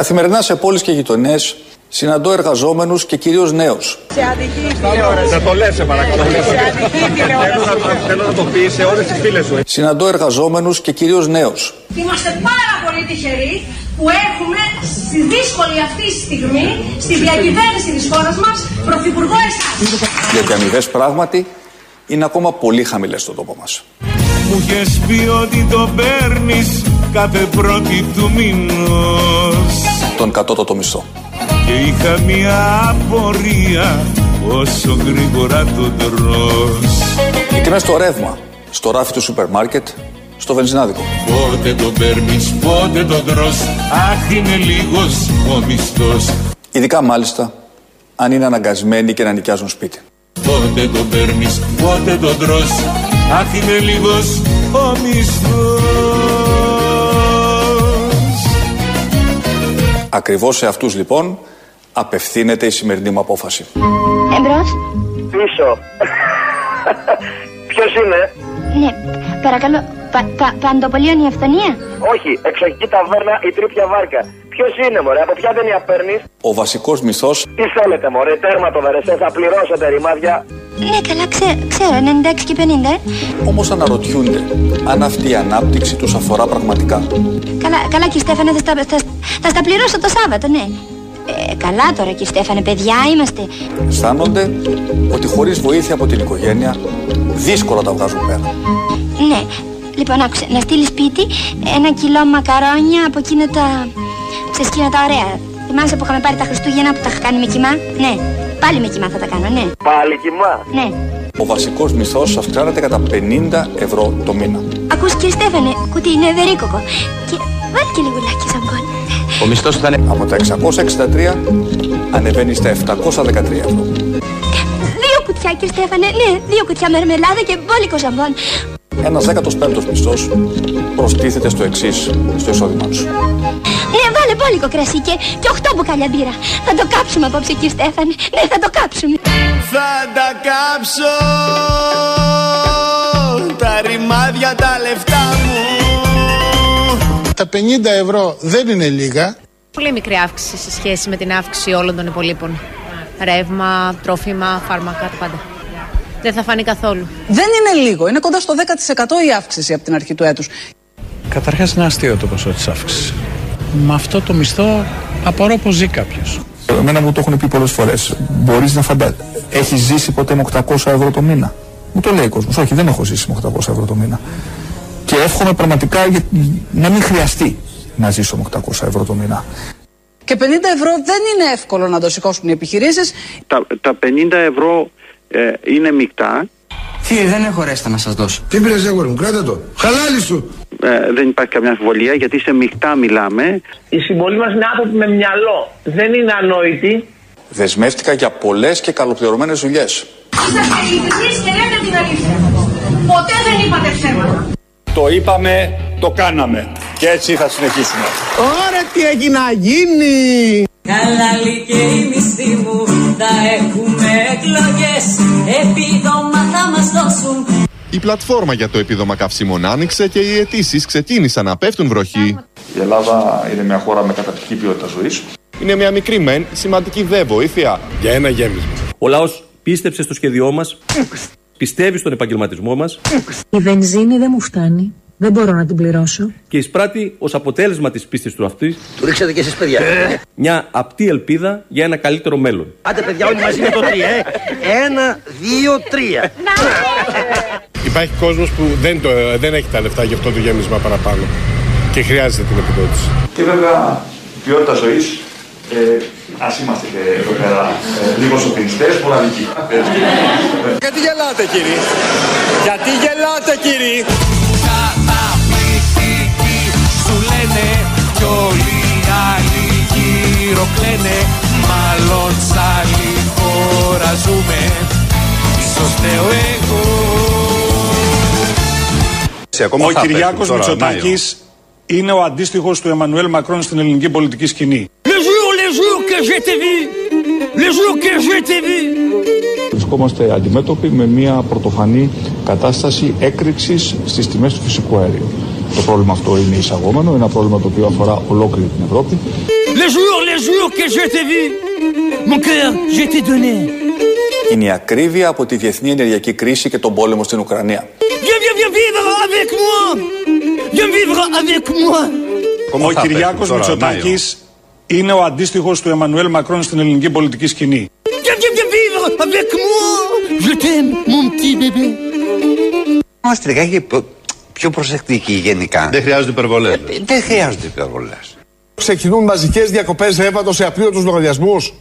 Καθημερινά σε πόλεις και γειτονιές συναντώ εργαζόμενους και κυρίως νέους. Σε αδική τηλεόραση. Να το λες, σε παρακαλώ. Σε αδική τηλεόραση. Θέλω να το πεις σε όλες τις φίλες σου. Συναντώ εργαζόμενους και κυρίως νέους. Είμαστε πάρα πολύ τυχεροί που έχουμε στη δύσκολη αυτή στιγμή στη διακυβέρνηση της χώρας μας πρωθυπουργό εσάς. Γιατί αμοιβές πράγματι είναι ακόμα πολύ χαμηλές στον τόπο μας. Μου είχες πει ότι το παίρνεις κάθε πρώτη του μήνος Τον κατώτατο μισθό. Και είχα μια απορία όσο γρήγορα το τρως Οι τιμές στο ρεύμα, στο ράφι του σούπερ μάρκετ, στο βενζινάδικο. Πότε το παίρνεις, πότε το τρως Αχ είναι λίγος ο μισθός Ειδικά μάλιστα αν είναι αναγκασμένοι και να νοικιάζουν σπίτι. Πότε το παίρνεις, πότε το τρως Αχ είναι λίγος ο μισθός Ακριβώς σε αυτούς λοιπόν απευθύνεται η σημερινή μου απόφαση. Εμπρός. Πίσω. Ποιος είναι; Ναι, παρακαλώ. Πα, πα, παντοπολίων η αυθονία. Όχι, εξοχική ταβέρνα η τρίπια βάρκα. Ποιος είναι, μωρέ, από ποια ταινία παίρνεις; Ο βασικός μισθός Τι θέλετε, μωρέ, τέρμα το βερεσέ, θα πληρώσετε ρημάδια. Ναι, καλά, ξέ, ξέρω, 96 και 50, ε. όμως αναρωτιούνται αν αυτή η ανάπτυξη τους αφορά πραγματικά. Καλά, καλά, κύριε Στέφανε, θα, στα- θα, θα στα πληρώσω το Σάββατο, ναι. Ε, καλά τώρα, κύριε Στέφανε, παιδιά είμαστε. Αισθάνονται ότι χωρίς βοήθεια από την οικογένεια δύσκολα τα βγάζουν πέρα. Ναι, λοιπόν, άκουσε, να στείλεις σπίτι ένα κιλό μακαρόνια από εκείνα τα. σε εκείνα τα ωραία. Θυμάσαι που είχαμε πάρει τα Χριστούγεννα που τα είχα κάνει με κοιμά; Ναι, πάλι με κοιμά θα τα κάνω, ναι. Πάλι κοιμά; Ναι. Ο βασικός μισθός αυξάνεται κατά 50 ευρώ το μήνα. Ακούς κύριε Στέφανε, κουτί είναι ευερίκοκο. Και βάλει και λιγουλάκι σαμπόν. Ο μισθός θα είναι... Από τα 663 ανεβαίνει στα 713 ευρώ. Δύο κουτιά κύριε Στέφανε, ναι, δύο κουτιά μερμελάδα και μπόλικο σαμπόν. Ένας 15ος μισθός προστίθεται στο εξής στο εισόδημά σου. Ναι, βάλε μπόλικο κρασί και, και οχτώ μπουκάλια μπύρα. Θα το κάψουμε απόψε κύριε Στέφανε. Ναι, θα το κάψουμε. Θα τα κάψω τα ρημάδια τα λεφτά μου Τα 50 ευρώ δεν είναι λίγα. Πολύ μικρή αύξηση σε σχέση με την αύξηση όλων των υπολείπων. Ρεύμα, τρόφιμα, φάρμακα, τα πάντα. Δεν θα φανεί καθόλου. Δεν είναι λίγο. Είναι κοντά στο 10% η αύξηση από την αρχή του έτους. Καταρχάς είναι αστείο το ποσό της αύξησης. Με αυτό το μισθό απορώ πως ζει κάποιος. Εμένα μου το έχουν πει πολλές φορές. Μπορείς να φανταστείς. Έχεις ζήσει ποτέ με 800 ευρώ το μήνα. Μου το λέει ο κόσμος. Όχι, δεν έχω ζήσει με 800 ευρώ το μήνα. Και εύχομαι πραγματικά για- να μην χρειαστεί να ζήσω με 800 ευρώ το μήνα. Και 50 ευρώ δεν είναι εύκολο να το σηκώσουν οι επιχειρήσεις. Τα, τα 50 ευρώ ε, είναι μεικτά. Φίλε, δεν έχω ρέστα να σας δώσω. Τι πήρες αγόρι μου, κράτα το. Χαλάλι σου. Ε, δεν υπάρχει καμιά αμφιβολία γιατί σε μεικτά μιλάμε. Οι συμπολίτες μας είναι άνθρωποι με μυαλό. Δεν είναι ανόητοι. Δεσμεύτηκα για πολλές και καλοπληρωμένες δουλειές. Είσαστε ειλικρινείς και λέτε την αλήθεια. Ποτέ δεν είπατε ψέματα. Το είπαμε, το κάναμε. Και έτσι θα συνεχίσουμε. Ωραία, τι έχει να γίνει. Καλά και η μισθή μου θα έχουμε εκλογές επίδομα θα μας δώσουν Η πλατφόρμα για το επίδομα καυσίμων άνοιξε και οι αιτήσεις ξεκίνησαν να πέφτουν βροχή. Η Ελλάδα είναι μια χώρα με καταπληκτική ποιότητα ζωής. Είναι μια μικρή μεν, σημαντική δε βοήθεια. Για ένα γέμισμα. Ο λαός πίστεψε στο σχέδιό μας, πιστεύει στον επαγγελματισμό μας Η βενζίνη δεν μου φτάνει. Δεν μπορώ να την πληρώσω. και εισπράττει ως αποτέλεσμα της πίστης του αυτής Του ρίξατε και εσείς παιδιά. μια απτή ελπίδα για ένα καλύτερο μέλλον. Άντε παιδιά όλοι μαζί με το τρία, ε. Ένα, δύο, τρία. Υπάρχει κόσμος που δεν, το, δεν έχει τα λεφτά για αυτό το γέμισμα παραπάνω. Και χρειάζεται την επιδότηση. Και βέβαια η ποιότητα ζωής, ε, ας είμαστε και εδώ πέρα ε, λίγος σοπινιστές, μοναδική. Γιατί γελάτε κύριοι. Γιατί γελάτε κύριοι. Γύρω κλαίνε Μάλλον σ' άλλη χώρα ζούμε Ίσως φταίω εγώ Ο Κυριάκος Μητσοτάκης είναι ο αντίστοιχος του Εμμανουέλ Μακρόν στην ελληνική πολιτική σκηνή. Les jours, les jours que je t'ai vu, le jour que je t'ai vu. Βρισκόμαστε αντιμέτωποι με μια πρωτοφανή κατάσταση έκρηξης στις τιμές του φυσικού αερίου. Το πρόβλημα αυτό είναι εισαγόμενο, είναι ένα πρόβλημα το οποίο αφορά ολόκληρη την Ευρώπη. Le jour, le jour que je t'ai vu, mon cœur, je t'ai donné. Είναι η ακρίβεια από τη διεθνή ενεργειακή κρίση και τον πόλεμο στην Ουκρανία. Viens, viens, viens vivre avec moi. Viens vivre avec moi. Ο Κυριάκος Μητσοτάκης είναι ο αντίστοιχος του Εμμανουέλ Μακρόν στην ελληνική πολιτική σκηνή. Viens, viens, viens vivre avec moi. Je t'aime, mon petit bébé. Είμαστε λιγάκι πιο προσεκτικοί γενικά. Δεν χρειάζονται υπερβολές. Δεν χρειάζονται υπερβολές. Ξεκινούν μαζικές διακοπές ρεύματος σε απλήρωτου λογαριασμούς.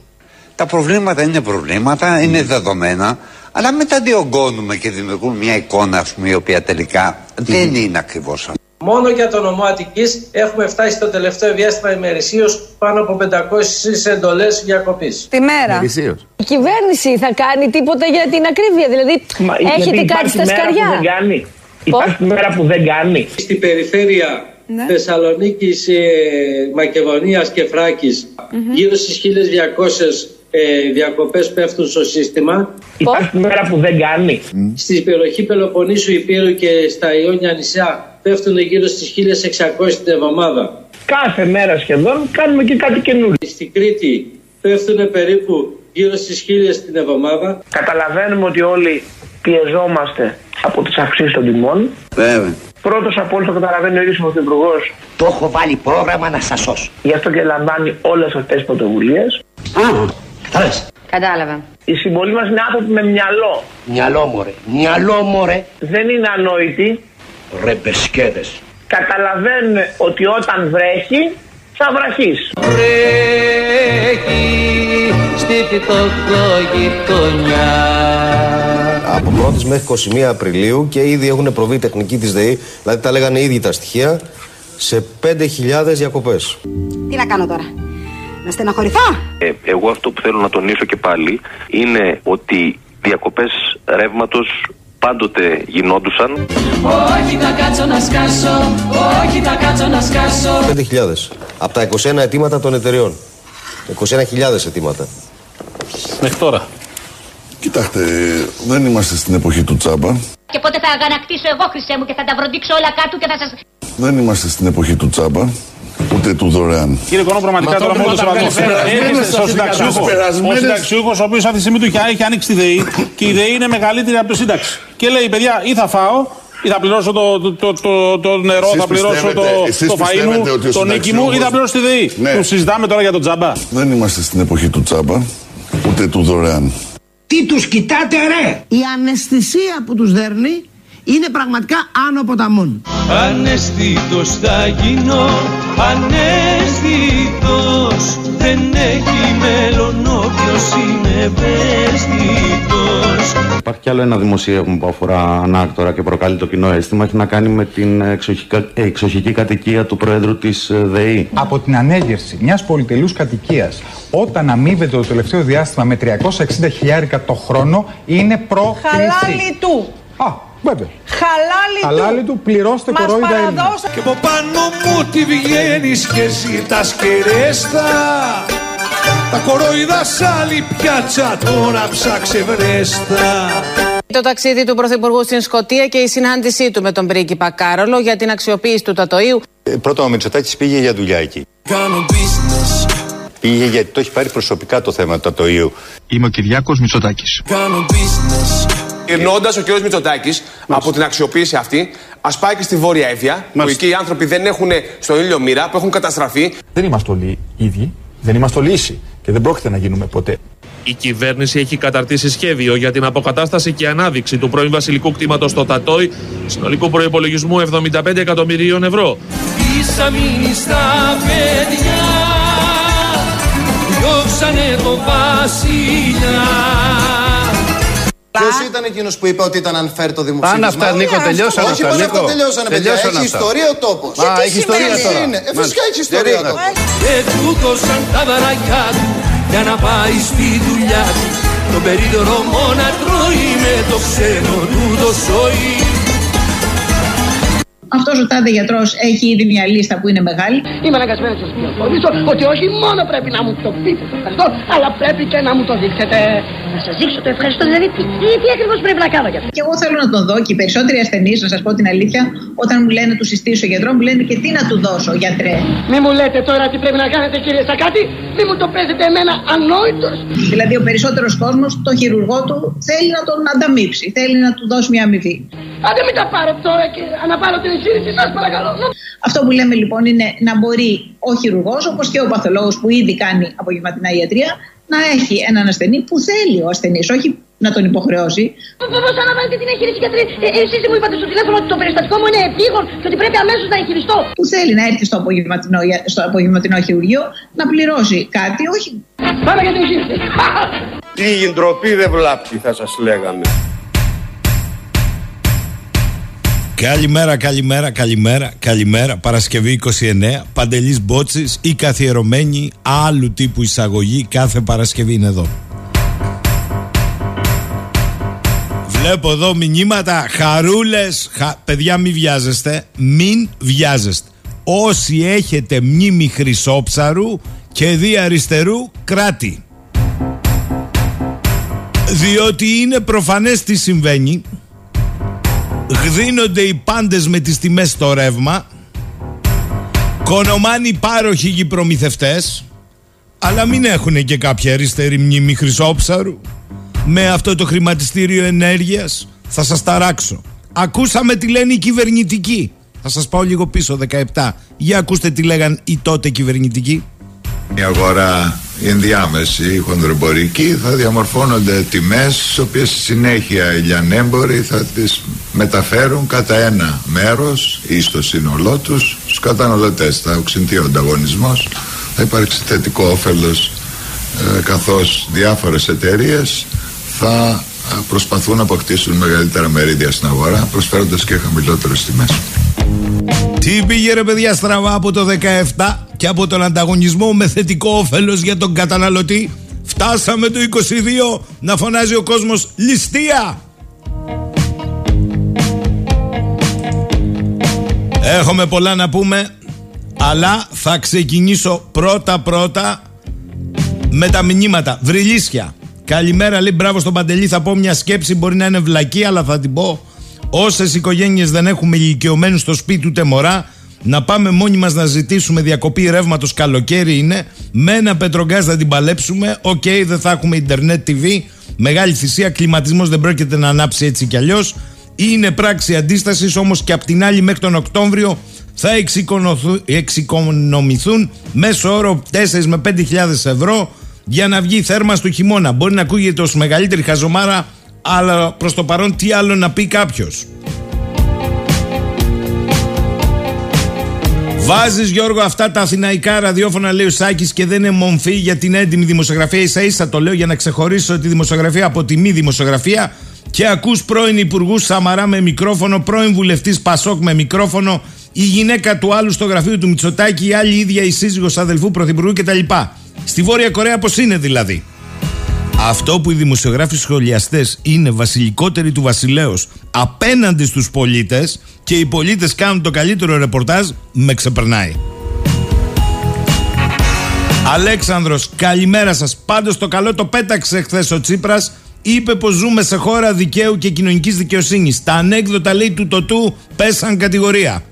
Τα προβλήματα είναι προβλήματα, είναι δεδομένα, αλλά μετά διωγγώνουμε και δημιουργούμε μια εικόνα, ας πούμε, η οποία τελικά δεν είναι ακριβώς αυτό. Μόνο για το νομό Αττικής έχουμε φτάσει στο τελευταίο διάστημα ημερησίως πάνω από 500 εντολές διακοπής. Τη μέρα. Η κυβέρνηση θα κάνει τίποτα για την ακρίβεια, δηλαδή Μα, έχετε γιατί κάτι υπάρχει στα μέρα σκαριά. που δεν κάνει; Υπάρχει μέρα που δεν κάνει. Στην περιφέρεια Ναι. Θεσσαλονίκης, ε, Μακεδονίας και Φράκης γύρω στις 1200 ε, διακοπές πέφτουν στο σύστημα. Υπάρχει μέρα που δεν κάνει. Στην περιοχή Πελοποννήσου, Υπήρου και στα Ιόνια νησιά πέφτουν γύρω στις 1600 την εβδομάδα. Κάθε μέρα σχεδόν κάνουμε και κάτι καινούργιο. Στην Κρήτη πέφτουν περίπου γύρω στις 1000 την εβδομάδα. Καταλαβαίνουμε ότι όλοι πιεζόμαστε από τις αυξήσεις των τιμών. Βέβαια. Πρώτος από όλους το καταλαβαίνει ο ίδιος ο Πρωθυπουργός. Το έχω βάλει πρόγραμμα να σας σώσω. Γι' αυτό και λαμβάνει όλες αυτές τις πρωτοβουλίες. Κατάλαβες. Κατάλαβα. Οι συμπολίτες μας είναι άνθρωποι με μυαλό. Μυαλό μωρέ. Μυαλό μωρέ. Δεν είναι ανόητοι. Ρε μπερσκέδες. Καταλαβαίνουν ότι όταν βρέχει θα βραχείς. Βρέχει στη γειτονιά. Από 1η μέχρι 21 Απριλίου και ήδη έχουν προβεί τεχνική της ΔΕΗ, δηλαδή τα λέγανε ήδη τα στοιχεία, σε 5.000 διακοπές. Τι να κάνω τώρα. Να στεναχωρηθώ; Ε, εγώ αυτό που θέλω να τονίσω και πάλι είναι ότι διακοπές ρεύματος πάντοτε γινόντουσαν. Όχι θα κάτσω να σκάσω, όχι θα κάτσω να σκάσω. 5.000. Από τα 21 αιτήματα των εταιριών. 21.000 αιτήματα. Μέχρι τώρα. Κοιτάξτε, δεν είμαστε στην εποχή του τσάμπα. Και πότε θα αγανακτήσω εγώ, Χρυσέ μου, και θα τα βροντίξω όλα κάτω και θα σας... Δεν είμαστε στην εποχή του τσάμπα. Ούτε του δωρεάν. Κύριε Κονό, πραγματικά τώρα μόνο το σεβασμό. Έρχεστε ο συνταξιούχο. Ο συνταξιούχο, ο οποίος αυτή τη στιγμή του έχει- έχει ανοίξει τη ΔΕΗ και η ΔΕΗ είναι μεγαλύτερη από το σύνταξη. Και λέει, παιδιά, ή θα φάω, ή θα πληρώσω το, το, το, το, το νερό, Εσείς θα πληρώσω το, πιστεύετε- εσείς το φαΐ πιστεύετε μου, ότι ο το νίκη μου, ή θα συνταξιούχος- πληρώσω τη ΔΕΗ. Ναι. Του συζητάμε τώρα για τον τζάμπα. Δεν είμαστε στην εποχή του τσάμπα. Ούτε του δωρεάν. Τι τους κοιτάτε ρε. Η αναισθησία που τους δέρνει είναι πραγματικά άνω ποταμών. Αναισθήτως θα γίνω, αναισθήτως Δεν έχει μέλλον όποιος είναι ευαίσθητος Υπάρχει κι άλλο ένα δημοσίευμα που αφορά ανάκτορα και προκαλεί το κοινό αίσθημα. Έχει να κάνει με την εξοχικά- ε, εξοχική κατοικία του Προέδρου της ΔΕΗ. Από την ανέγερση μιας πολυτελούς κατοικίας όταν αμείβεται το τελευταίο διάστημα με 360 χιλιάρικα το χρόνο είναι πρόκληση. Χαλάλι του. Α, βέβαια. Χαλάλι, Χαλάλι του, πληρώστε Μας κορόιδα Έλληνα. παραδώσα- Και από πάνω μου τη βγαίνεις και ζητάς κερέστα Τα κορόιδα σ' άλλη πιάτσα τώρα ψάξε βρέστα Το ταξίδι του Πρωθυπουργού στην Σκωτία και η συνάντησή του με τον πρίγκιπα Κάρολο για την αξιοποίηση του Τατοίου. Ε, Πρώτα ο Μητσοτάκης πήγε για δουλειά εκεί. Κάνω business, Πήγε γιατί το έχει πάρει προσωπικά το θέμα του ατοίου. Είμαι ο Κυριάκος Μητσοτάκης. Κάνω business Γυρνώντα ο κ. Μητσοτάκης από την αξιοποίηση αυτή, ας πάει και στη Βόρεια Εύβοια, που εκεί οι άνθρωποι δεν έχουν στον ήλιο μοίρα, που έχουν καταστραφεί. Δεν είμαστε όλοι ίδιοι, δεν είμαστε όλοι ίσοι και δεν πρόκειται να γίνουμε ποτέ. Η κυβέρνηση έχει καταρτήσει σχέδιο για την αποκατάσταση και ανάδειξη του πρώην βασιλικού κτήματος στο Τατόι συνολικού προπολογισμού 75 εκατομμυρίων ευρώ. Ίσα μείνει στα παιδιά Διώξανε το βασιλιά Ποιος ήταν εκείνος που είπε ότι ήταν unfair το δημοψήφισμα; Πάνε αυτά, Νίκο, τελειώσαν Όχι, αυτά, πώς Νίκο. αυτά τελειώσανε, παιδιά. Τελειώσαν Έχει αυτά. ιστορία ο τόπος. Α, Γιατί έχει ιστορία σημαίνει; τώρα. Είναι; Ε, φυσικά Μάλιστα. έχει ιστορία ο Γιατί τόπος. Και του δώσαν τα δαρακιά του για να πάει στη δουλειά του Τον περίδωρο μόνα τρώει με το ξένο του το σόι Αυτός ο τάδε γιατρός έχει ήδη μια λίστα που είναι μεγάλη. Είμαι αναγκασμένος να σας πληροφορήσω ότι όχι μόνο πρέπει να μου το πείτε το ευχαριστώ, αλλά πρέπει και να μου το δείξετε. Να σας δείξω το ευχαριστώ, δηλαδή τι, τι, τι ακριβώς πρέπει να κάνω για αυτό; Και εγώ θέλω να τον δω και οι περισσότεροι ασθενείς, να σας πω την αλήθεια, όταν μου λένε του συστήσω γιατρό, μου λένε και τι να του δώσω, γιατρέ. Μη μου λέτε τώρα τι πρέπει να κάνετε κύριε Σακάτη, μη μου το παίζετε εμένα ανόητος. Δηλαδή ο περισσότερος κόσμος, το χειρουργό του θέλει να τον ανταμείψει, θέλει να του δώσει μια αμοιβή. Άντε μην τα πάρω τώρα και να πάρω την εγχείρηση, σας παρακαλώ. Αυτό που λέμε λοιπόν είναι να μπορεί ο χειρουργός, όπως και ο παθολόγος που ήδη κάνει απογευματινά ιατρία, να έχει έναν ασθενή που θέλει ο ασθενής, όχι να τον υποχρεώσει. Βεβαίως, αν βάλετε την εγχείρηση γιατρή, ε, εσείς μου είπατε στο τηλέφωνο ότι το περιστατικό μου είναι επίγον και ότι πρέπει αμέσως να εγχειριστώ. Που θέλει να έρθει στο απογευματινό, στο απογευματινό χειρουργείο να πληρώσει κάτι, όχι. Πάμε για την εγχείρηση. Η ντροπή δεν βλάπτει, θα σας λέγαμε. Καλημέρα, καλημέρα, καλημέρα, καλημέρα. Παρασκευή 29. Παντελής Μπότσης, η καθιερωμένη άλλου τύπου εισαγωγή κάθε Παρασκευή είναι εδώ. Βλέπω εδώ μηνύματα, χαρούλες, παιδιά μην βιάζεστε, μην βιάζεστε. Όσοι έχετε μνήμη χρυσόψαρου και δι αριστερού, κράτη. Διότι είναι προφανές τι συμβαίνει Γδίνονται οι πάντες με τις τιμές στο ρεύμα. Κονομάνοι πάροχοι και προμηθευτές Αλλά μην έχουν και κάποια αριστερή μνήμη χρυσόψαρου. Με αυτό το χρηματιστήριο ενέργειας Θα σας ταράξω. Ακούσαμε τι λένε οι κυβερνητικοί. Θα σας πάω λίγο πίσω 17 Για ακούστε τι λέγαν οι τότε κυβερνητικοί. Η αγορά η ενδιάμεση, η χονδρομπορική θα διαμορφώνονται τιμές τις οποίες στη συνέχεια οι λιανέμποροι θα τις μεταφέρουν κατά ένα μέρος ή στο σύνολό τους στους καταναλωτές. Θα οξυνθεί ο ανταγωνισμός θα υπάρξει θετικό όφελος ε, καθώς διάφορες εταιρείες θα ε, προσπαθούν να αποκτήσουν μεγαλύτερα μερίδια στην αγορά προσφέροντας και χαμηλότερες τιμές. Τι πήγε ρε παιδιά στραβά από το 17 και από τον ανταγωνισμό με θετικό όφελος για τον καταναλωτή; Φτάσαμε το 22 να φωνάζει ο κόσμος ληστεία! Έχουμε πολλά να πούμε αλλά θα ξεκινήσω πρώτα πρώτα με τα μηνύματα. Βρυλίσια Καλημέρα λέει μπράβο στον Παντελή θα πω μια σκέψη μπορεί να είναι βλακεία αλλά θα την πω Όσες οικογένειες δεν έχουμε ηλικιωμένους στο σπίτι ούτε μωρά, να πάμε μόνοι μας να ζητήσουμε διακοπή ρεύματος καλοκαίρι είναι. Με ένα πετρογκάζ θα την παλέψουμε. OK, okay, δεν θα έχουμε Ιντερνετ TV. Μεγάλη θυσία, κλιματισμός δεν πρόκειται να ανάψει έτσι κι αλλιώς. Είναι πράξη αντίστασης, όμως και απ' την άλλη μέχρι τον Οκτώβριο θα εξοικονομηθούν μέσω όρο 4 με 5.000 ευρώ για να βγει θέρμα στο χειμώνα. Μπορεί να ακούγεται ως μεγαλύτερη χαζομάρα αλλά προς το παρόν τι άλλο να πει κάποιος. Βάζεις Γιώργο αυτά τα αθηναϊκά ραδιόφωνα, λέει ο Σάκης, και δεν είναι μομφή για την έντιμη δημοσιογραφία. σα ίσα το λέω για να ξεχωρίσω τη δημοσιογραφία από τη μη δημοσιογραφία. Και ακούς πρώην Υπουργούς Σαμαρά με μικρόφωνο, πρώην βουλευτής Πασόκ με μικρόφωνο, η γυναίκα του άλλου στο γραφείο του Μητσοτάκη, η άλλη ίδια η σύζυγος αδελφού Πρωθυπουργού κτλ. Στη Βόρεια Κορέα πώς είναι δηλαδή; Αυτό που οι δημοσιογράφοι σχολιαστές είναι βασιλικότεροι του βασιλέως απέναντι στους πολίτες και οι πολίτες κάνουν το καλύτερο ρεπορτάζ με ξεπερνάει. Αλέξανδρος, καλημέρα σας. Πάντως το καλό το πέταξε χθες ο Τσίπρας. Είπε πως ζούμε σε χώρα δικαίου και κοινωνικής δικαιοσύνης. Τα ανέκδοτα λέει του τοτού πέσαν κατηγορία.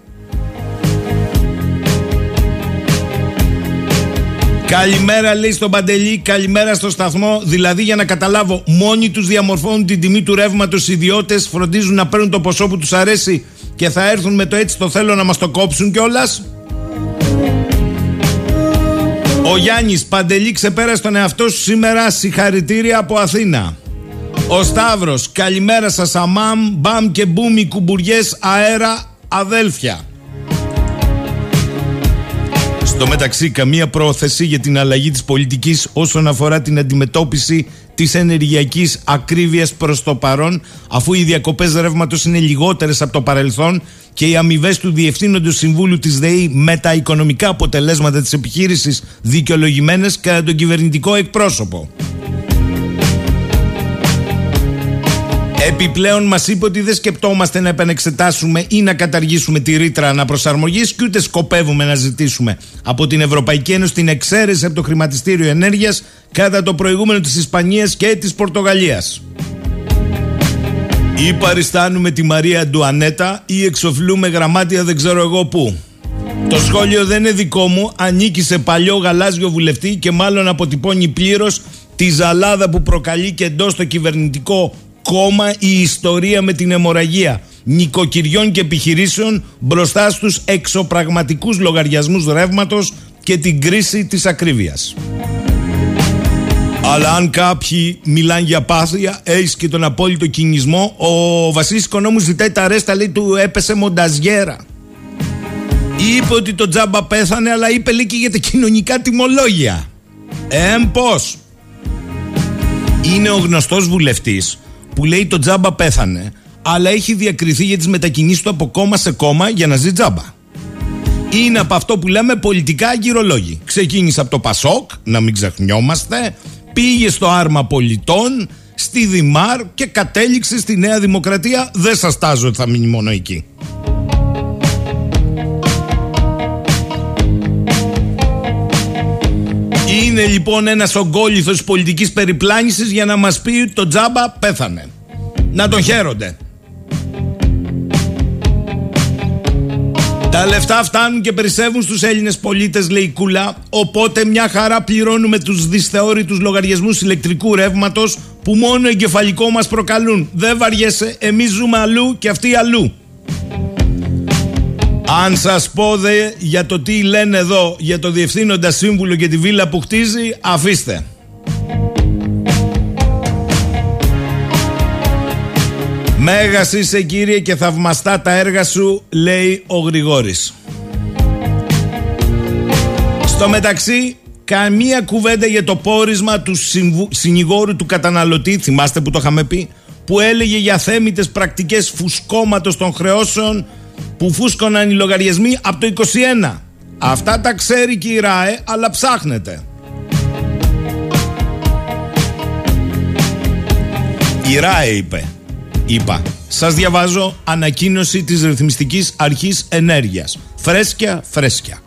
Καλημέρα λέει στον Παντελή, καλημέρα στο σταθμό. Δηλαδή για να καταλάβω, μόνοι τους διαμορφώνουν την τιμή του ρεύματο. Οι ιδιώτες φροντίζουν να παίρνουν το ποσό που τους αρέσει και θα έρθουν με το έτσι το θέλω να μας το κόψουν κιόλας; Ο Γιάννης Παντελή ξεπέρασε τον εαυτό σου σήμερα. Συγχαρητήρια από Αθήνα. Ο Σταύρος, καλημέρα σας. Αμάμ, μπαμ και μπούμ, οι κουμπουριές αέρα, αδέλφια. Στο μεταξύ, καμία πρόθεση για την αλλαγή της πολιτικής όσον αφορά την αντιμετώπιση της ενεργειακής ακρίβειας προς το παρόν, αφού οι διακοπές ρεύματος είναι λιγότερες από το παρελθόν και οι αμοιβές του Διευθύνοντος Συμβούλου της ΔΕΗ με τα οικονομικά αποτελέσματα της επιχείρησης δικαιολογημένες κατά τον κυβερνητικό εκπρόσωπο. Επιπλέον μας είπε ότι δεν σκεπτόμαστε να επανεξετάσουμε ή να καταργήσουμε τη ρήτρα αναπροσαρμογής και ούτε σκοπεύουμε να ζητήσουμε από την Ευρωπαϊκή Ένωση την εξαίρεση από το χρηματιστήριο ενέργειας κατά το προηγούμενο της Ισπανίας και της Πορτογαλίας. Ή παριστάνουμε τη Μαρία Αντουανέτα ή εξοφλούμε γραμμάτια δεν ξέρω εγώ πού. Το σχόλιο δεν είναι δικό μου, ανήκει σε παλιό γαλάζιο βουλευτή και μάλλον αποτυπώνει πλήρως τη ζαλάδα που προκαλεί και εντός το κυβερνητικό κόμμα η ιστορία με την αιμορραγία νοικοκυριών και επιχειρήσεων μπροστά στους εξωπραγματικούς λογαριασμούς ρεύματος και την κρίση της ακρίβειας. Αλλά αν κάποιοι μιλάνε για πάθεια, έχεις και τον απόλυτο κινησμό. Ο Βασίλης Οικονόμου ζητάει τα ρέστα, λέει του έπεσε μονταζιέρα. Είπε ότι το τζάμπα πέθανε, αλλά είπε λέει και για τα κοινωνικά τιμολόγια. Ε, πώς; Είναι ο γνωστός βουλευτής που λέει το τζάμπα πέθανε, αλλά έχει διακριθεί για τις μετακινήσεις του από κόμμα σε κόμμα για να ζει τζάμπα. Είναι από αυτό που λέμε πολιτικά αγκυρολόγοι. Ξεκίνησε από το Πασόκ, να μην ξεχνιόμαστε, πήγε στο Άρμα Πολιτών, στη Δημάρ και κατέληξε στη Νέα Δημοκρατία. Δεν σας τάζω ότι θα μείνει μόνο εκεί. Είναι λοιπόν ένας ογκόλυθος πολιτικής περιπλάνησης για να μας πει ότι το τζάμπα πέθανε. Να τον χαίρονται. Τα λεφτά φτάνουν και περισσεύουν στους Έλληνες πολίτες λέει κούλα Οπότε μια χαρά πληρώνουμε τους δυσθεώρητους λογαριασμούς ηλεκτρικού ρεύματος Που μόνο εγκεφαλικό μας προκαλούν Δεν βαριέσαι, εμείς ζούμε αλλού και αυτοί αλλού αν σας πω δε για το τι λένε εδώ για το διευθύνοντα σύμβουλο και τη βίλα που χτίζει, αφήστε. Μέγας είσαι κύριε και θαυμαστά τα έργα σου, λέει ο Γρηγόρης. Στο μεταξύ, καμία κουβέντα για το πόρισμα του συμβου... συνηγόρου του καταναλωτή, θυμάστε που το είχαμε πει, που έλεγε για θέμητες πρακτικές φουσκώματος των χρεώσεων που φούσκωναν οι λογαριασμοί από το 21. Αυτά τα ξέρει και η ΡΑΕ, αλλά ψάχνετε. Η ΡΑΕ είπε, είπα, σας διαβάζω ανακοίνωση της Ρυθμιστικής Αρχής Ενέργειας. Φρέσκια, φρέσκια.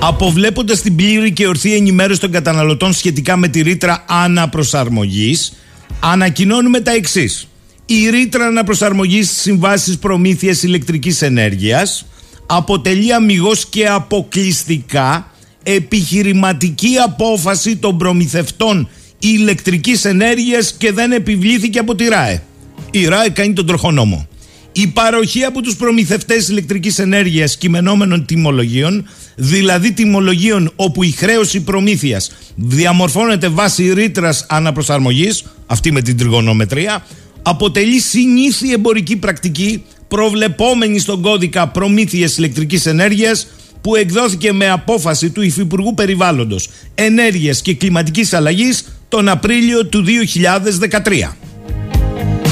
Αποβλέποντας την πλήρη και ορθή ενημέρωση των καταναλωτών σχετικά με τη ρήτρα αναπροσαρμογής, ανακοινώνουμε τα εξής η ρήτρα αναπροσαρμογής στι συμβάσεις προμήθειας ηλεκτρικής ενέργειας αποτελεί αμυγός και αποκλειστικά επιχειρηματική απόφαση των προμηθευτών ηλεκτρικής ενέργειας και δεν επιβλήθηκε από τη ΡΑΕ. Η ΡΑΕ κάνει τον τροχονόμο. Η παροχή από τους προμηθευτές ηλεκτρικής ενέργειας κειμενόμενων τιμολογίων, δηλαδή τιμολογίων όπου η χρέωση προμήθειας διαμορφώνεται βάσει ρήτρας αναπροσαρμογής, αυτή με την τριγωνομετρία, αποτελεί συνήθη εμπορική πρακτική προβλεπόμενη στον κώδικα προμήθειας ηλεκτρικής ενέργειας που εκδόθηκε με απόφαση του Υφυπουργού Περιβάλλοντος, Ενέργειας και Κλιματικής Αλλαγής τον Απρίλιο του 2013.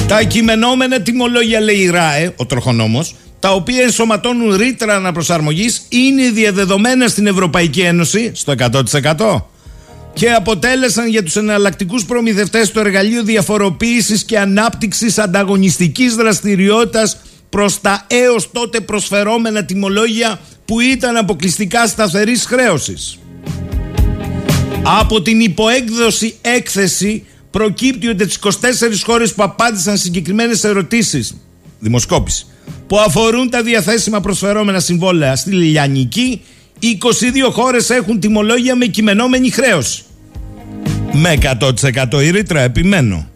Τα κειμενόμενα τιμολόγια λέει η ΡΑΕ, ο τροχονόμος, τα οποία ενσωματώνουν ρήτρα αναπροσαρμογής είναι διαδεδομένα στην Ευρωπαϊκή Ένωση στο 100% και αποτέλεσαν για τους εναλλακτικούς προμηθευτές το εργαλείο διαφοροποίησης και ανάπτυξης ανταγωνιστικής δραστηριότητας προς τα έως τότε προσφερόμενα τιμολόγια που ήταν αποκλειστικά σταθερής χρέωσης. Από την υποέκδοση έκθεση προκύπτει ότι τις 24 χώρες που απάντησαν συγκεκριμένες ερωτήσεις δημοσκόπηση που αφορούν τα διαθέσιμα προσφερόμενα συμβόλαια στη Λιλιανική 22 χώρες έχουν τιμολόγια με κειμενόμενη χρέωση. Με 100% η ρήτρα, επιμένω.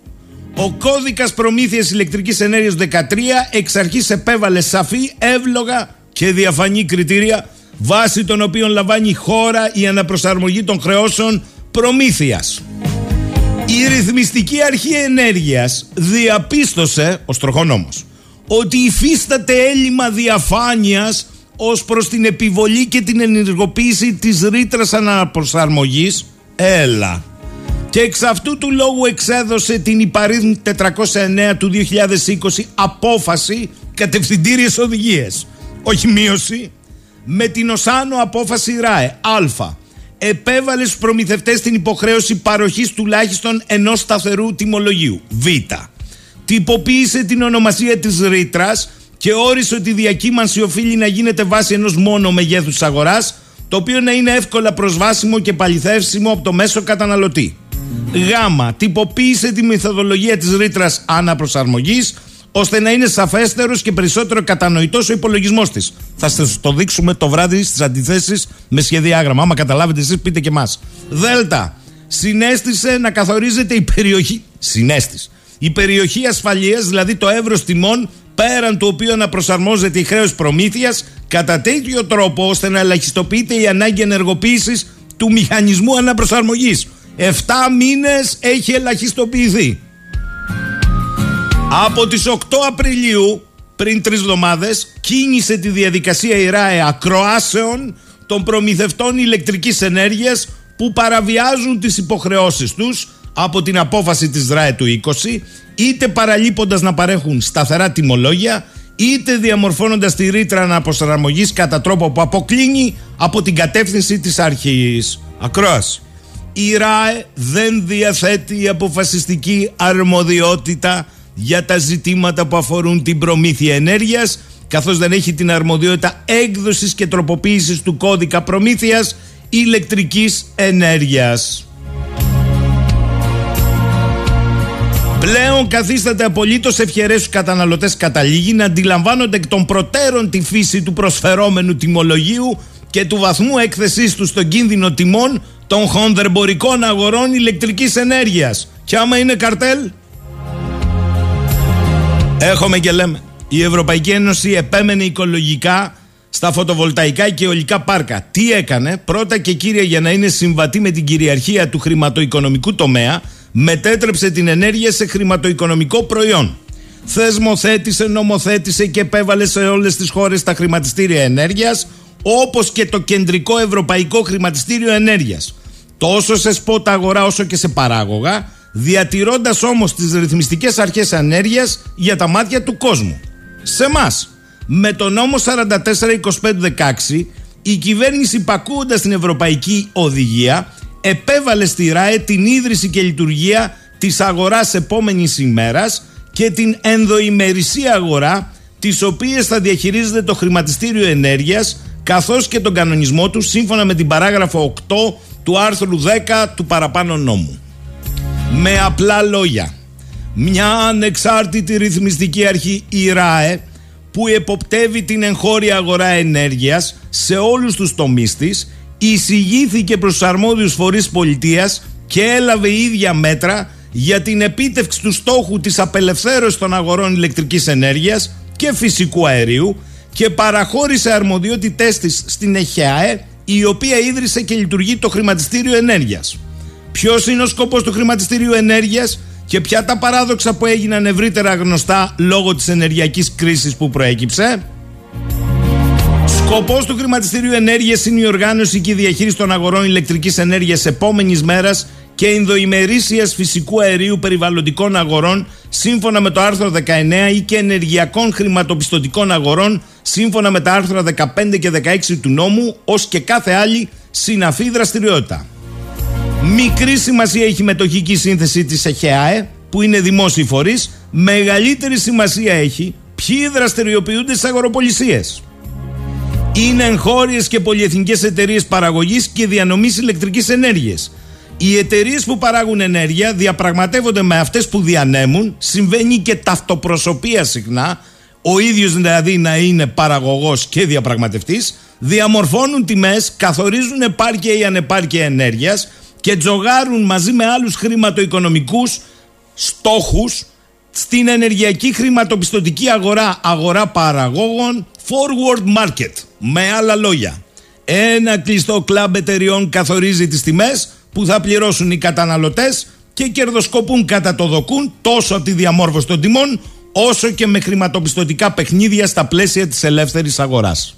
Ο κώδικας προμήθειας ηλεκτρικής ενέργειας 13 εξ αρχής επέβαλε σαφή, εύλογα και διαφανή κριτήρια βάσει των οποίων λαμβάνει η χώρα η αναπροσαρμογή των χρεώσεων προμήθειας. Η ρυθμιστική αρχή ενέργειας διαπίστωσε, ο στροχονόμος, ότι υφίσταται έλλειμμα διαφάνειας ως προς την επιβολή και την ενεργοποίηση της ρήτρας αναπροσαρμογής έλα και εξ αυτού του λόγου εξέδωσε την υπαρήθμη 409 του 2020 απόφαση κατευθυντήριες οδηγίες. Όχι μείωση. Με την οσάνο απόφαση ΡΑΕ. Α. Επέβαλες στους προμηθευτές την υποχρέωση παροχής τουλάχιστον ενός σταθερού τιμολογίου. Β. Τυποποίησε την ονομασία της ρήτρας και όρισε ότι η διακύμανση οφείλει να γίνεται βάσει ενός μόνο μεγέθους αγοράς το οποίο να είναι εύκολα προσβάσιμο και παληθεύσιμο από το μέσο καταναλωτή. Γ. Τυποποίησε τη μεθοδολογία της ρήτρας αναπροσαρμογής ώστε να είναι σαφέστερος και περισσότερο κατανοητός ο υπολογισμός της. Θα σας το δείξουμε το βράδυ στις αντιθέσεις με σχεδιάγραμμα. Άμα καταλάβετε εσείς πείτε και μας. Δέλτα. Συνέστησε να καθορίζεται η περιοχή. Συνέστησε. Η περιοχή ασφαλείας, δηλαδή το εύρος τιμών πέραν του οποίου να προσαρμόζεται η χρέος προμήθειας κατά τέτοιο τρόπο ώστε να ελαχιστοποιείται η ανάγκη ενεργοποίησης του μηχανισμού αναπροσαρμογής. 7 μήνες έχει ελαχιστοποιηθεί. Από τις 8 Απριλίου, πριν τρεις εβδομάδες, κίνησε τη διαδικασία η ΡΑΕ ακροάσεων των προμηθευτών ηλεκτρικής ενέργειας που παραβιάζουν τις υποχρεώσεις τους από την απόφαση της ΡΑΕ του 20 είτε παραλείποντας να παρέχουν σταθερά τιμολόγια είτε διαμορφώνοντας τη ρήτρα αναπροσαρμογής κατά τρόπο που αποκλίνει από την κατεύθυνση της αρχής. Ακρόαση. Η ΡΑΕ δεν διαθέτει αποφασιστική αρμοδιότητα για τα ζητήματα που αφορούν την προμήθεια ενέργειας καθώς δεν έχει την αρμοδιότητα έκδοσης και τροποποίησης του κώδικα προμήθειας ηλεκτρικής ενέργειας. Πλέον καθίσταται απολύτως ευχερές στους καταναλωτές καταλήγει να αντιλαμβάνονται εκ των προτέρων τη φύση του προσφερόμενου τιμολογίου και του βαθμού έκθεσής τους στον κίνδυνο τιμών των χονδρεμπορικών αγορών ηλεκτρικής ενέργειας. Και άμα είναι καρτέλ, έχουμε και λέμε. Η Ευρωπαϊκή Ένωση επέμενε οικολογικά στα φωτοβολταϊκά και ολικά πάρκα. Τι έκανε, πρώτα και κύρια για να είναι συμβατή με την κυριαρχία του χρηματοοικονομικού τομέα, μετέτρεψε την ενέργεια σε χρηματοοικονομικό προϊόν. Θεσμοθέτησε, νομοθέτησε και επέβαλε σε όλες τις χώρες τα χρηματιστήρια ενέργειας, όπως και το κεντρικό ευρωπαϊκό χρηματιστήριο ενέργειας. Τόσο σε σπότα αγορά όσο και σε παράγωγα, διατηρώντας όμως τις ρυθμιστικές αρχές ενέργειας για τα μάτια του κόσμου. Σε εμά, με το νόμο 442516, η κυβέρνηση πακούοντας την Ευρωπαϊκή Οδηγία επέβαλε στη ΡΑΕ την ίδρυση και λειτουργία της αγοράς επόμενης ημέρας και την ενδοημερησία αγορά τις οποίες θα διαχειρίζεται το χρηματιστήριο ενέργειας καθώς και τον κανονισμό τους σύμφωνα με την παράγραφο 8 του άρθρου 10 του παραπάνω νόμου. Με απλά λόγια, μια ανεξάρτητη ρυθμιστική αρχή η ΡΑΕ που εποπτεύει την εγχώρια αγορά ενέργειας σε όλους τους τομείς της εισηγήθηκε προς τους αρμόδιους φορείς πολιτείας και έλαβε η ίδια μέτρα για την επίτευξη του στόχου της απελευθέρωσης των αγορών ηλεκτρικής ενέργειας και φυσικού αερίου και παραχώρησε αρμοδιότητές της στην ΕΧΕΑΕ η οποία ίδρυσε και λειτουργεί το χρηματιστήριο ενέργειας. Ποιος είναι ο σκοπός του χρηματιστήριου ενέργειας και ποια τα παράδοξα που έγιναν ευρύτερα γνωστά λόγω της ενεργειακής κρίσης που προέκυψε; Σκοπός του χρηματιστηρίου ενέργειας είναι η οργάνωση και η διαχείριση των αγορών ηλεκτρικής ενέργειας επόμενης μέρας και ενδοημερήσιας φυσικού αερίου περιβαλλοντικών αγορών σύμφωνα με το άρθρο 19 ή και ενεργειακών χρηματοπιστωτικών αγορών σύμφωνα με τα άρθρα 15 και 16 του νόμου ως και κάθε άλλη συναφή δραστηριότητα. Μικρή σημασία έχει η μετοχική σύνθεση της ΕΧΕΑΕ που είναι δημόσιοι φορείς, μεγαλύτερη σημασία έχει ποιοι δραστηριοποιούνται στις αγοροπολισίες είναι εγχώριες και πολυεθνικές εταιρείες παραγωγής και διανομής ηλεκτρικής ενέργειας. Οι εταιρείες που παράγουν ενέργεια διαπραγματεύονται με αυτές που διανέμουν. Συμβαίνει και ταυτοπροσωπία συχνά. Ο ίδιος δηλαδή να είναι παραγωγός και διαπραγματευτής. Διαμορφώνουν τιμές, καθορίζουν επάρκεια ή ανεπάρκεια ενέργειας και τζογάρουν μαζί με άλλους χρηματοοικονομικούς στόχους στην ενεργειακή χρηματοπιστωτική αγορά, αγορά παραγόγων, forward market. Με άλλα λόγια, ένα κλειστό κλαμπ εταιριών καθορίζει τις τιμές που θα πληρώσουν οι καταναλωτές και κερδοσκοπούν κατά το δοκούν τόσο από τη διαμόρφωση των τιμών όσο και με χρηματοπιστωτικά παιχνίδια στα πλαίσια της ελεύθερης αγοράς.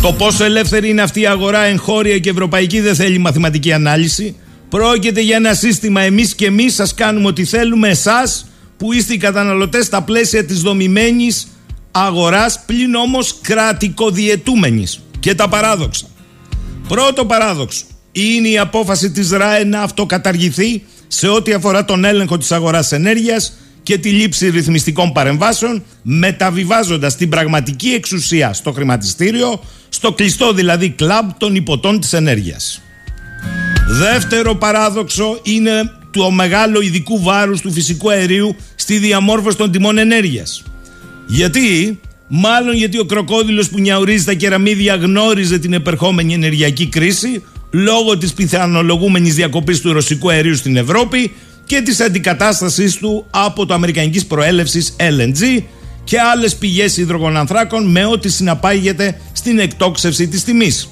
Το πόσο ελεύθερη είναι αυτή η αγορά εγχώρια και ευρωπαϊκή δεν θέλει μαθηματική ανάλυση. Πρόκειται για ένα σύστημα εμείς και εμείς σας κάνουμε ό,τι θέλουμε εσάς που είστε οι καταναλωτές στα πλαίσια της δομημένης αγοράς πλην όμως κρατικοδιετούμενης και τα παράδοξα. Πρώτο παράδοξο είναι η απόφαση της ΡΑΕ να αυτοκαταργηθεί σε ό,τι αφορά τον έλεγχο της αγοράς ενέργειας και τη λήψη ρυθμιστικών παρεμβάσεων, μεταβιβάζοντας την πραγματική εξουσία στο χρηματιστήριο, στο κλειστό δηλαδή κλαμπ των υποτών της ενέργειας. Δεύτερο παράδοξο είναι το μεγάλο ειδικού βάρους του φυσικού αερίου στη διαμόρφωση των τιμών ενέργειας. Γιατί, μάλλον γιατί ο κροκόδιλος που νιαουρίζει τα κεραμίδια γνώριζε την επερχόμενη ενεργειακή κρίση λόγω της πιθανολογούμενης διακοπής του ρωσικού αερίου στην Ευρώπη και της αντικατάστασής του από το αμερικανικής προέλευσης LNG και άλλες πηγές υδρογονανθράκων με ό,τι συναπάγεται στην εκτόξευση της τιμής.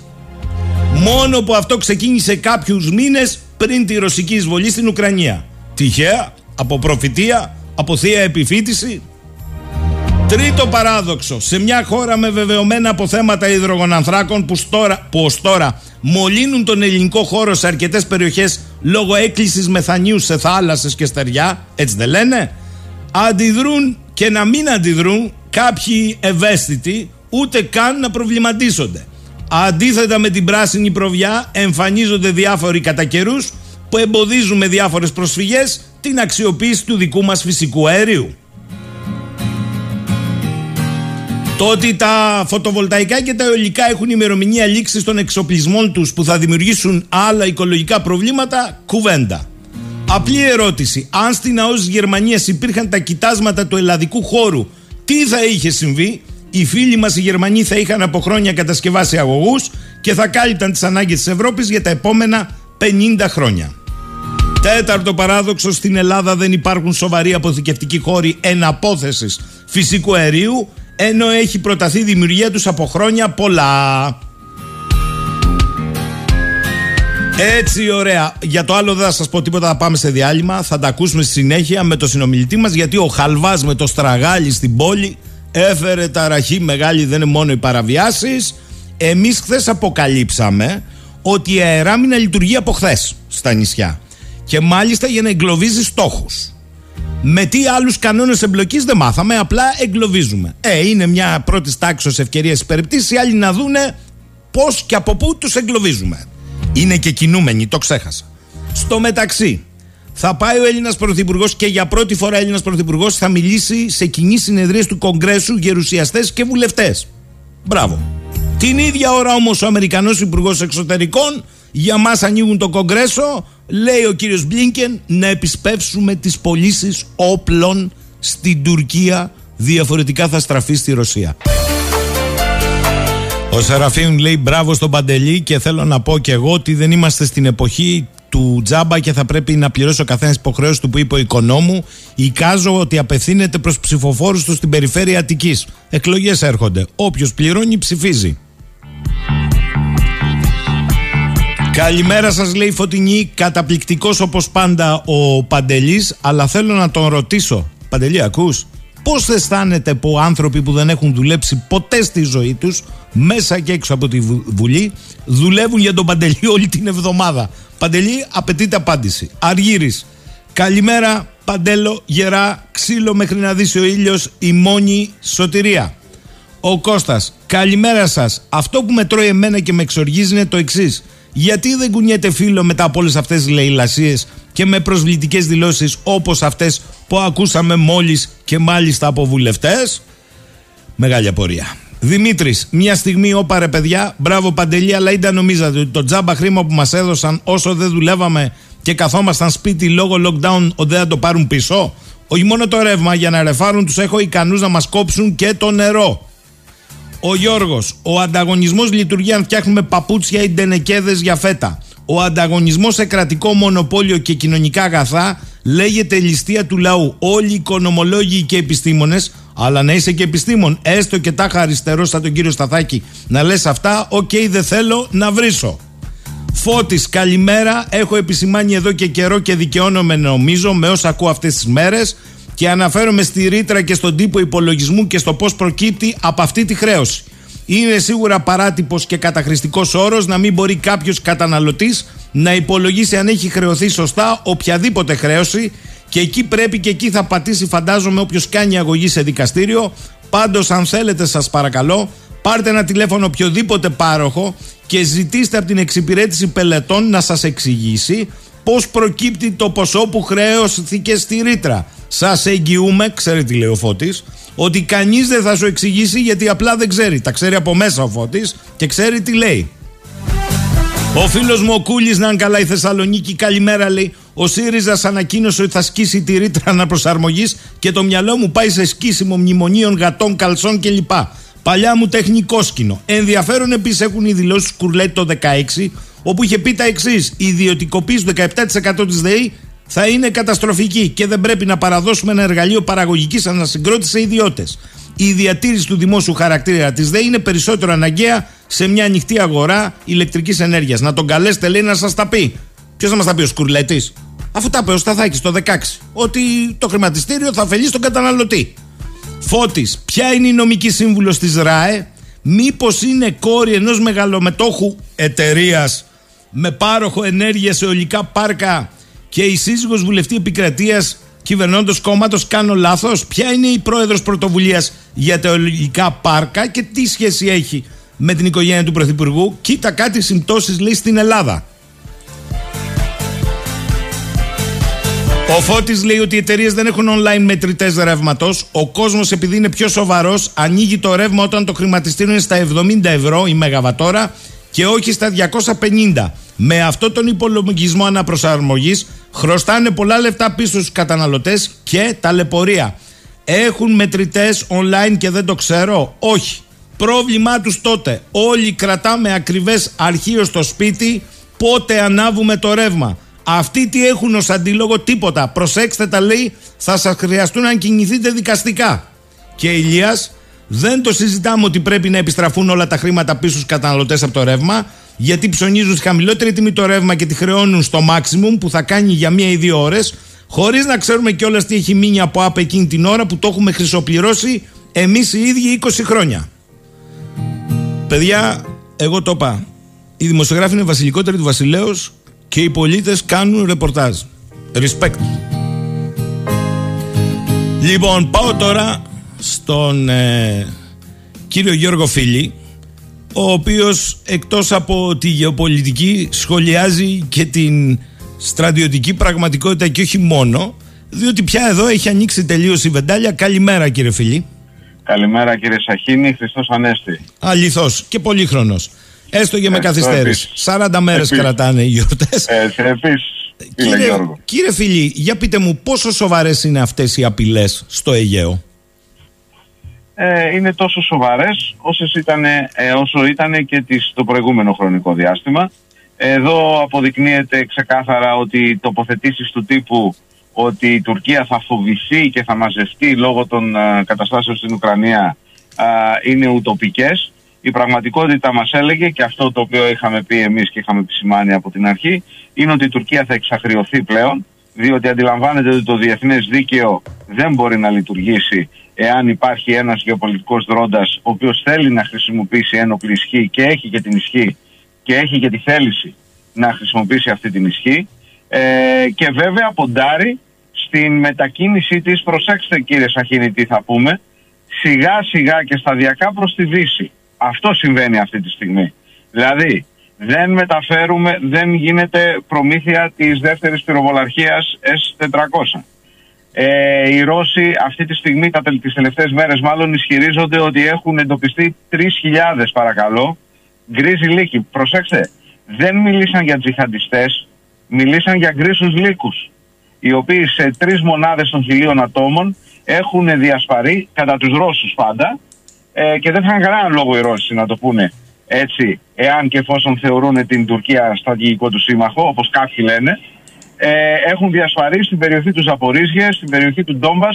Μόνο που αυτό ξεκίνησε κάποιους μήνες πριν τη ρωσική εισβολή στην Ουκρανία. Τυχαία, από προφητεία, από θεία επιφύτηση. Τρίτο παράδοξο. Σε μια χώρα με βεβαιωμένα αποθέματα υδρογονανθράκων που, στόρα, που ως τώρα μολύνουν τον ελληνικό χώρο σε αρκετές περιοχές λόγω έκκλησης μεθανίου σε θάλασσες και στεριά, έτσι δεν λένε, αντιδρούν και να μην αντιδρούν κάποιοι ευαίσθητοι ούτε καν να προβληματίζονται. Αντίθετα με την πράσινη προβιά εμφανίζονται διάφοροι κατά καιρούς που εμποδίζουν με διάφορες προσφυγές την αξιοποίηση του δικού μας φυσικού αερίου. Το ότι τα φωτοβολταϊκά και τα αιωλικά έχουν ημερομηνία λήξης των εξοπλισμών τους που θα δημιουργήσουν άλλα οικολογικά προβλήματα, κουβέντα. Απλή ερώτηση. Αν στην ΑΟΣ της Γερμανίας υπήρχαν τα κοιτάσματα του ελλαδικού χώρου, τι θα είχε συμβεί, οι φίλοι μας οι Γερμανοί θα είχαν από χρόνια κατασκευάσει αγωγούς και θα κάλυπταν τις ανάγκες της Ευρώπης για τα επόμενα 50 χρόνια. Τέταρτο παράδοξο, στην Ελλάδα δεν υπάρχουν σοβαροί αποθηκευτικοί χώροι εναπόθεσης φυσικού αερίου, ενώ έχει προταθεί η δημιουργία τους από χρόνια πολλά. Έτσι, ωραία. Για το άλλο δεν θα σας πω τίποτα. Θα πάμε σε διάλειμμα. Θα τα ακούσουμε στη συνέχεια με το συνομιλητή μας. Γιατί ο Χαλβάς με το στραγάλι στην πόλη έφερε ταραχή μεγάλη. Δεν είναι μόνο οι παραβιάσεις. Εμείς χθες αποκαλύψαμε ότι η αεράμινα λειτουργεί από χθες στα νησιά. Και μάλιστα για να εγκλωβίζει στόχους. Με τι άλλους κανόνες εμπλοκής δεν μάθαμε, απλά εγκλωβίζουμε. Ε, είναι μια πρώτη τάξης ευκαιρίας περιπτήσει. Οι άλλοι να δούνε πώς και από πού τους εγκλωβίζουμε. Είναι και κινούμενοι, το ξέχασα. Στο μεταξύ, θα πάει ο Έλληνας Πρωθυπουργός και για πρώτη φορά Έλληνας Πρωθυπουργός θα μιλήσει σε κοινή συνεδρία του Κογκρέσου γερουσιαστές και βουλευτές. Μπράβο. Την ίδια ώρα όμως ο Αμερικανός Υπουργός Εξωτερικών για μας ανοίγουν το Κογκρέσο, λέει ο κύριος Μπλίνκεν να επισπεύσουμε τις πωλήσεις όπλων στην Τουρκία. Διαφορετικά θα στραφεί στη Ρωσία. Ο Σεραφείμ λέει μπράβο στον Παντελή και θέλω να πω και εγώ ότι δεν είμαστε στην εποχή του τζάμπα και θα πρέπει να πληρώσει ο καθένας υποχρέωση του που είπε ο οικονόμου. Εικάζω ότι απευθύνεται προς ψηφοφόρους του στην περιφέρεια Αττικής. Εκλογές έρχονται. Όποιος πληρώνει, ψηφίζει. Καλημέρα σας λέει Φωτεινή. Καταπληκτικός όπως πάντα ο Παντελής Αλλά θέλω να τον ρωτήσω. Παντελή ακούς Πώς αισθάνεται που άνθρωποι που δεν έχουν δουλέψει ποτέ στη ζωή τους Μέσα και έξω από τη Βουλή Δουλεύουν για τον Παντελή όλη την εβδομάδα; Παντελή απαιτείται απάντηση. Αργύρης. Καλημέρα Παντέλο γερά Ξύλο μέχρι να δει ο ήλιος Η μόνη σωτηρία. Ο Κώστας. Καλημέρα σας. Αυτό που με τρώει εμένα και με εξοργίζει είναι το εξής. Γιατί δεν κουνιέται φίλο μετά από όλες αυτές τις λαϊλασίε και με προσβλητικές δηλώσεις όπως αυτές που ακούσαμε μόλις και μάλιστα από βουλευτές; Μεγάλη απορία. Δημήτρης, μια στιγμή όπα ρε παιδιά, μπράβο Παντελή, αλλά ήταν νομίζατε ότι το τζάμπα χρήμα που μας έδωσαν όσο δεν δουλεύαμε και καθόμασταν σπίτι λόγω lockdown, ότι δεν θα το πάρουν πίσω; Όχι μόνο το ρεύμα, για να ρεφάρουν τους έχω ικανούς να μας κόψουν και το νερό. Ο Γιώργος, ο ανταγωνισμός λειτουργεί αν φτιάχνουμε παπούτσια ή ντενεκέδες για φέτα. Ο ανταγωνισμός σε κρατικό μονοπόλιο και κοινωνικά αγαθά λέγεται ληστεία του λαού. Όλοι οι οικονομολόγοι και επιστήμονες, αλλά να είσαι και επιστήμων, έστω και τάχα αριστερός σαν τον κύριο Σταθάκη, να λες αυτά, OK, okay, δεν θέλω να βρίσω. Φώτης, καλημέρα. Έχω επισημάνει εδώ και καιρό και δικαιώνομαι νομίζω με όσα ακούω αυτές τις μέρες και αναφέρομαι στη ρήτρα και στον τύπο υπολογισμού και στο πώς προκύπτει από αυτή τη χρέωση. Είναι σίγουρα παράτυπος και καταχρηστικός όρος να μην μπορεί κάποιος καταναλωτής να υπολογίσει αν έχει χρεωθεί σωστά οποιαδήποτε χρέωση και εκεί πρέπει και εκεί θα πατήσει, φαντάζομαι, όποιος κάνει αγωγή σε δικαστήριο. Πάντως, αν θέλετε, σας παρακαλώ, πάρτε ένα τηλέφωνο οποιοδήποτε πάροχο και ζητήστε από την εξυπηρέτηση πελετών να σας εξηγήσει πώς προκύπτει το ποσό που χρέωθηκε στη ρήτρα. Σας εγγυούμε, ξέρει τι λέει ο Φώτης, ότι κανείς δεν θα σου εξηγήσει γιατί απλά δεν ξέρει. Τα ξέρει από μέσα ο Φώτης και ξέρει τι λέει. Ο φίλος μου ο Κούλης, να είναι καλά η Θεσσαλονίκη, καλημέρα λέει. Ο ΣΥΡΙΖΑ ανακοίνωσε ότι θα σκίσει τη ρήτρα αναπροσαρμογής και το μυαλό μου πάει σε σκίσιμο μνημονίων, γατών, καλσών κλπ. Παλιά μου τεχνικό σκηνο. Ενδιαφέρον επίσης έχουν οι δηλώσεις του Κουρλέτη το 16, όπου είχε πει τα εξής: Η ιδιωτικοποίηση του 17% της ΔΕΗ θα είναι καταστροφική και δεν πρέπει να παραδώσουμε ένα εργαλείο παραγωγικής ανασυγκρότησης σε ιδιώτες. Η διατήρηση του δημόσιου χαρακτήρα της ΔΕΗ είναι περισσότερο αναγκαία σε μια ανοιχτή αγορά ηλεκτρικής ενέργειας. Να τον καλέσετε, λέει, να σας τα πει. Ποιος θα μας τα πει, ο Σκουρλέτη. Αφού τα είπε ο Σταθάκης το 16, ότι το χρηματιστήριο θα ωφελεί τον καταναλωτή. Φώτης, ποια είναι η νομική σύμβουλος της ΡΑΕ, μήπως είναι κόρη ενός μεγαλομετόχου εταιρείας με πάροχο ενέργειας σε ολικά πάρκα και η σύζυγος βουλευτή επικρατείας κυβερνώντος κόμματος κάνω λάθος. Ποια είναι η πρόεδρος πρωτοβουλίας για τα ολικά πάρκα και τι σχέση έχει με την οικογένεια του Πρωθυπουργού; Κοίτα κάτι συμπτώσεις λέει στην Ελλάδα. Ο Φώτης λέει ότι οι εταιρείες δεν έχουν online μετρητές ρεύματος. Ο κόσμος, επειδή είναι πιο σοβαρός, ανοίγει το ρεύμα όταν το χρηματιστήριο είναι στα 70 ευρώ η Μεγαβατόρα και όχι στα 250. Με αυτό τον υπολογισμό αναπροσαρμογής χρωστάνε πολλά λεφτά πίσω στους καταναλωτές και ταλαιπωρία. Έχουν μετρητές online και δεν το ξέρω; Όχι. Πρόβλημά τους τότε. Όλοι κρατάμε ακριβές αρχείο στο σπίτι πότε ανάβουμε το ρεύμα. Αυτοί τι έχουν ως αντίλογο; Τίποτα. Προσέξτε τα λέει θα σας χρειαστούν αν κινηθείτε δικαστικά. Και Ηλίας δεν το συζητάμε ότι πρέπει να επιστραφούν όλα τα χρήματα πίσω στους καταναλωτές από το ρεύμα γιατί ψωνίζουν στη χαμηλότερη τιμή το ρεύμα και τη χρεώνουν στο maximum που θα κάνει για μία ή δύο ώρες, χωρίς να ξέρουμε κιόλας τι έχει μείνει από ΑΠ εκείνη την ώρα που το έχουμε χρυσοπληρώσει εμείς οι ίδιοι 20 χρόνια. Παιδιά, εγώ το είπα. Οι δημοσιογράφοι είναι βασιλικότεροι του βασιλέως και οι πολίτες κάνουν ρεπορτάζ. Respect. Λοιπόν, πάω τώρα στον ε, κύριο Γιώργο Φίλη, ο οποίος εκτός από τη γεωπολιτική σχολιάζει και την στρατιωτική πραγματικότητα και όχι μόνο διότι πια εδώ έχει ανοίξει τελείως η βεντάλια. Καλημέρα κύριε φίλη. Καλημέρα κύριε Σαχίνη, Χριστός Ανέστη. Αληθώς και πολύχρονος. Έστω και με καθυστέρηση. 40 μέρες κρατάνε οι γιορτές. Έτσι, επίσης. Κύριε, κύριε φίλη, για πείτε μου πόσο σοβαρές είναι αυτές οι απειλές στο Αιγαίο; Ε, είναι τόσο σοβαρές όσες ήτανε, ε, όσο ήταν και τις, το προηγούμενο χρονικό διάστημα. Εδώ αποδεικνύεται ξεκάθαρα ότι τοποθετήσεις του τύπου ότι η Τουρκία θα φοβηθεί και θα μαζευτεί λόγω των ε, καταστάσεων στην Ουκρανία είναι ουτοπικές. Η πραγματικότητα μας έλεγε και αυτό το οποίο είχαμε πει εμείς και είχαμε επισημάνει από την αρχή είναι ότι η Τουρκία θα εξαχριωθεί πλέον διότι αντιλαμβάνεται ότι το διεθνές δίκαιο δεν μπορεί να λειτουργήσει εάν υπάρχει ένας γεωπολιτικός δρόντας ο οποίος θέλει να χρησιμοποιήσει ένοπλη ισχύ και έχει και την ισχύ και έχει και τη θέληση να χρησιμοποιήσει αυτή την ισχύ ε, και βέβαια ποντάρει στην μετακίνησή της, προσέξτε κύριε Σαχίνη τι θα πούμε, σιγά σιγά και σταδιακά προς τη Δύση. Αυτό συμβαίνει αυτή τη στιγμή. Δηλαδή δεν μεταφέρουμε, δεν γίνεται προμήθεια της δεύτερης πυροβολαρχίας S400 ε, οι Ρώσοι αυτή τη στιγμή, τα, τις τελευταίες μέρες μάλλον, ισχυρίζονται ότι έχουν εντοπιστεί 3.000 παρακαλώ γκρίζοι λύκοι. Προσέξτε, δεν μιλήσαν για τζιχαντιστές, μιλήσαν για γκρίσους λύκους, οι οποίοι σε τρεις μονάδες των χιλίων ατόμων έχουν διασπαρεί, κατά τους Ρώσους πάντα, ε, και δεν θα είχαν κανέναν λόγο οι Ρώσοι να το πούνε έτσι, εάν και εφόσον θεωρούν την Τουρκία στρατηγικό του σύμμαχο, όπως κάποιοι λένε, ε, έχουν διασφαλίσει στην περιοχή τους Ζαπορίζια, στην περιοχή του Ντόμπα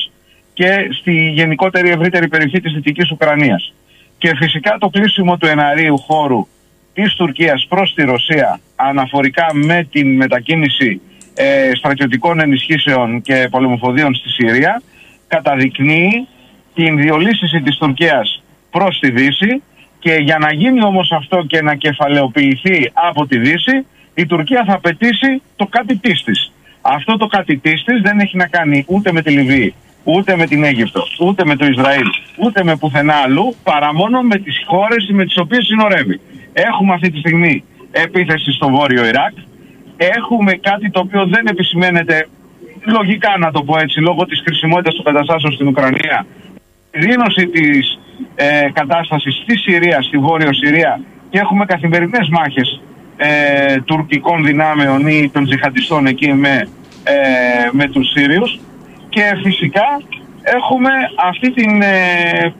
και στη γενικότερη ευρύτερη περιοχή της Δυτικής Ουκρανίας. Και φυσικά το κλείσιμο του εναρίου χώρου της Τουρκίας προς τη Ρωσία αναφορικά με την μετακίνηση ε, στρατιωτικών ενισχύσεων και πολεμοφοδίων στη Συρία καταδεικνύει την διολύσιση της Τουρκίας προς τη Δύση και για να γίνει όμως αυτό και να κεφαλαιοποιηθεί από τη Δύση η Τουρκία θα απαιτήσει το κάτι της. Αυτό το κάτι της δεν έχει να κάνει ούτε με τη Λιβύη, ούτε με την Αίγυπτο, ούτε με το Ισραήλ, ούτε με πουθενά αλλού, παρά μόνο με τις χώρες με τις οποίες συνορεύει. Έχουμε αυτή τη στιγμή επίθεση στο βόρειο Ιράκ, έχουμε κάτι το οποίο δεν επισημαίνεται λογικά να το πω έτσι λόγω της χρησιμότητας των καταστάσεων στην Ουκρανία δίνωση της ε, κατάστασης στη Συρία, στη Βόρειο Συρία και έχουμε καθημερινές μάχες ε, τουρκικών δυνάμεων ή των τζιχαντιστών εκεί με, ε, με τους Σύριους. Και φυσικά έχουμε αυτή την, ε,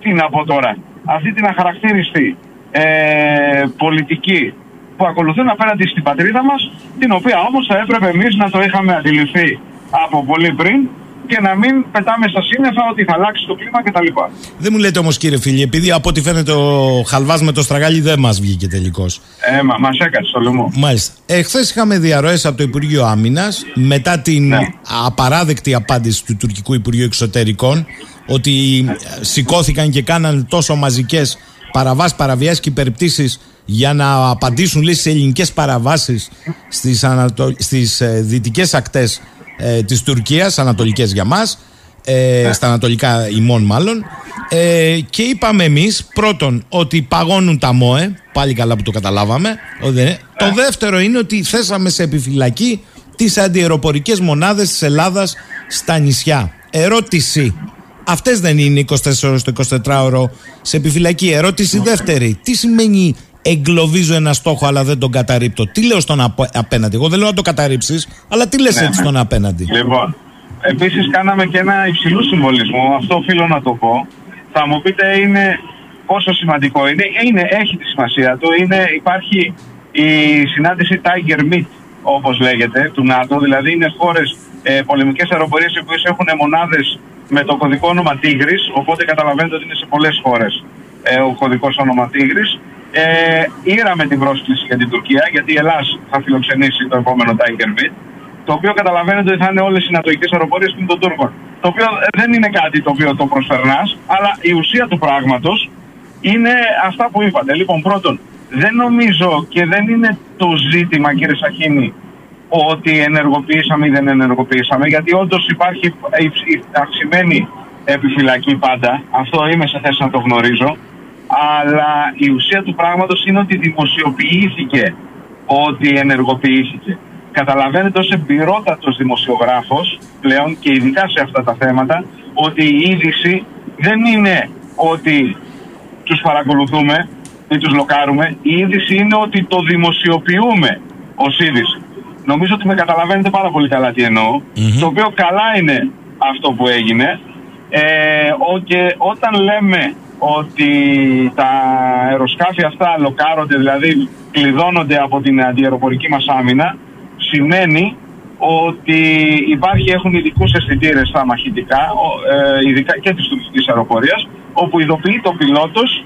τι να πω τώρα, αυτή την αχαρακτήριστη ε, πολιτική που ακολουθούν απέναντι στην πατρίδα μας, την οποία όμως θα έπρεπε εμείς να το είχαμε αντιληφθεί από πολύ πριν και να μην πετάμε στα σύννεφα ότι θα αλλάξει το κλίμα κτλ. Δεν μου λέτε όμως, κύριε φίλοι, επειδή από ό,τι φαίνεται ο Χαλβάς με το στραγάλι δεν μας βγήκε τελικώς. Ε, μα μας έκατσε το λαιμό. Μάλιστα. Εχθέ είχαμε διαρροές από το Υπουργείο Άμυνας μετά την Ναι. απαράδεκτη απάντηση του τουρκικού Υπουργείου Εξωτερικών ότι ε, σηκώθηκαν και κάναν τόσο μαζικές παραβάσεις, παραβιάσεις και υπερπτήσεις για να απαντήσουν λέει, σε ελληνικές παραβάσεις στις ανατο... στις, ε, δυτικές ακτές ε, της Τουρκίας, ανατολικές για μας, ε, στα ανατολικά ημών μάλλον, ε, και είπαμε εμείς πρώτον ότι παγώνουν τα ΜΟΕ, πάλι καλά που το καταλάβαμε, ότι δεν είναι. το δεύτερο είναι ότι θέσαμε σε επιφυλακή τις αντιεροπορικές μονάδες της Ελλάδας στα νησιά. Ερώτηση. Αυτές δεν είναι 24 ώρες το 24ωρο σε επιφυλακή. Ερώτηση δεύτερη. Τι σημαίνει εγκλωβίζω ένα στόχο αλλά δεν τον καταρρύπτω. Τι λέω στον απο- απέναντι; Εγώ δεν λέω να το καταρρύψεις, αλλά τι λες Ναι, έτσι ναι. στον απέναντι; Λοιπόν, επίσης κάναμε και ένα υψηλού συμβολισμό, αυτό οφείλω να το πω. Θα μου πείτε είναι πόσο σημαντικό είναι. είναι έχει τη σημασία του. Είναι, υπάρχει η συνάντηση Tiger Meet, όπως λέγεται, του ΝΑΤΟ. Δηλαδή είναι χώρες ε, πολεμικές αεροπορίες οι οποίες έχουν μονάδες με το κωδικό όνομα Tigris, οπότε καταλαβαίνετε ότι είναι σε πολλές χώρες ε, ο κωδικός όνομα Tigris. Ε, ήραμε την πρόσκληση για την Τουρκία, γιατί η Ελλάς θα φιλοξενήσει το επόμενο Tiger Meet το οποίο καταλαβαίνετε ότι θα είναι όλες οι νατοικές αεροπορίες των Τούρκων. Το οποίο ε, δεν είναι κάτι το οποίο το προσπερνάς, αλλά η ουσία του πράγματος είναι αυτά που είπατε. Λοιπόν, πρώτον, δεν νομίζω και δεν είναι το ζήτημα, κύριε Σαχίνη, ότι ενεργοποιήσαμε ή δεν ενεργοποιήσαμε, γιατί όντως υπάρχει υψ- υ- αυξημένη επιφυλακή πάντα. Αυτό είμαι σε θέση να το γνωρίζω. Αλλά η ουσία του πράγματος είναι ότι δημοσιοποιήθηκε ότι ενεργοποιήθηκε. Καταλαβαίνετε ως εμπειρότατος δημοσιογράφος πλέον και ειδικά σε αυτά τα θέματα ότι η είδηση δεν είναι ότι τους παρακολουθούμε ή τους λοκάρουμε. Η είδηση είναι ότι το δημοσιοποιούμε ως είδηση. Νομίζω ότι με καταλαβαίνετε πάρα πολύ καλά τι εννοω Το οποίο καλά είναι αυτό που έγινε. Ε, ο, και όταν λέμε ότι τα αεροσκάφη αυτά λοκάρονται, δηλαδή κλειδώνονται από την αντιεροπορική μας άμυνα, σημαίνει ότι υπάρχει, έχουν ειδικούς αισθητήρες στα μαχητικά, ο- ε, ειδικά και της τουρκικής αεροπορίας, όπου ειδοποιεί το πιλότος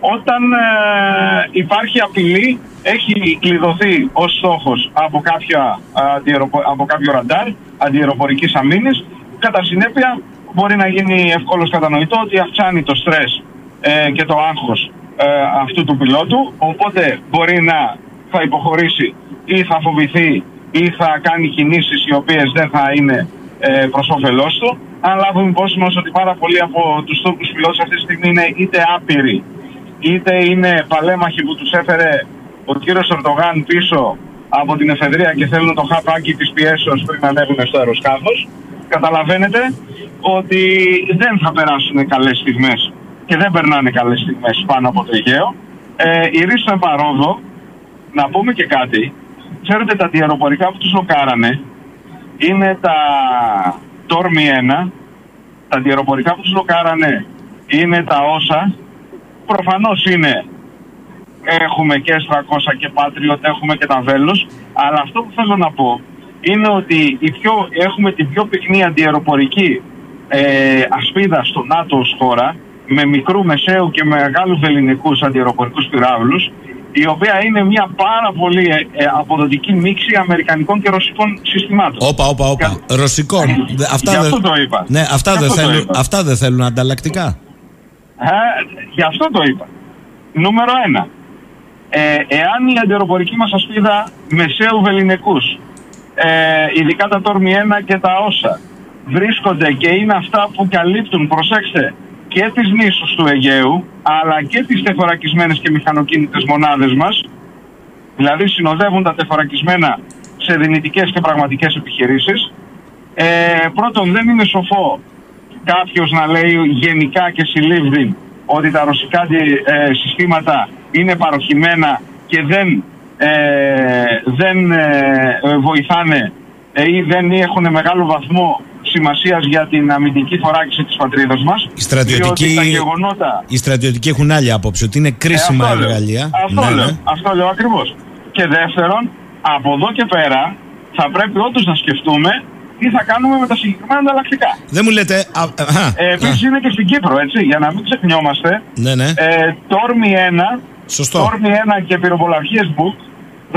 όταν ε, υπάρχει απειλή, έχει κλειδωθεί ως στόχος από, κάποια, αντιεροπο- από κάποιο ραντάρ αντιεροπορικής αμήνης, κατά συνέπεια μπορεί να γίνει ευκόλως κατανοητό ότι αυξάνει το στρες ε, και το άγχος ε, αυτού του πιλότου, οπότε μπορεί να θα υποχωρήσει ή θα φοβηθεί ή θα κάνει κινήσεις οι οποίες δεν θα είναι ε, προς όφελός του. Αν λάβουμε υπόψη μας ότι πάρα πολλοί από τους Τούρκους πιλότους αυτή τη στιγμή είναι είτε άπειροι είτε είναι παλέμαχοι που τους έφερε ο κύριος Ερντογάν πίσω από την εφεδρεία και θέλουν το χαπάκι της πιέσεως πριν ανέβουν στο αεροσκάφος, καταλαβαίνετε ότι δεν θα περάσουν καλές στιγμές και δεν περνάνε καλές στιγμές πάνω από το Αιγαίο. Ε, η Ρίσο παρόδο, να πούμε και κάτι, ξέρετε τα αντιαεροπορικά που τους λοκάρανε είναι τα Τόρμι 1, τα αντιαεροπορικά που τους λοκάρανε είναι τα όσα; Προφανώς είναι. Έχουμε και S300 και Patriot, έχουμε και τα Velos αλλά αυτό που θέλω να πω είναι ότι η πιο, έχουμε την πιο πυκνή αντιεροπορική ε, ασπίδα στο ΝΑΤΟ ως χώρα με μικρού, μεσαίου και μεγάλους βεληνικούς αντιεροπορικούς πυράβλους η οποία είναι μια πάρα πολύ ε, ε, αποδοτική μίξη αμερικανικών και ρωσικών συστημάτων. Όπα, όπα, όπα. Ρωσικών. Δε- Αυτά Γι' δεν- αυτό το είπα. Ναι, αυτά Γι' δεν, αυτό το θέλουν, είπα. αυτά δεν θέλουν ανταλλακτικά. Ε, γι' αυτό το είπα. Νούμερο ένα. Ε, εάν η αντιεροπορική μας ασπίδα μεσαίου βεληνικούς, ε, ειδικά τα Τόρμι 1 και τα όσα, βρίσκονται και είναι αυτά που καλύπτουν, προσέξτε, και τις νήσους του Αιγαίου, αλλά και τις τεθωρακισμένες και μηχανοκίνητες μονάδες μας, δηλαδή συνοδεύουν τα τεθωρακισμένα σε δυνητικές και πραγματικές επιχειρήσεις. Ε, πρώτον, δεν είναι σοφό κάποιος να λέει γενικά και συλλήβδη ότι τα ρωσικά αντι- ε, συστήματα είναι παροχημένα και δεν, ε, δεν ε, ε, βοηθάνε ε, ή δεν έχουν μεγάλο βαθμό σημασίας για την αμυντική θωράκιση της πατρίδας μας. Οι στρατιωτικοί, Διότι τα γεγονότα οι στρατιωτικοί έχουν άλλη άποψη ότι είναι κρίσιμα ε, αυτό λέω. εργαλεία. Αυτό, Ναι, λέω, ναι. αυτό λέω ακριβώς. Και δεύτερον, από εδώ και πέρα θα πρέπει όντως να σκεφτούμε τι θα κάνουμε με τα συγκεκριμένα ανταλλακτικά. Δεν μου λέτε. α, α, Ε, Επίσης είναι και στην Κύπρο, έτσι, για να μην ξεχνιόμαστε. Ναι, ναι. Ε, το Όρμη 1, Σωστό. το Όρμη 1 και πυροβολαρχίες Μπουκ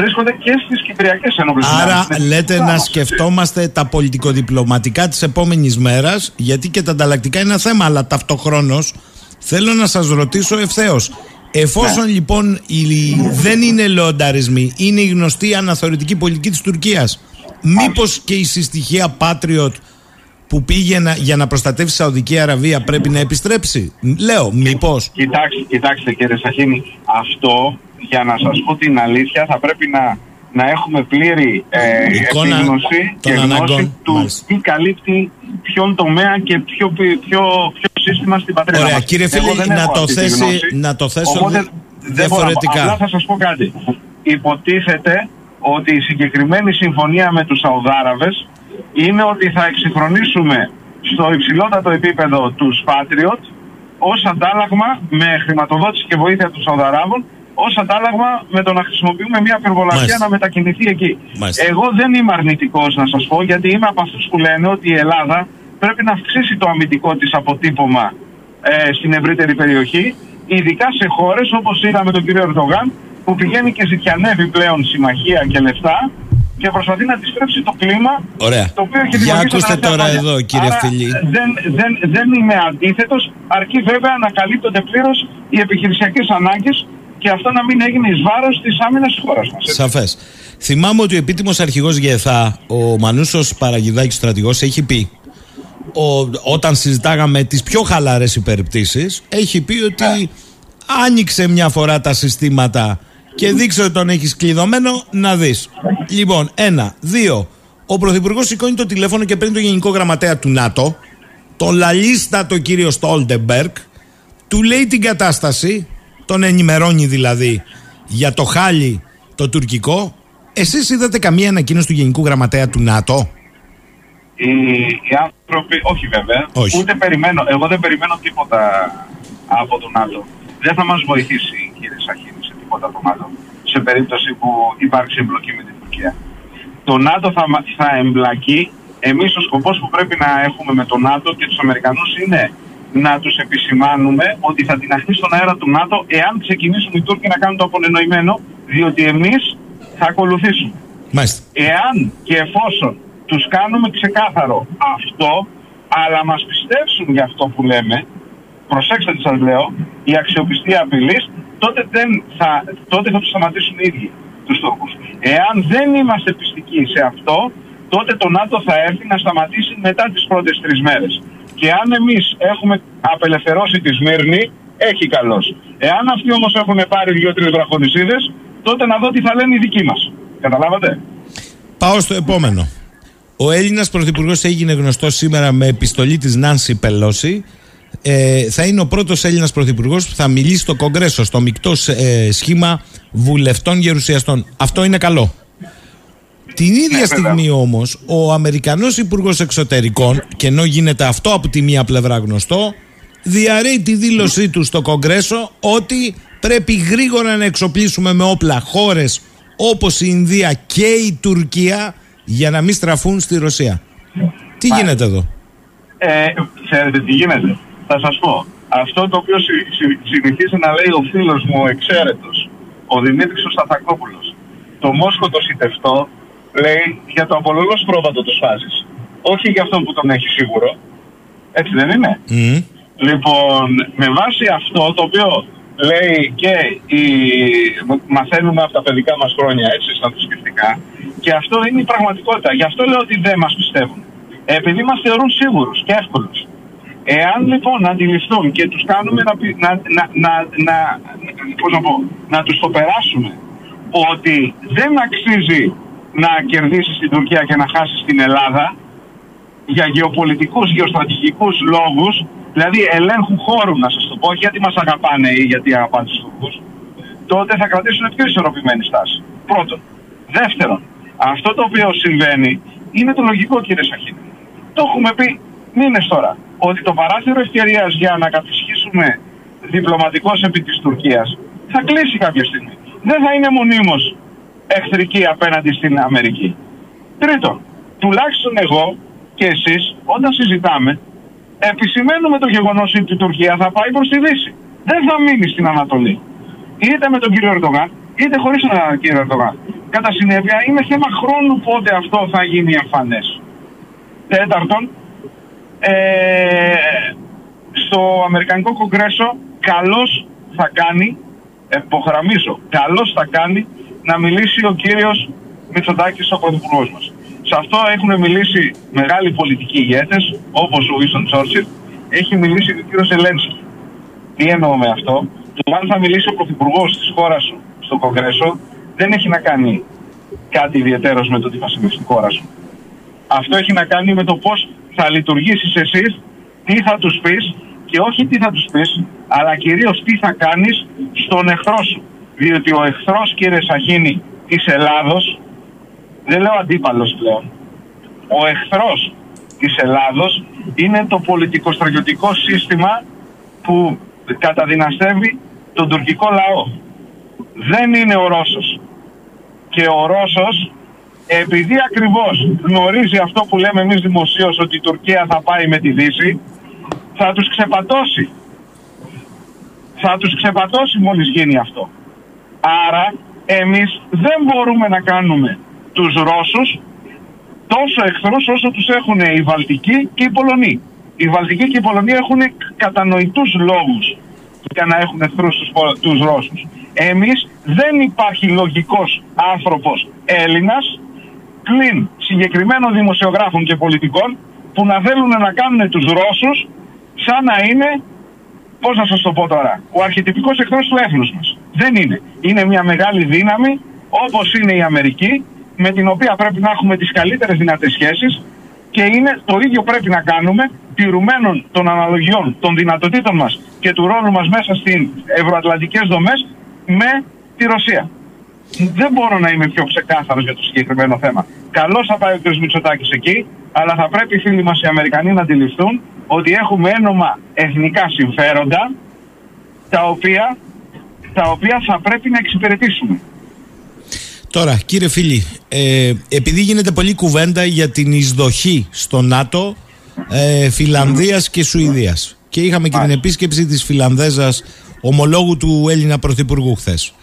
βρίσκονται και στις Κυπριακές Ενόπλες Άρα Δυνάμεις. λέτε Ναι, να μας, σκεφτόμαστε τα πολιτικοδιπλωματικά της επόμενης μέρας γιατί και τα ανταλλακτικά είναι ένα θέμα αλλά ταυτοχρόνως θέλω να σας ρωτήσω ευθέως. Εφόσον Ναι. λοιπόν οι, δεν είναι λεονταρισμοί είναι η γνωστή αναθεωρητική πολιτική της Τουρκίας μήπως και η συστοιχεία Patriot που πήγε να- για να προστατεύσει η Σαουδική Αραβία πρέπει να επιστρέψει; Λέω μήπως. Κοιτάξτε, κοιτάξτε κύριε Σαχίνη, αυτό για να σας πω την αλήθεια θα πρέπει να, να έχουμε πλήρη ε, Εικόνα επίγνωση των και γνώση αναγκών. του Μάλιστα. τι καλύπτει ποιον τομέα και ποιο, ποιο, ποιο, σύστημα στην πατρίδα Ωραία, μας. κύριε Εγώ Φίλη, δεν να έχω το αυτή τη θέσει- γνώση, να το θέσω οπότε δι- δεν μπορώ να πω. διαφορετικά. Απλά θα σας πω κάτι. Υποτίθεται ότι η συγκεκριμένη συμφωνία με τους Σαουδάραβες είναι ότι θα εξυγχρονίσουμε στο υψηλότατο επίπεδο τους Patriot ως αντάλλαγμα με χρηματοδότηση και βοήθεια των Σαουδαράβων ως αντάλλαγμα με το να χρησιμοποιούμε μια πυροβολαρχία Μάλιστα. να μετακινηθεί εκεί. Μάλιστα. Εγώ δεν είμαι αρνητικός να σας πω γιατί είμαι από αυτούς που λένε ότι η Ελλάδα πρέπει να αυξήσει το αμυντικό της αποτύπωμα ε, στην ευρύτερη περιοχή ειδικά σε χώρες όπως είδαμε τον κύριο Ερντογάν που πηγαίνει και ζητιανεύει πλέον συμμαχία και λεφτά και προσπαθεί να αντιστρέψει το κλίμα Ωραία. το οποίο έχει Για δημιουργήσει τα ακούστε τελευταία τώρα χρόνια. εδώ, κύριε Άρα, Φιλή. Δεν, δεν, δεν είμαι αντίθετος, αρκεί βέβαια να καλύπτονται πλήρως οι επιχειρησιακές ανάγκες και αυτό να μην έγινε εις βάρος της άμυνας της χώρας μας. Σαφές. Θυμάμαι ότι ο επίτιμος αρχηγός ΓΕΘΑ, ο Μανούσος Παραγιδάκης στρατηγός, έχει πει ο, όταν συζητάγαμε τις πιο χαλαρές υπερπτήσεις έχει πει ότι άνοιξε μια φορά τα συστήματα και δείξε ότι τον έχεις κλειδωμένο να δεις. Λοιπόν, ένα. Δύο. Ο Πρωθυπουργός σηκώνει το τηλέφωνο και παίρνει τον Γενικό Γραμματέα του ΝΑΤΟ, τον λαλίστατο κύριο Στόλτεμπεργκ, του λέει την κατάσταση, τον ενημερώνει δηλαδή για το χάλι το τουρκικό. Εσείς είδατε καμία ανακοίνωση του Γενικού Γραμματέα του ΝΑΤΟ; Οι, οι άνθρωποι, όχι βέβαια, Όχι. ούτε περιμένω, εγώ δεν περιμένω τίποτα από τον ΝΑΤΟ. Δεν θα μας βοηθήσει κύριε Σαχίνη σε τίποτα το ΝΑΤΟ σε περίπτωση που υπάρξει εμπλοκή με την Τουρκία. Το ΝΑΤΟ θα, μα- θα εμπλακεί, εμείς ο σκοπός που πρέπει να έχουμε με το ΝΑΤΟ και τους Αμερικανούς είναι να τους επισημάνουμε ότι θα τυναχθεί στον αέρα του ΝΑΤΟ εάν ξεκινήσουν οι Τούρκοι να κάνουν το απονενοημένο, διότι εμείς θα ακολουθήσουμε. Μάλιστα. Εάν και εφόσον τους κάνουμε ξεκάθαρο αυτό, αλλά μας πιστέψουν για αυτό που λέμε, προσέξτε τι σας λέω, η αξιοπιστία απειλής, τότε, δεν θα, τότε θα τους σταματήσουν οι ίδιοι τους Τούρκους. Εάν δεν είμαστε πιστικοί σε αυτό, τότε το ΝΑΤΟ θα έρθει να σταματήσει μετά τις πρώτες τρεις μέρες. Και αν εμείς έχουμε απελευθερώσει τη Σμύρνη, έχει καλώς. Εάν αυτοί όμως έχουν πάρει δύο-τρεις βραχονισίδες, τότε να δω τι θα λένε οι δικοί μας. Καταλάβατε; Πάω στο επόμενο. Ο Έλληνας Πρωθυπουργός έγινε γνωστός σήμερα με επιστολή της Νάνση Πελώση. Ε, θα είναι ο πρώτος Έλληνας Πρωθυπουργός που θα μιλήσει στο Κογκρέσο, στο μεικτό ε, σχήμα βουλευτών γερουσιαστών. Αυτό είναι καλό. Την ίδια στιγμή όμως, ο Αμερικανός Υπουργός Εξωτερικών, και ενώ γίνεται αυτό από τη μία πλευρά γνωστό, διαρρέει τη δήλωσή του στο Κογκρέσο ότι πρέπει γρήγορα να εξοπλίσουμε με όπλα χώρες όπως η Ινδία και η Τουρκία για να μην στραφούν στη Ρωσία. Τι γίνεται εδώ; Ε, ξέρετε τι γίνεται. Θα σας πω. Αυτό το οποίο συ, συ- συνηθίζει να λέει ο φίλος μου ο εξαίρετος, ο Δημήτρης ο Σταθακόπουλος. Το Μόσκο το σιτευτό λέει για το απολόγος πρόβατο το σφάζεις. Όχι για αυτόν που τον έχει σίγουρο. Έτσι δεν είναι. Λοιπόν, με βάση αυτό το οποίο λέει και οι... μαθαίνουμε από τα παιδικά μας χρόνια έτσι στα θρησκευτικά και αυτό είναι η πραγματικότητα. Γι' αυτό λέω ότι δεν μας πιστεύουν. Επειδή μας θεωρούν σίγουρους και εύκολους. Εάν λοιπόν αντιληφθούν και τους κάνουμε να, πει- να, να, να, να, πώς να, πω, να τους το περάσουμε ότι δεν αξίζει να κερδίσεις την Τουρκία και να χάσεις την Ελλάδα για γεωπολιτικούς, γεωστρατηγικούς λόγους, δηλαδή ελέγχου χώρου να σας το πω, όχι γιατί μας αγαπάνε ή γιατί αγαπάνε τους Τούρκους, τότε θα κρατήσουν πιο ισορροπημένη στάση. Πρώτον. Δεύτερον, αυτό το οποίο συμβαίνει είναι το λογικό κύριε Σαχίνη. Το έχουμε πει μήνες τώρα, ότι το παράθυρο ευκαιρίας για να κατησχίσουμε διπλωματικός επί της Τουρκίας θα κλείσει κάποια στιγμή. Δεν θα είναι μονίμως εχθρική απέναντι στην Αμερική. Τρίτον, τουλάχιστον εγώ και εσείς όταν συζητάμε επισημαίνουμε το γεγονός ότι η Τουρκία θα πάει προς τη Δύση. Δεν θα μείνει στην Ανατολή. Είτε με τον κύριο Ερντογάν, είτε χωρίς τον κύριο Ερντογάν. Κατά συνέπεια είναι θέμα χρόνου πότε αυτό θα γίνει εμφανές. Τέταρτον, ε, στο Αμερικανικό Κογκρέσο καλώς θα κάνει, υπογραμμίζω, καλώς θα κάνει να μιλήσει ο κύριος Μητσοτάκης, ο πρωθυπουργός μας. Σε αυτό έχουν μιλήσει μεγάλοι πολιτικοί ηγέτες, όπως ο Βίστον Τσόρτσιλ, έχει μιλήσει και ο κύριος Ελένσκι. Τι εννοώ με αυτό, το αν θα μιλήσει ο πρωθυπουργός της χώρας σου στο Κογκρέσο, δεν έχει να κάνει κάτι ιδιαίτερος με το τι θα συμβεί στη χώρα σου. Αυτό έχει να κάνει με το πώς θα λειτουργήσεις εσύ, τι θα τους πεις και όχι τι θα τους πεις, αλλά κυρίως τι θα κάνεις στον εχθρό σου. Διότι ο εχθρός κύριε Σαχίνη της Ελλάδος, δεν λέω αντίπαλος πλέον, ο εχθρός της Ελλάδος είναι το πολιτικο-στρατιωτικό σύστημα που καταδυναστεύει τον τουρκικό λαό. Δεν είναι ο Ρώσος. Και ο Ρώσος, επειδή ακριβώς γνωρίζει αυτό που λέμε εμείς δημοσίως ότι η Τουρκία θα πάει με τη Δύση, θα τους ξεπατώσει. Θα τους ξεπατώσει μόλις γίνει αυτό. Άρα εμείς δεν μπορούμε να κάνουμε τους Ρώσους τόσο εχθρούς όσο τους έχουν οι Βαλτικοί και οι Πολωνοί. Οι Βαλτικοί και οι Πολωνοί έχουν κατανοητούς λόγους για να έχουν εχθρούς τους, Πο- τους Ρώσους. Εμείς δεν υπάρχει λογικός άνθρωπος Έλληνας πλην συγκεκριμένων δημοσιογράφων και πολιτικών που να θέλουν να κάνουν τους Ρώσους σαν να είναι, πώς να σας το πω τώρα, ο αρχιτυπικός εχθρός του έθνους μας. Δεν είναι. Είναι μια μεγάλη δύναμη όπως είναι η Αμερική με την οποία πρέπει να έχουμε τις καλύτερες δυνατές σχέσεις και είναι το ίδιο πρέπει να κάνουμε τηρουμένων των αναλογιών, των δυνατοτήτων μας και του ρόλου μας μέσα στις ευρωατλαντικές δομές με τη Ρωσία. Δεν μπορώ να είμαι πιο ξεκάθαρος για το συγκεκριμένο θέμα. Καλώς θα πάει ο κ. Μητσοτάκης εκεί, αλλά θα πρέπει οι φίλοι μας οι Αμερικανοί να αντιληφθούν ότι έχουμε ένομα εθνικά συμφέροντα τα οποία, τα οποία θα πρέπει να εξυπηρετήσουμε. Τώρα, κύριε φίλοι, ε, επειδή γίνεται πολλή κουβέντα για την εισδοχή στο ΝΑΤΟ ε, Φιλανδίας και Σουηδίας και είχαμε και την επίσκεψη της Φιλανδέζας ομολόγου του Έλληνα Πρωθυπουργού χθες.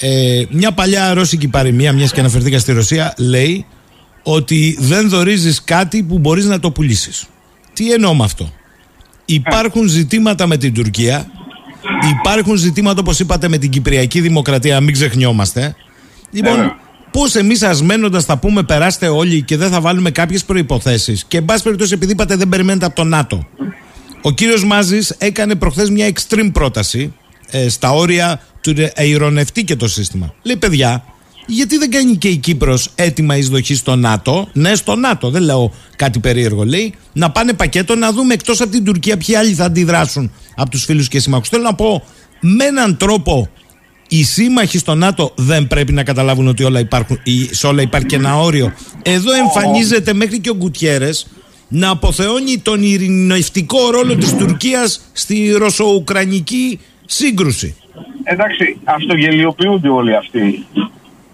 Ε, μια παλιά ρώσικη παροιμία, μιας και αναφερθήκα στη Ρωσία, λέει ότι δεν δορίζεις κάτι που μπορείς να το πουλήσεις. Τι εννοώ με αυτό; Υπάρχουν ζητήματα με την Τουρκία, υπάρχουν ζητήματα όπως είπατε με την Κυπριακή Δημοκρατία, μην ξεχνιόμαστε. Λοιπόν, πώς εμείς ασμένοντα θα πούμε περάστε όλοι και δεν θα βάλουμε κάποιες προποθέσει. Και εν πάση περιπτώσει, επειδή είπατε δεν περιμένετε από το ΝΑΤΟ. Ο κύριος Μάζης έκανε προχθές μια extreme πρόταση ε, στα όρια του να ειρωνευτεί και το σύστημα. Λέει, παιδιά, γιατί δεν κάνει και η Κύπρος έτοιμα εισδοχής στο ΝΑΤΟ; Ναι, στο ΝΑΤΟ, δεν λέω κάτι περίεργο. Λέει να πάνε πακέτο να δούμε εκτός από την Τουρκία ποιοι άλλοι θα αντιδράσουν από τους φίλους και συμμάχους. Θέλω να πω, με έναν τρόπο οι σύμμαχοι στο ΝΑΤΟ δεν πρέπει να καταλάβουν ότι όλα υπάρχουν, ή σε όλα υπάρχει και ένα όριο. Εδώ εμφανίζεται μέχρι και ο Γκουτιέρες να αποθεώνει τον ειρηνευτικό ρόλο της Τουρκίας στη ρωσο-ουκρανική σύγκρουση. Εντάξει, αυτογελιοποιούνται όλοι αυτοί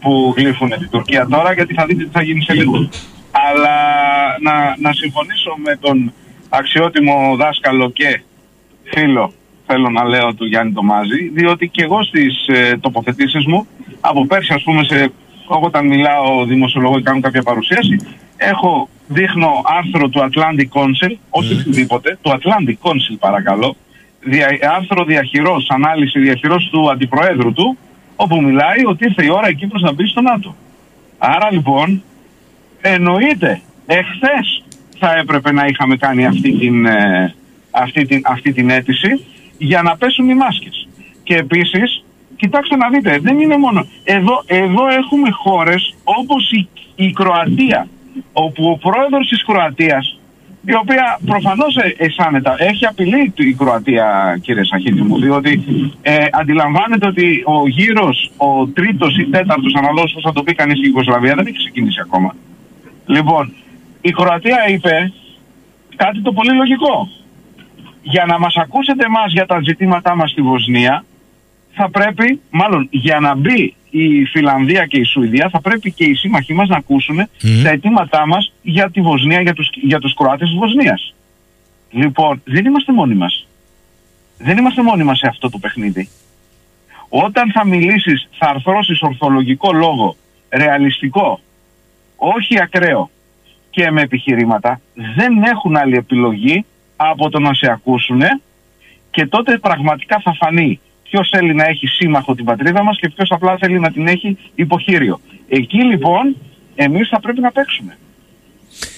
που γλύφουν την Τουρκία τώρα γιατί θα δείτε τι θα γίνει σε λίγο. Αλλά να, να συμφωνήσω με τον αξιότιμο δάσκαλο και φίλο θέλω να λέω του Γιάννη Τομάζη, διότι και εγώ στις ε, τοποθετήσεις μου, από πέρσι ας πούμε, σε, όταν μιλάω δημοσιολογώ και κάνω κάποια παρουσίαση, έχω, δείχνω άρθρο του Atlantic Council, όχι οτιδήποτε, του Atlantic Council παρακαλώ, δια, άρθρο διαχειρός, ανάλυση διαχειρός του αντιπροέδρου του, όπου μιλάει ότι ήρθε η ώρα η Κύπρος να μπει στο ΝΑΤΟ. Άρα λοιπόν, εννοείται, εχθές θα έπρεπε να είχαμε κάνει αυτή την, ε, αυτή την, αυτή την αίτηση για να πέσουν οι μάσκες. Και επίσης κοιτάξτε να δείτε, δεν είναι μόνο. Εδώ, εδώ έχουμε χώρες όπως η, η Κροατία, όπου ο πρόεδρος της Κροατίας, η οποία προφανώς ε, αισθάνεται, έχει απειλή η Κροατία κύριε Σαχίδη μου, διότι ε, αντιλαμβάνεται ότι ο γύρος, ο τρίτος ή τέταρτος αναλόγως πώς θα το πει κανείς η Ιουγκοσλαβία δεν έχει ξεκινήσει ακόμα. Λοιπόν, η Κροατία είπε κάτι το πολύ λογικό. Για να μας ακούσετε εμάς για τα ζητήματά μας στη Βοσνία, θα πρέπει, μάλλον για να μπει η Φιλανδία και η Σουηδία, θα πρέπει και οι σύμμαχοί μας να ακούσουν τα αιτήματά μας για τη Βοσνία, για τους, για τους Κροάτες της Βοσνίας. Λοιπόν, δεν είμαστε μόνοι μας. Δεν είμαστε μόνοι μας σε αυτό το παιχνίδι. Όταν θα μιλήσεις, θα αρθρώσεις ορθολογικό λόγο, ρεαλιστικό, όχι ακραίο και με επιχειρήματα, δεν έχουν άλλη επιλογή από το να σε ακούσουν και τότε πραγματικά θα φανεί ποιος θέλει να έχει σύμμαχο την πατρίδα μας και ποιος απλά θέλει να την έχει υποχείριο. Εκεί λοιπόν εμείς θα πρέπει να παίξουμε.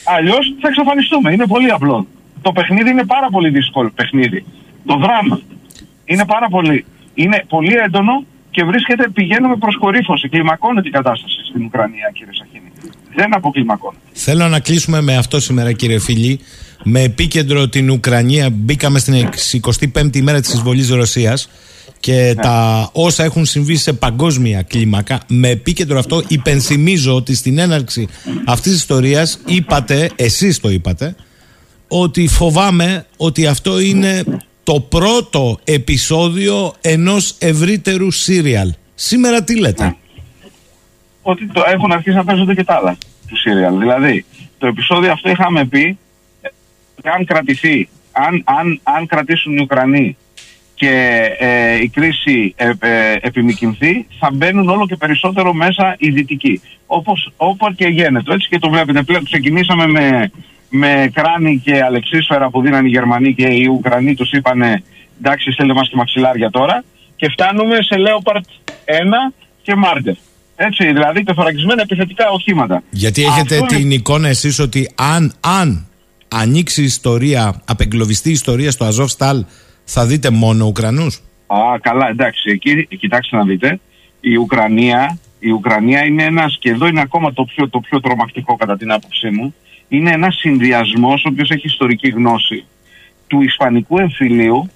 Αλλιώς θα εξαφανιστούμε. Είναι πολύ απλό. Το παιχνίδι είναι πάρα πολύ δύσκολο παιχνίδι. Το δράμα είναι πάρα πολύ. Είναι πολύ έντονο και βρίσκεται, πηγαίνουμε προς κορύφωση. Κλιμακώνεται η κατάσταση στην Ουκρανία, κύριε Σαχίνη. Δεν αποκλιμακώνεται. Θέλω να κλείσουμε με αυτό σήμερα, κύριε Φίλη. Με επίκεντρο την Ουκρανία, μπήκαμε στην 25η ημέρα της εισβολής Ρωσίας και τα όσα έχουν συμβεί σε παγκόσμια κλίμακα. Με επίκεντρο αυτό υπενθυμίζω ότι στην έναρξη αυτής της ιστορίας είπατε, εσείς το είπατε, ότι φοβάμαι ότι αυτό είναι το πρώτο επεισόδιο ενός ευρύτερου σύριαλ. Σήμερα τι λέτε; Ότι το έχουν αρχίσει να παίζονται και τα άλλα του σύριαλ. Δηλαδή, το επεισόδιο αυτό είχαμε πει, ε, αν κρατηθεί, αν, αν, αν κρατήσουν οι Ουκρανοί και ε, η κρίση ε, ε, επιμηκυνθεί, θα μπαίνουν όλο και περισσότερο μέσα οι δυτικοί. Όπως, όπως και γίνεται. Έτσι και το βλέπετε. Πλέον ξεκινήσαμε με, με κράνη και αλεξίσφαιρα που δίναν οι Γερμανοί και οι Ουκρανοί τους είπανε εντάξει στέλνε μας και μαξιλάρια τώρα και φτάνουμε σε Leopard 1 και Marder. Έτσι, δηλαδή τεθωρακισμένα επιθετικά οχήματα. Γιατί έχετε Αυτό την είναι- εικόνα εσείς ότι αν, αν ανοίξει η ιστορία, απεγκλωβιστεί η ιστορία στο Αζόφ Στάλ, θα δείτε μόνο Ουκρανούς. Α, καλά, εντάξει. Εκεί, κοιτάξτε να δείτε. Η Ουκρανία, η Ουκρανία είναι ένας, και εδώ είναι ακόμα το πιο, το πιο τρομακτικό κατά την άποψή μου, είναι ένας συνδυασμός, ο οποίος έχει ιστορική γνώση, του Ισπανικού εμφυλίου,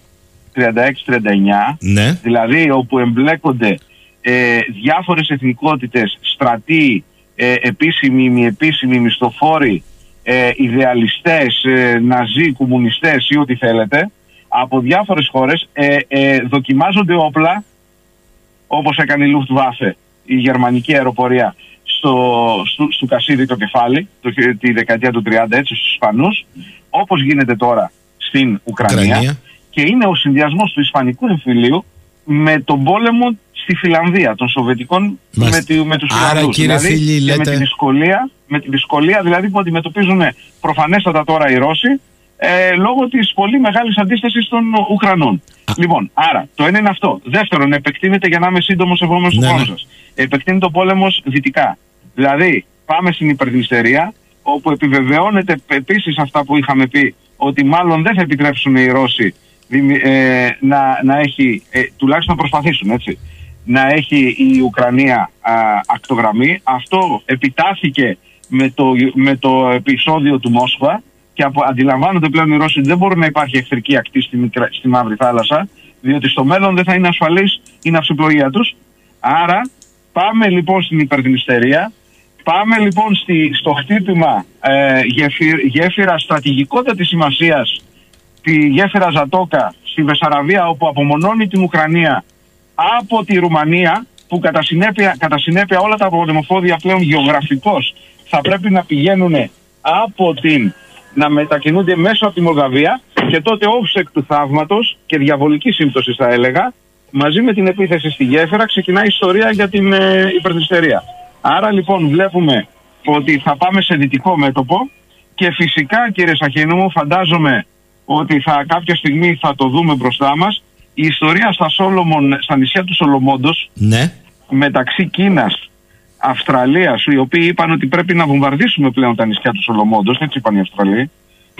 36-39, Ναι. δηλαδή όπου εμπλέκονται ε, διάφορες εθνικότητες, στρατοί, ε, επίσημοι, μη επίσημοι, μισθοφόροι, ε, ιδεαλιστές, ε, ναζί, κομμουνιστές ή ό,τι θέλετε, από διάφορες χώρες ε, ε, δοκιμάζονται όπλα, όπως έκανε η Luftwaffe, η γερμανική αεροπορία, στο, στο, στο Κασίδι το κεφάλι, το, τη δεκαετία του 30 έτσι στους Ισπανούς, όπως γίνεται τώρα στην Ουκρανία, Ουκρανία. και είναι ο συνδυασμός του Ισπανικού εμφυλίου με τον πόλεμο στη Φιλανδία, των Σοβιετικών Μάλιστα. με, τη, με τους Άρα, Φιλανδούς. κύριε δηλαδή, Φίλη, και λέτε- με τη δυσκολία, με τη δυσκολία δηλαδή που αντιμετωπίζουν προφανέστατα τώρα οι Ρώσοι ε, λόγω της πολύ μεγάλης αντίστασης των Ουκρανών. Λοιπόν, άρα το ένα είναι αυτό. Δεύτερον, επεκτείνεται για να είμαι σύντομος επόμενο του Ναι, χρόνου ναι. σας. Επεκτείνεται ο πόλεμος δυτικά. Δηλαδή, πάμε στην υπερδνηστερία, όπου επιβεβαιώνεται επίσης αυτά που είχαμε πει, ότι μάλλον δεν θα επιτρέψουν οι Ρώσοι δημι- ε, να, να έχει, ε, τουλάχιστον να προσπαθήσουν έτσι, να έχει η Ουκρανία α, ακτογραμμή. Αυτό επιτάθηκε με το, με το επεισόδιο του Μόσχα και απο, αντιλαμβάνονται πλέον οι Ρώσοι ότι δεν μπορεί να υπάρχει εχθρική ακτή στη, μικρά- στη Μαύρη Θάλασσα, διότι στο μέλλον δεν θα είναι ασφαλής η ναυσιπλοεία τους. Άρα πάμε λοιπόν στην υπερδνηστερία, πάμε λοιπόν στη, στο χτύπημα ε, γεφυ- γέφυρα στρατηγικότατης σημασίας τη γέφυρα Ζατόκα στη Βεσαραβία όπου απομονώνει την Ουκρανία από τη Ρουμανία που κατά συνέπεια, κατά συνέπεια όλα τα πολεμοφόδια πλέον γεωγραφικώς θα πρέπει να πηγαίνουν από την να μετακινούνται μέσω από τη Μολδαβία και τότε όψεκ του θαύματος και διαβολική σύμπτωση θα έλεγα μαζί με την επίθεση στη γέφυρα ξεκινάει η ιστορία για την ε, υπερδυστερία. Άρα λοιπόν βλέπουμε ότι θα πάμε σε δυτικό μέτωπο και φυσικά κύριε Σαχίνου μου φαντάζομαι ότι θα, κάποια στιγμή θα το δούμε μπροστά μας η ιστορία στα, Σόλομον, στα νησιά του Σολομόντος Ναι. μεταξύ Κίνας, Αυστραλίας οι οποίοι είπαν ότι πρέπει να βομβαρδίσουμε πλέον τα νησιά του Σολομόντος έτσι είπαν οι Αυστραλοί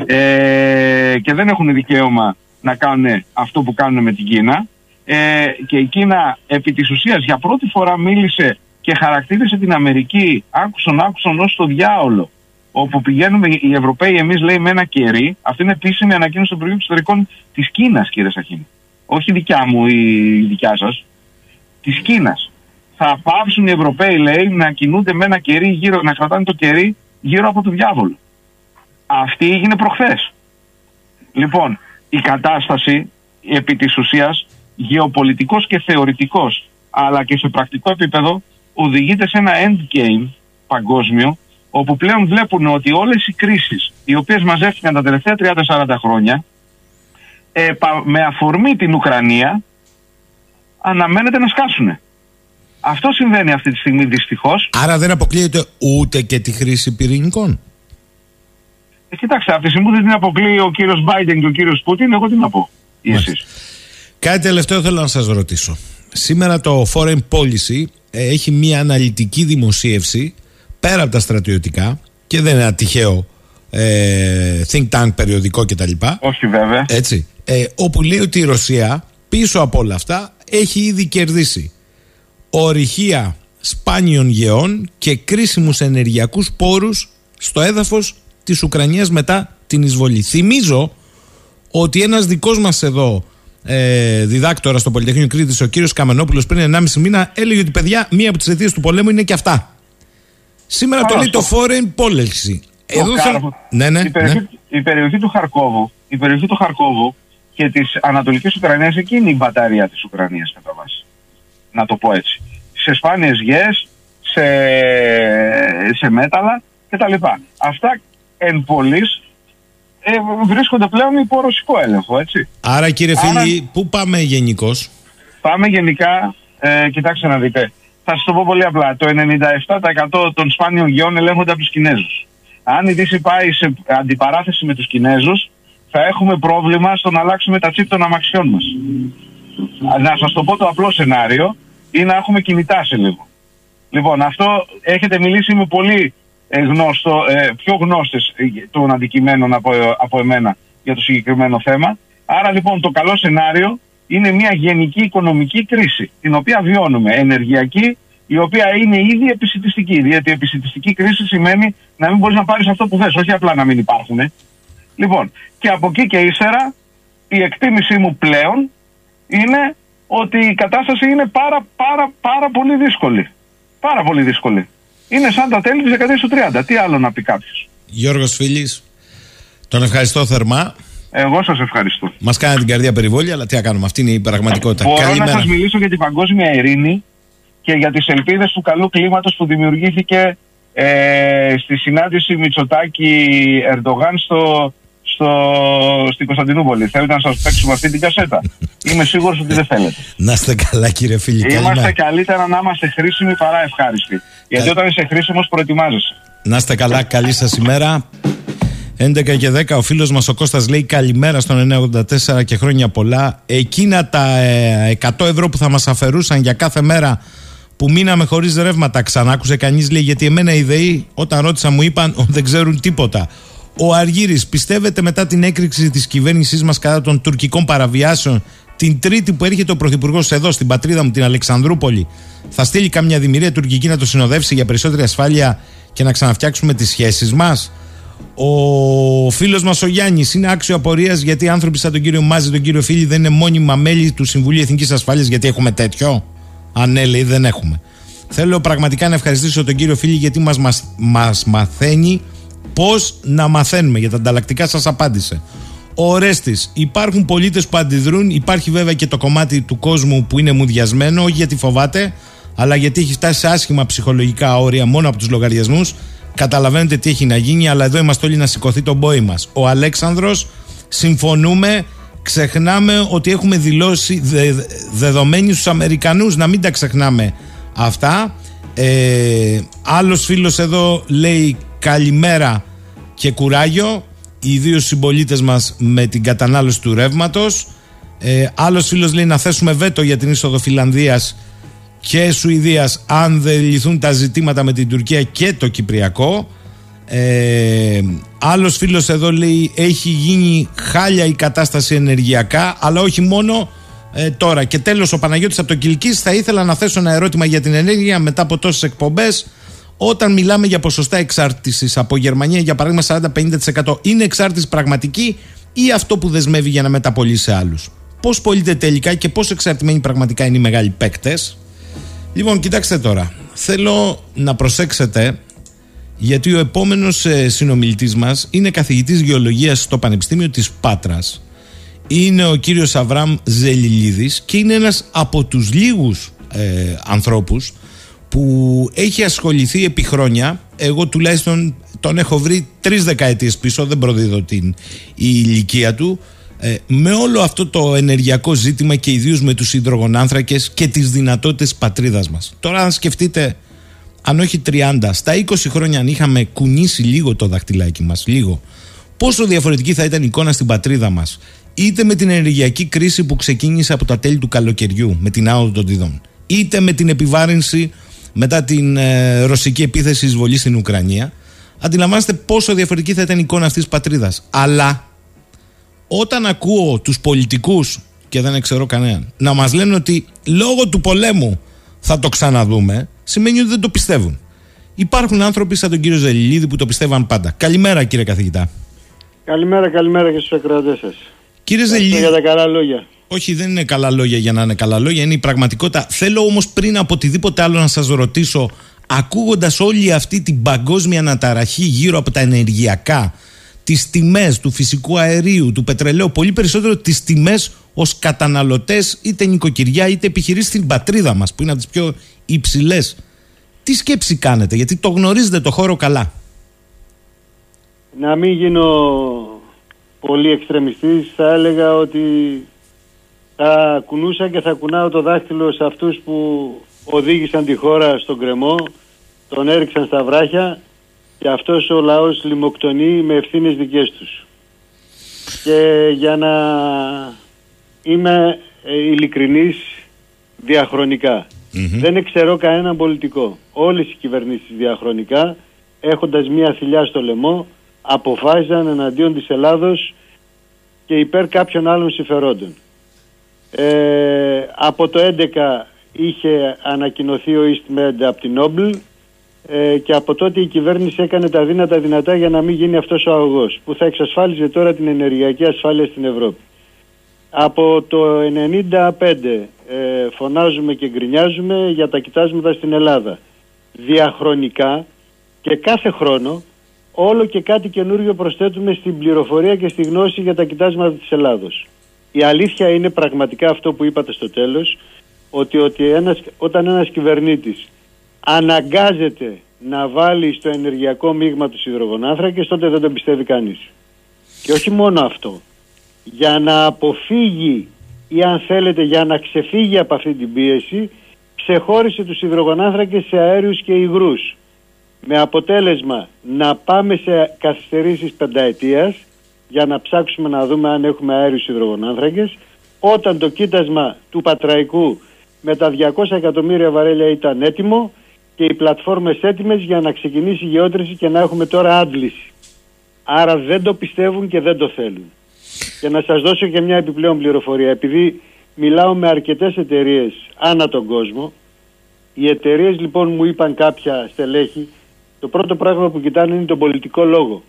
ε, και δεν έχουν δικαίωμα να κάνουν αυτό που κάνουν με την Κίνα. Ε, και η Κίνα επί της ουσίας για πρώτη φορά μίλησε και χαρακτήρισε την Αμερική άκουσον άκουσον ως το διάολο όπου πηγαίνουμε οι Ευρωπαίοι εμείς λέει με ένα κερί. Αυτή είναι επίσημη ανακοίνωση των Υπουργείων Εξωτερικών της Κίνας κύριε Σαχίνη. Όχι δικιά μου ή η δικιά σας. Της Κίνας θα πάψουν οι Ευρωπαίοι λέει να κινούνται με ένα κερί γύρω, να κρατάνε το κερί γύρω από το διάβολο αυτή έγινε προχθές λοιπόν η κατάσταση επί της ουσίας γεωπολιτικός και θεωρητικός αλλά και σε πρακτικό επίπεδο οδηγείται σε ένα endgame παγκόσμιο όπου πλέον βλέπουν ότι όλες οι κρίσεις οι οποίες μαζεύτηκαν τα τελευταία 30-40 χρόνια ε, πα- με αφορμή την Ουκρανία αναμένεται να σκάσουν. Αυτό συμβαίνει αυτή τη στιγμή δυστυχώς. Άρα δεν αποκλείεται ούτε και τη χρήση πυρηνικών; Ε, κοιτάξτε, από τη στιγμή που δεν την αποκλείει ο κύριος Biden και ο κύριος Πούτιν, εγώ τι να πω. Ή εσείς. Κάτι τελευταίο θέλω να σας ρωτήσω. Σήμερα το Foreign Policy ε, έχει μια αναλυτική δημοσίευση πέρα από τα στρατιωτικά και δεν είναι ένα τυχαίο ε, think tank περιοδικό κτλ. Όχι βέβαια. Έτσι. Ε, όπου λέει ότι η Ρωσία πίσω από όλα αυτά έχει ήδη κερδίσει ορυχεία σπάνιων γεών και κρίσιμους ενεργειακούς πόρους στο έδαφος της Ουκρανίας μετά την εισβολή. Θυμίζω ότι ένας δικός μας εδώ ε, διδάκτορας στο Πολυτεχνείο Κρήτης, ο κύριος Καμενόπουλος πριν 1,5 μήνα έλεγε ότι παιδιά μία από τις αιτίες του πολέμου είναι και αυτά. Σήμερα το λέει το Foreign Policy. Το Εδώ θα... Χάρκοβ. Ναι, ναι, η, περιοχή, ναι. η περιοχή του Χαρκόβου, η περιοχή του Χαρκόβου και της Ανατολικής Ουκρανίας εκεί είναι η μπαταρία της Ουκρανίας κατά βάση. Να το πω έτσι. Σε σπάνιες γεές, σε, σε μέταλλα κτλ. Αυτά εν πολλής ε, βρίσκονται πλέον υπό ρωσικό έλεγχο, έτσι. Άρα κύριε Άρα- φίλοι, πού πάμε γενικώς; Πάμε γενικά, ε, κοιτάξτε να δείτε. Θα σας το πω πολύ απλά. Το 97% των σπάνιων γεών ελέγχονται από τους Κινέζους. Αν η Δύση πάει σε αντιπαράθεση με τους Κινέζους, θα έχουμε πρόβλημα στο να αλλάξουμε τα τσίπ των αμαξιών μας. Να σας το πω το απλό σενάριο ή να έχουμε κινητά σε λίγο. Λοιπόν, αυτό έχετε μιλήσει με πολύ ε, γνώστο, ε, πιο γνώστες ε, των αντικειμένων από, από εμένα για το συγκεκριμένο θέμα. Άρα λοιπόν το καλό σενάριο είναι μια γενική οικονομική κρίση, την οποία βιώνουμε, ενεργειακή, η οποία είναι ήδη επισητιστική. Διότι η επισητιστική κρίση σημαίνει να μην μπορείς να πάρεις αυτό που θες, όχι απλά να μην υπάρχουν. Λοιπόν, και από εκεί και ύστερα, η εκτίμησή μου πλέον είναι ότι η κατάσταση είναι πάρα πάρα πάρα πολύ δύσκολη. Πάρα πολύ δύσκολη. Είναι σαν τα τέλη της δεκαετίας του 30. Τι άλλο να πει κάποιος. Γιώργος Φίλης, τον ευχαριστώ θερμά. Εγώ σας ευχαριστώ. Μας κάνει την καρδιά περιβόλια, αλλά τι να κάνουμε, αυτή είναι η πραγματικότητα. Μπορώ Καλημέρα. να σας μιλήσω για την παγκόσμια ειρήνη και για τις ελπίδες του καλού κλίματος που δημιουργήθηκε ε, στη συνάντηση Μητσοτάκη-Ερντογάν στο, στο, στην Κωνσταντινούπολη. Θέλετε να σας παίξουμε αυτή την κασέτα; Είμαι σίγουρος ότι δεν θέλετε. Να είστε καλά κύριε Φίλη, Είμαστε καλημέρα. καλύτερα να είμαστε χρήσιμοι παρά ευχάριστοι. Γιατί όταν είσαι χρήσιμος προετοιμάζεσαι. Να είστε καλά, καλή σας ημέρα. 11 και 10 ο φίλος μας ο Κώστας λέει καλημέρα στον 984 και χρόνια πολλά. Εκείνα τα ε, 100 ευρώ που θα μας αφαιρούσαν για κάθε μέρα που μείναμε χωρίς ρεύματα ξανά άκουσε κανείς λέει γιατί εμένα οι ΔΕΗ όταν ρώτησα μου είπαν ότι δεν ξέρουν τίποτα. Ο Αργύρης πιστεύετε μετά την έκρηξη της κυβέρνησής μας κατά των τουρκικών παραβιάσεων την Τρίτη που έρχεται ο Πρωθυπουργός εδώ στην πατρίδα μου, την Αλεξανδρούπολη, θα στείλει καμιά δημιουργία τουρκική να το συνοδεύσει για περισσότερη ασφάλεια και να ξαναφτιάξουμε τις σχέσεις μας; Ο φίλος μας ο Γιάννης είναι άξιο απορίας γιατί άνθρωποι σαν τον κύριο Μάζη, τον κύριο Φίλη δεν είναι μόνιμα μέλη του Συμβουλίου Εθνικής Ασφάλειας γιατί έχουμε τέτοιο; Αν ναι, λέει, δεν έχουμε. Θέλω πραγματικά να ευχαριστήσω τον κύριο Φίλη γιατί μας, μας, μας μαθαίνει πώς να μαθαίνουμε για τα ανταλλακτικά σας απάντησε. Ο Ορέστης, υπάρχουν πολίτες που αντιδρούν, υπάρχει βέβαια και το κομμάτι του κόσμου που είναι μουδιασμένο, όχι γιατί φοβάται, αλλά γιατί έχει φτάσει σε άσχημα ψυχολογικά όρια μόνο από τους λογαριασμούς. Καταλαβαίνετε τι έχει να γίνει, αλλά εδώ είμαστε όλοι να σηκωθεί το μπόι μας. Ο Αλέξανδρος, συμφωνούμε, ξεχνάμε ότι έχουμε δηλώσει δε, δεδομένοι στους Αμερικανούς, να μην τα ξεχνάμε αυτά. Ε, άλλος φίλος εδώ λέει καλημέρα και κουράγιο οι δύο συμπολίτες μας με την κατανάλωση του ρεύματος. Ε, άλλος φίλος λέει να θέσουμε βέτο για την είσοδο Φιλανδίας και Σουηδίας αν δεν λυθούν τα ζητήματα με την Τουρκία και το Κυπριακό. Ε, άλλος φίλος εδώ λέει έχει γίνει χάλια η κατάσταση ενεργειακά αλλά όχι μόνο Ε, τώρα και τέλος ο Παναγιώτης από το Κιλκής θα ήθελα να θέσω ένα ερώτημα για την ενέργεια μετά από τόσες εκπομπές όταν μιλάμε για ποσοστά εξάρτησης από Γερμανία για παράδειγμα 40-50% είναι εξάρτηση πραγματική ή αυτό που δεσμεύει για να μεταπολύσει σε άλλους; Πώς πωλείται τελικά και πώς εξαρτημένοι πραγματικά είναι οι μεγάλοι παίκτες; Λοιπόν κοιτάξτε τώρα. Θέλω να προσέξετε γιατί ο επόμενος ε, συνομιλητής μας είναι καθηγητής γεωλογίας στο Πανεπιστήμιο της Πάτρας. Είναι ο κύριος Αβραμ Ζελιλίδης και είναι ένας από τους λίγους ε, ανθρώπους που έχει ασχοληθεί επί χρόνια εγώ τουλάχιστον τον έχω βρει τρεις δεκαετίες πίσω δεν προδίδω την η ηλικία του ε, με όλο αυτό το ενεργειακό ζήτημα και ιδίως με τους υδρογονάνθρακες και τις δυνατότητες πατρίδας μας. Τώρα αν σκεφτείτε αν όχι 30 στα 20 χρόνια αν είχαμε κουνήσει λίγο το δαχτυλάκι μας λίγο πόσο διαφορετική θα ήταν η εικόνα στην πατρίδα μας είτε με την ενεργειακή κρίση που ξεκίνησε από τα τέλη του καλοκαιριού με την άδο των τιδών είτε με την επιβάρυνση μετά την ε, ρωσική επίθεση εισβολής στην Ουκρανία αντιλαμβάνεστε πόσο διαφορετική θα ήταν η εικόνα αυτής της πατρίδας. Αλλά όταν ακούω τους πολιτικούς και δεν ξέρω κανέναν να μας λένε ότι λόγω του πολέμου θα το ξαναδούμε σημαίνει ότι δεν το πιστεύουν. Υπάρχουν άνθρωποι σαν τον κύριο Ζελιλίδη που το πιστεύαν πάντα. Καλημέρα κύριε καθηγητά. Καλημέρα, καλημέρα και στους ακροατές σας. Κύριε Ζελίδη. Για τα καλά λόγια. Όχι, δεν είναι καλά λόγια για να είναι καλά λόγια, είναι η πραγματικότητα. Θέλω όμως πριν από οτιδήποτε άλλο να σας ρωτήσω, ακούγοντας όλη αυτή την παγκόσμια αναταραχή γύρω από τα ενεργειακά, τις τιμές του φυσικού αερίου, του πετρελαίου, πολύ περισσότερο τις τιμές ως καταναλωτές, είτε νοικοκυριά είτε επιχειρήσεις στην πατρίδα μας, που είναι από τις πιο υψηλές. Τι σκέψη κάνετε, γιατί το γνωρίζετε το χώρο καλά. Να μην γίνω πολύ εξτρεμιστής θα έλεγα ότι θα κουνούσα και θα κουνάω το δάχτυλο σε αυτούς που οδήγησαν τη χώρα στον κρεμό, τον έριξαν στα βράχια και αυτός ο λαός λιμοκτονεί με ευθύνες δικές τους. Και για να είμαι ε, ειλικρινής διαχρονικά. Δεν εξαιρώ κανέναν πολιτικό. Όλες οι κυβερνήσεις διαχρονικά έχοντας μία θηλιά στο λαιμό αποφάσισαν εναντίον της Ελλάδος και υπέρ κάποιων άλλων συμφερόντων. Ε, από το 11 είχε ανακοινωθεί ο EastMed από την Νόμπλ ε, και από τότε η κυβέρνηση έκανε τα δύνατα δυνατά για να μην γίνει αυτός ο αγωγός που θα εξασφάλιζε τώρα την ενεργειακή ασφάλεια στην Ευρώπη. Από το 1995 ε, φωνάζουμε και γκρινιάζουμε για τα κοιτάσματα στην Ελλάδα. Διαχρονικά και κάθε χρόνο όλο και κάτι καινούριο προσθέτουμε στην πληροφορία και στη γνώση για τα κοιτάσματα της Ελλάδος. Η αλήθεια είναι πραγματικά αυτό που είπατε στο τέλος, ότι, ότι ένας, όταν ένας κυβερνήτης αναγκάζεται να βάλει στο ενεργειακό μείγμα του υδρογονάνθρακες, τότε δεν τον πιστεύει κανείς. Και όχι μόνο αυτό. Για να αποφύγει ή αν θέλετε για να ξεφύγει από αυτή την πίεση, ξεχώρισε τους υδρογονάνθρακες σε αέριους και υγρούς με αποτέλεσμα να πάμε σε καθυστερήσεις πενταετίας για να ψάξουμε να δούμε αν έχουμε αέριους υδρογονάνθρακες όταν το κοίτασμα του Πατραϊκού με τα 200 εκατομμύρια βαρέλια ήταν έτοιμο και οι πλατφόρμες έτοιμες για να ξεκινήσει η γεώτρηση και να έχουμε τώρα άντληση. Άρα δεν το πιστεύουν και δεν το θέλουν. Και να σας δώσω και μια επιπλέον πληροφορία. Επειδή μιλάω με αρκετές εταιρείες ανά τον κόσμο, οι εταιρείες λοιπόν μου είπαν κάποια στελέχη το πρώτο πράγμα που κοιτάνε είναι τον πολιτικό λόγο.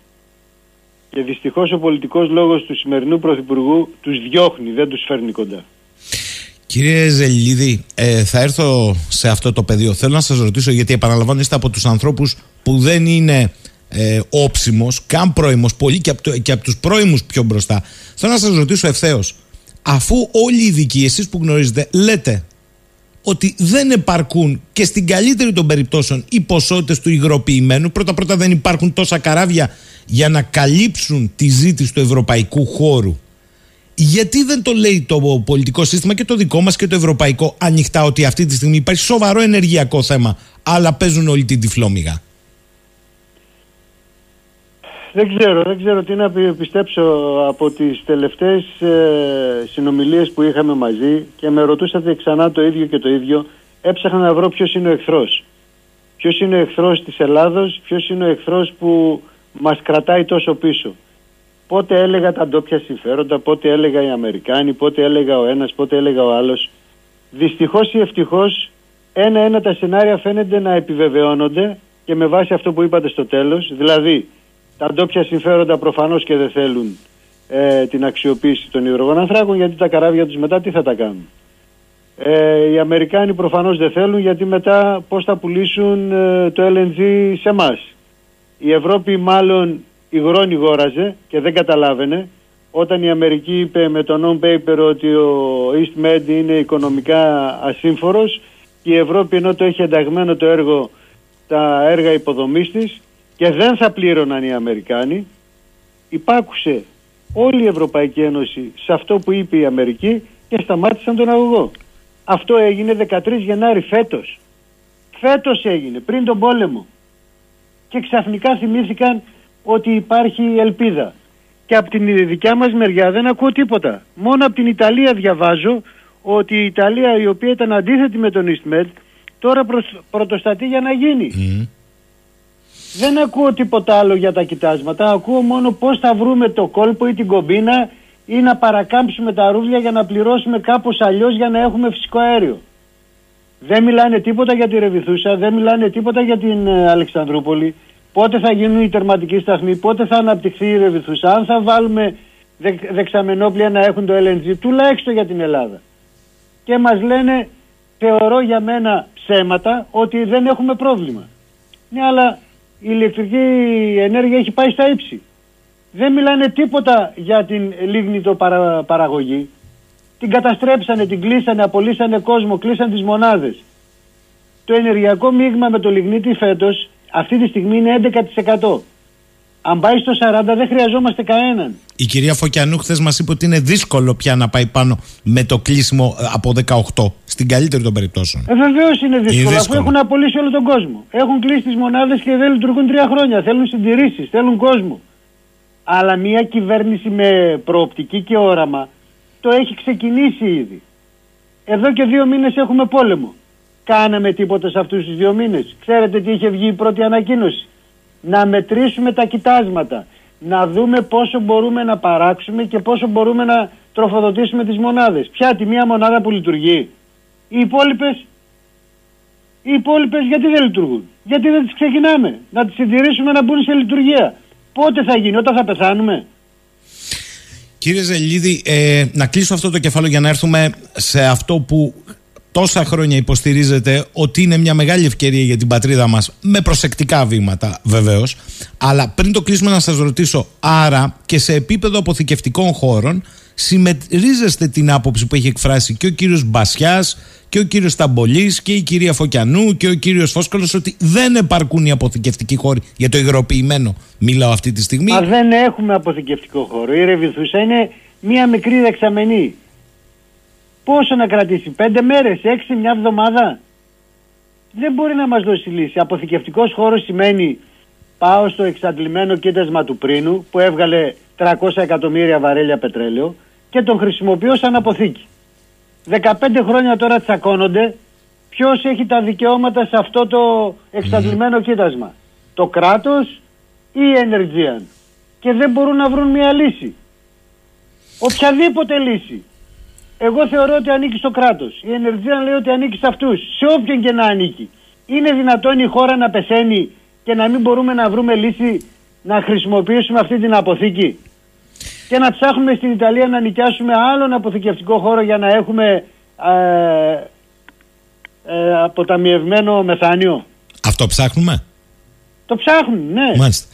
Και δυστυχώς ο πολιτικός λόγος του σημερινού Πρωθυπουργού τους διώχνει, δεν τους φέρνει κοντά. Κύριε Ζελίδη, ε, θα έρθω σε αυτό το πεδίο. Θέλω να σας ρωτήσω, γιατί επαναλαμβάνω, είστε από τους ανθρώπους που δεν είναι ε, όψιμος, καν πρώιμος, πολύ και από, το, και από τους πρώιμους πιο μπροστά. Θέλω να σας ρωτήσω ευθέως, αφού όλοι οι ειδικοί, εσείς που γνωρίζετε, λέτε ότι δεν επαρκούν και στην καλύτερη των περιπτώσεων οι ποσότητες του υγροποιημένου. Πρώτα-πρώτα δεν υπάρχουν τόσα καράβια για να καλύψουν τη ζήτηση του ευρωπαϊκού χώρου. Γιατί δεν το λέει το πολιτικό σύστημα και το δικό μας και το ευρωπαϊκό ανοιχτά ότι αυτή τη στιγμή υπάρχει σοβαρό ενεργειακό θέμα αλλά παίζουν όλη την τυφλόμυγα. Δεν ξέρω, δεν ξέρω τι να πιστέψω από τις τελευταίες ε, συνομιλίες που είχαμε μαζί και με ρωτούσατε ξανά το ίδιο και το ίδιο. Έψαχνα να βρω ποιος είναι ο εχθρός. Ποιος είναι ο εχθρός της Ελλάδος, ποιος είναι ο εχθρός που μας κρατάει τόσο πίσω. Πότε έλεγα τα ντόπια συμφέροντα, πότε έλεγα οι Αμερικάνοι, πότε έλεγα ο ένας, πότε έλεγα ο άλλος. Δυστυχώς ή ευτυχώς ένα-ένα τα σενάρια φαίνεται να επιβεβαιώνονται και με βάση αυτό που είπατε στο τέλος, δηλαδή τα ντόπια συμφέροντα προφανώς και δεν θέλουν ε, την αξιοποίηση των υδρογονανθράκων γιατί τα καράβια τους μετά τι θα τα κάνουν. Ε, οι Αμερικάνοι προφανώς δεν θέλουν γιατί μετά πώς θα πουλήσουν ε, το LNG σε εμάς. Η Ευρώπη μάλλον υγρώνει γόραζε και δεν καταλάβαινε όταν η Αμερική είπε με το non-paper ότι ο East Med είναι οικονομικά ασύμφορος και η Ευρώπη ενώ το έχει ενταγμένο το έργο τα έργα υποδομής της και δεν θα πλήρωναν οι Αμερικάνοι υπάκουσε όλη η Ευρωπαϊκή Ένωση σε αυτό που είπε η Αμερική και σταμάτησαν τον αγωγό. Αυτό έγινε 13 Γενάρη φέτος. Φέτος έγινε, πριν τον πόλεμο. Και ξαφνικά θυμήθηκαν ότι υπάρχει ελπίδα. Και από την δικιά μας μεριά δεν ακούω τίποτα. Μόνο από την Ιταλία διαβάζω ότι η Ιταλία η οποία ήταν αντίθετη με τον Ιστμετ τώρα προσ- πρωτοστατεί για να γίνει. Δεν ακούω τίποτα άλλο για τα κοιτάσματα. Ακούω μόνο πώς θα βρούμε το κόλπο ή την κομπίνα ή να παρακάμψουμε τα ρούβλια για να πληρώσουμε κάπως αλλιώς για να έχουμε φυσικό αέριο. Δεν μιλάνε τίποτα για τη Ρεβιθούσα, δεν μιλάνε τίποτα για την ε, Αλεξανδρούπολη. Πότε θα γίνουν οι τερματικοί σταθμοί, πότε θα αναπτυχθεί η Ρεβιθούσα, αν θα βάλουμε δεξ- δεξαμενόπλια να έχουν το LNG, τουλάχιστον για την Ελλάδα. Και μας λένε, θεωρώ για μένα ψέματα, ότι δεν έχουμε πρόβλημα. Ναι, αλλά η ηλεκτρική ενέργεια έχει πάει στα ύψη. Δεν μιλάνε τίποτα για την λίγνητο παρα, παραγωγή. Την καταστρέψανε, την κλείσανε, απολύσανε κόσμο, κλείσαν τις μονάδες. Το ενεργειακό μείγμα με το λιγνίτη φέτος αυτή τη στιγμή είναι 11%. Αν πάει στο 40 δεν χρειαζόμαστε κανέναν. Η κυρία Φωκιανού χθες μας είπε ότι είναι δύσκολο πια να πάει πάνω με το κλείσιμο ε, από 18. Στην καλύτερη των περιπτώσεων. Ε, Βεβαίως είναι δύσκολο, αφού δύσκολο. έχουν απολύσει όλο τον κόσμο. Έχουν κλείσει τις μονάδες και δεν λειτουργούν τρία χρόνια. Θέλουν συντηρήσεις, θέλουν κόσμο. Αλλά μια κυβέρνηση με προοπτική και όραμα το έχει ξεκινήσει ήδη. Εδώ και δύο μήνες έχουμε πόλεμο. Κάναμε τίποτα σε αυτούς τους δύο μήνες. Ξέρετε τι είχε βγει η πρώτη ανακοίνωση; Να μετρήσουμε τα κοιτάσματα. Να δούμε πόσο μπορούμε να παράξουμε και πόσο μπορούμε να τροφοδοτήσουμε τις μονάδες. Ποια τη μία μονάδα που λειτουργεί. Οι υπόλοιπες οι υπόλοιπες γιατί δεν λειτουργούν. Γιατί δεν τις ξεκινάμε. Να τις συντηρήσουμε να μπουν σε λειτουργία. Πότε θα γίνει, όταν θα πεθάνουμε. Κύριε Ζελίδη, ε, να κλείσω αυτό το κεφάλαιο για να έρθουμε σε αυτό που τόσα χρόνια υποστηρίζετε ότι είναι μια μεγάλη ευκαιρία για την πατρίδα μας με προσεκτικά βήματα βεβαίως αλλά πριν το κλείσουμε να σας ρωτήσω άρα και σε επίπεδο αποθηκευτικών χώρων συμμερίζεστε την άποψη που έχει εκφράσει και ο κύριος Μπασιάς και ο κύριος Ταμπολής και η κυρία Φωκιανού και ο κύριος Φόσκολος ότι δεν επαρκούν οι αποθηκευτικοί χώροι για το υγροποιημένο; Μιλάω αυτή τη στιγμή Μα δεν έχουμε αποθηκευτικό χώρο. Η Ρεβιθούσα είναι μία μικρή δεξαμενή. Πόσο να κρατήσει, πέντε μέρες, έξι, μια εβδομάδα; Δεν μπορεί να μας δώσει λύση. Αποθηκευτικός χώρος σημαίνει πάω στο εξαντλημένο κοίτασμα του πρίνου που έβγαλε 300 εκατομμύρια βαρέλια πετρέλαιο και τον χρησιμοποιώ σαν αποθήκη. 15 χρόνια τώρα τσακώνονται ποιος έχει τα δικαιώματα σε αυτό το εξαντλημένο κοίτασμα. Το κράτος ή η Energean. Και δεν μπορούν να βρουν μια λύση. Οποιαδήποτε λύση. Εγώ θεωρώ ότι ανήκει στο κράτος. Η Energean λέει ότι ανήκει σε αυτούς. Σε όποιον και να ανήκει. Είναι δυνατόν η χώρα να πεθαίνει και να μην μπορούμε να βρούμε λύση να χρησιμοποιήσουμε αυτή την αποθήκη; Και να ψάχνουμε στην Ιταλία να νοικιάσουμε άλλον αποθηκευτικό χώρο για να έχουμε ε, ε, αποταμιευμένο μεθάνιο; Αυτό ψάχνουμε; Το ψάχνουν, ναι. Μάλιστα.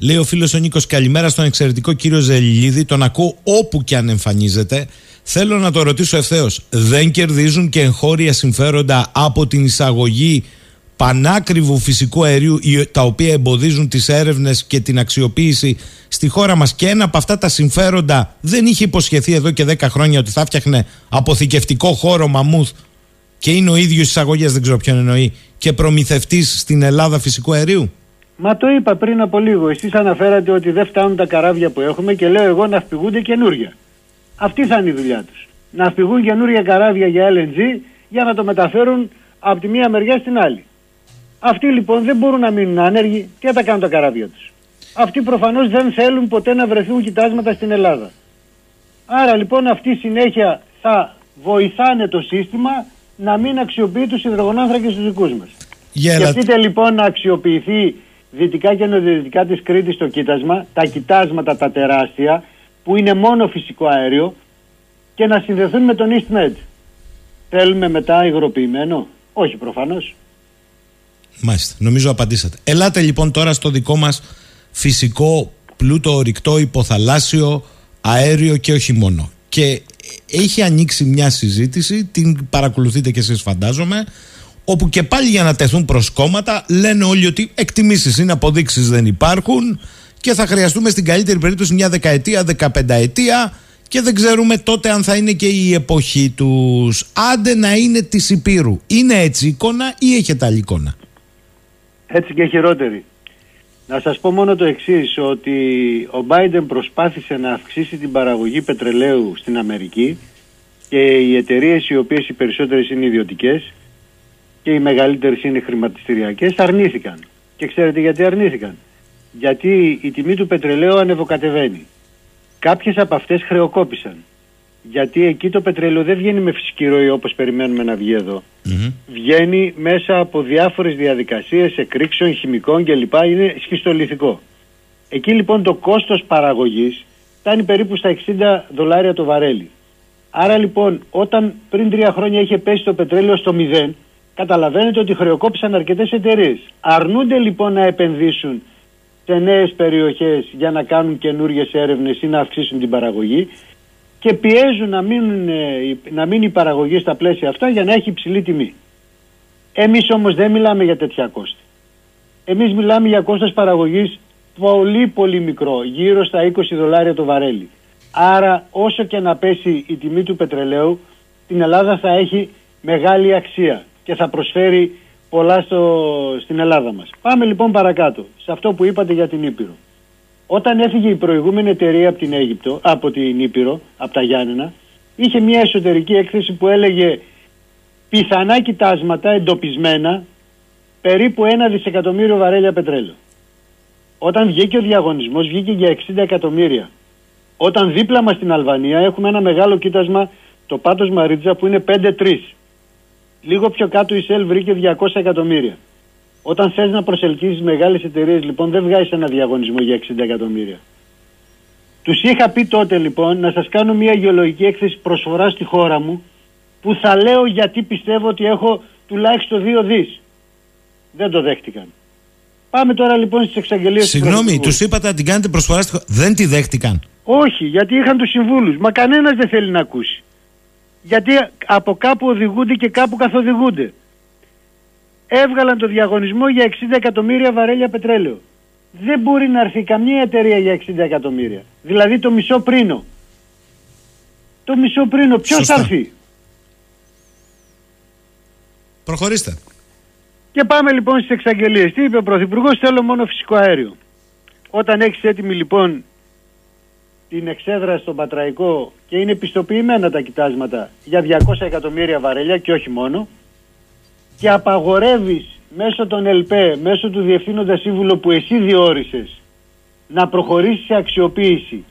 Λέει ο φίλος ο Νίκος, καλημέρα στον εξαιρετικό κύριο Ζελιλίδη. Τον ακούω όπου και αν εμφανίζεται. Θέλω να το ρωτήσω ευθέως. Δεν κερδίζουν και εγχώρια συμφέροντα από την εισαγωγή πανάκριβου φυσικού αερίου οι- τα οποία εμποδίζουν τις έρευνες και την αξιοποίηση στη χώρα μας; Και ένα από αυτά τα συμφέροντα δεν είχε υποσχεθεί εδώ και 10 χρόνια ότι θα φτιάχνε αποθηκευτικό χώρο μαμούθ και είναι ο ίδιος εισαγωγές δεν ξέρω ποιον εννοεί και προμηθευτής στην Ελλάδα φυσικού αερίου; Μα το είπα πριν από λίγο. Εσείς αναφέρατε ότι δεν φτάνουν τα καράβια που έχουμε και λέω εγώ να φυγούνται καινούρια. Αυτή θα είναι η δουλειά τους. Να φυγούν καινούρια καράβια για LNG για να το μεταφέρουν από τη μία μεριά στην άλλη. Αυτοί λοιπόν δεν μπορούν να μείνουν άνεργοι. Τι θα τα κάνουν τα καράβια τους. Αυτοί προφανώς δεν θέλουν ποτέ να βρεθούν κοιτάσματα στην Ελλάδα. Άρα λοιπόν αυτή συνέχεια θα βοηθάνε το σύστημα να μην αξιοποιεί τους υδρογονάνθρακες τους δικούς μας. Γέλα. Σκεφτείτε λοιπόν να αξιοποιηθεί δυτικά και νοτιοδυτικά της Κρήτης το κοίτασμα, τα κοιτάσματα τα τεράστια που είναι μόνο φυσικό αέριο και να συνδεθούν με τον EastMed. Θέλουμε μετά υγροποιημένο; Όχι προφανώς. Μάλιστα. Νομίζω απαντήσατε. Ελάτε λοιπόν τώρα στο δικό μας φυσικό πλούτο ορυκτό υποθαλάσσιο αέριο και όχι μόνο. Και έχει ανοίξει μια συζήτηση, την παρακολουθείτε και εσείς φαντάζομαι, όπου και πάλι για να τεθούν προσκόμματα λένε όλοι ότι εκτιμήσεις είναι αποδείξεις δεν υπάρχουν και θα χρειαστούμε στην καλύτερη περίπτωση μια δεκαετία, δεκαπενταετία και δεν ξέρουμε τότε αν θα είναι και η εποχή τους. Άντε να είναι της Υπήρου. Είναι έτσι η εικόνα ή έχετε άλλη εικόνα; Έτσι και χειρότερη. Να σας πω μόνο το εξής, ότι ο Biden προσπάθησε να αυξήσει την παραγωγή πετρελαίου στην Αμερική και οι εταιρείες οι οποίες οι περισσότερες είναι ιδιωτικές και οι μεγαλύτερες είναι χρηματιστηριακές αρνήθηκαν. Και ξέρετε γιατί αρνήθηκαν; Γιατί η τιμή του πετρελαίου ανεβοκατεβαίνει. Κάποιες από αυτές χρεοκόπησαν. Γιατί εκεί το πετρέλαιο δεν βγαίνει με φυσική ροή όπως περιμένουμε να βγει εδώ. Βγαίνει μέσα από διάφορες διαδικασίες εκρήξεων, χημικών κλπ. Είναι σχιστολιθικό. Εκεί λοιπόν το κόστος παραγωγής φτάνει περίπου στα 60 δολάρια το βαρέλι. Άρα λοιπόν όταν πριν τρία χρόνια είχε πέσει το πετρέλαιο στο μηδέν, καταλαβαίνετε ότι χρεοκόπησαν αρκετές εταιρείες. Αρνούνται λοιπόν να επενδύσουν σε νέες περιοχές για να κάνουν καινούριε έρευνες ή να αυξήσουν την παραγωγή και πιέζουν να, μείνουν, ε, να μείνει η παραγωγή στα πλαίσια αυτά για να έχει υψηλή τιμή. Εμείς όμως δεν μιλάμε για τέτοια κόστη. Εμείς μιλάμε για κόστος παραγωγής πολύ πολύ μικρό, γύρω στα 20 δολάρια το βαρέλι. Άρα όσο και να πέσει η τιμή του πετρελαίου, την Ελλάδα θα έχει μεγάλη αξία και θα προσφέρει πολλά στο, στην Ελλάδα μας. Πάμε λοιπόν παρακάτω, σε αυτό που είπατε για την Ήπειρο. Όταν έφυγε η προηγούμενη εταιρεία από την Αίγυπτο, από την Ήπειρο, από τα Γιάννενα, είχε μια εσωτερική έκθεση που έλεγε πιθανά κοιτάσματα εντοπισμένα περίπου ένα δισεκατομμύριο βαρέλια πετρέλαιο. Όταν βγήκε ο διαγωνισμός βγήκε για 60 εκατομμύρια. Όταν δίπλα μας στην Αλβανία έχουμε ένα μεγάλο κοίτασμα το Πάτος Μαρίτζα που είναι 5-3. Λίγο πιο κάτω η ΣΕΛ βρήκε 200 εκατομμύρια. Όταν θες να προσελκύσεις μεγάλες εταιρείες λοιπόν δεν βγάζεις ένα διαγωνισμό για 60 εκατομμύρια. Τους είχα πει τότε λοιπόν να σας κάνω μια γεωλογική έκθεση προσφορά στη χώρα μου που θα λέω γιατί πιστεύω ότι έχω τουλάχιστον δύο δις. Δεν το δέχτηκαν. Πάμε τώρα λοιπόν στις εξαγγελίες του Συγγνώμη, Πρωθυπουργού. τους είπατε να την κάνετε προσφορά στη χώρα. Δεν τη δέχτηκαν. Όχι, γιατί είχαν τους συμβούλους. Μα κανένας δεν θέλει να ακούσει. Γιατί από κάπου οδηγούνται και κάπου καθοδηγούνται. Έβγαλαν το διαγωνισμό για 60 εκατομμύρια βαρέλια πετρέλαιο. Δεν μπορεί να έρθει καμία εταιρεία για 60 εκατομμύρια. Δηλαδή το μισό πρίνο. Το μισό πρίνο. Ποιος θα Σωστά. έρθει; Προχωρήστε. Και πάμε λοιπόν στις εξαγγελίες. Τι είπε ο Πρωθυπουργός, θέλω μόνο φυσικό αέριο. Όταν έχεις έτοιμη λοιπόν την εξέδρα στον Πατραϊκό και είναι πιστοποιημένα τα κοιτάσματα για 200 εκατομμύρια βαρέλια και όχι μόνο και απαγορεύεις μέσω των ΕΛΠΕ, μέσω του Διευθύνοντα Σύμβουλο που εσύ διόρισες να προχωρήσεις σε αξιοποίηση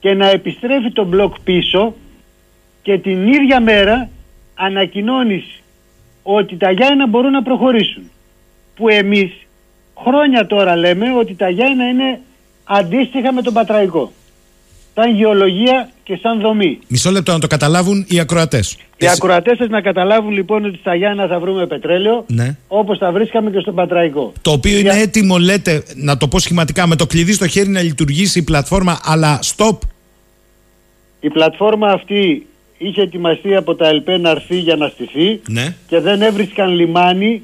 και να επιστρέφει το μπλοκ πίσω και την ίδια μέρα ανακοινώνεις ότι τα Γιάννα μπορούν να προχωρήσουν. Που εμείς χρόνια τώρα λέμε ότι τα Γιάννα είναι αντίστοιχα με τον Πατραϊκό. Σαν γεωλογία και σαν δομή. Μισό λεπτό να το καταλάβουν οι ακροατές. Οι ακροατές σας να καταλάβουν λοιπόν ότι στα Γιάννα θα βρούμε πετρέλαιο Ναι. όπως τα βρίσκαμε και στον Πατραϊκό. Το οποίο είναι έτοιμο, λέτε, να το πω σχηματικά, με το κλειδί στο χέρι να λειτουργήσει η πλατφόρμα, αλλά stop. Η πλατφόρμα αυτή είχε ετοιμαστεί από τα ΕΛΠΕ να έρθει για να στηθεί Ναι. και δεν έβρισκαν λιμάνι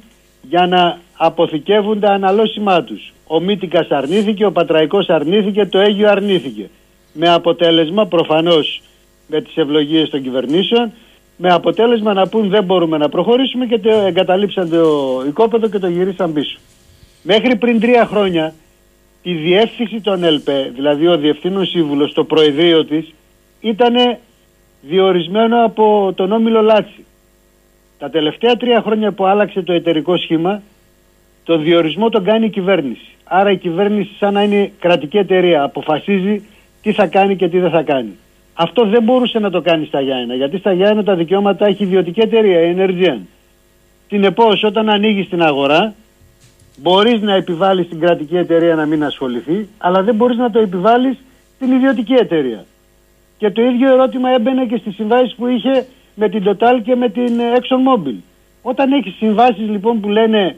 για να αποθηκεύουν τα αναλώσιμά τους. Ο Μύτικας αρνήθηκε, ο Πατραϊκός αρνήθηκε, το Αίγιο αρνήθηκε. Με αποτέλεσμα προφανώς με τις ευλογίες των κυβερνήσεων με αποτέλεσμα να πούν δεν μπορούμε να προχωρήσουμε και το εγκαταλείψαν το οικόπεδο και το γυρίσαν πίσω. Μέχρι πριν τρία χρόνια η διεύθυνση των ΕΛΠΕ, δηλαδή ο Διευθύνων Σύμβουλος, το Προεδρείο της, ήταν διορισμένο από τον Όμιλο Λάτσι. Τα τελευταία τρία χρόνια που άλλαξε το εταιρικό σχήμα, Το διορισμό τον κάνει η κυβέρνηση. Άρα η κυβέρνηση σαν να είναι κρατική εταιρεία αποφασίζει τι θα κάνει και τι δεν θα κάνει. Αυτό δεν μπορούσε να το κάνει στα Γιάννενα, γιατί στα Γιάννενα τα δικαιώματα έχει ιδιωτική εταιρεία, η Energean. Συνεπώ, όταν ανοίγει την αγορά, μπορείς να επιβάλλεις την κρατική εταιρεία να μην ασχοληθεί, αλλά δεν μπορείς να το επιβάλλεις στην ιδιωτική εταιρεία. Και το ίδιο ερώτημα έμπαινε και στις συμβάσεις που είχε με την Total και με την ε, ExxonMobil. Όταν έχεις συμβάσεις λοιπόν που λένε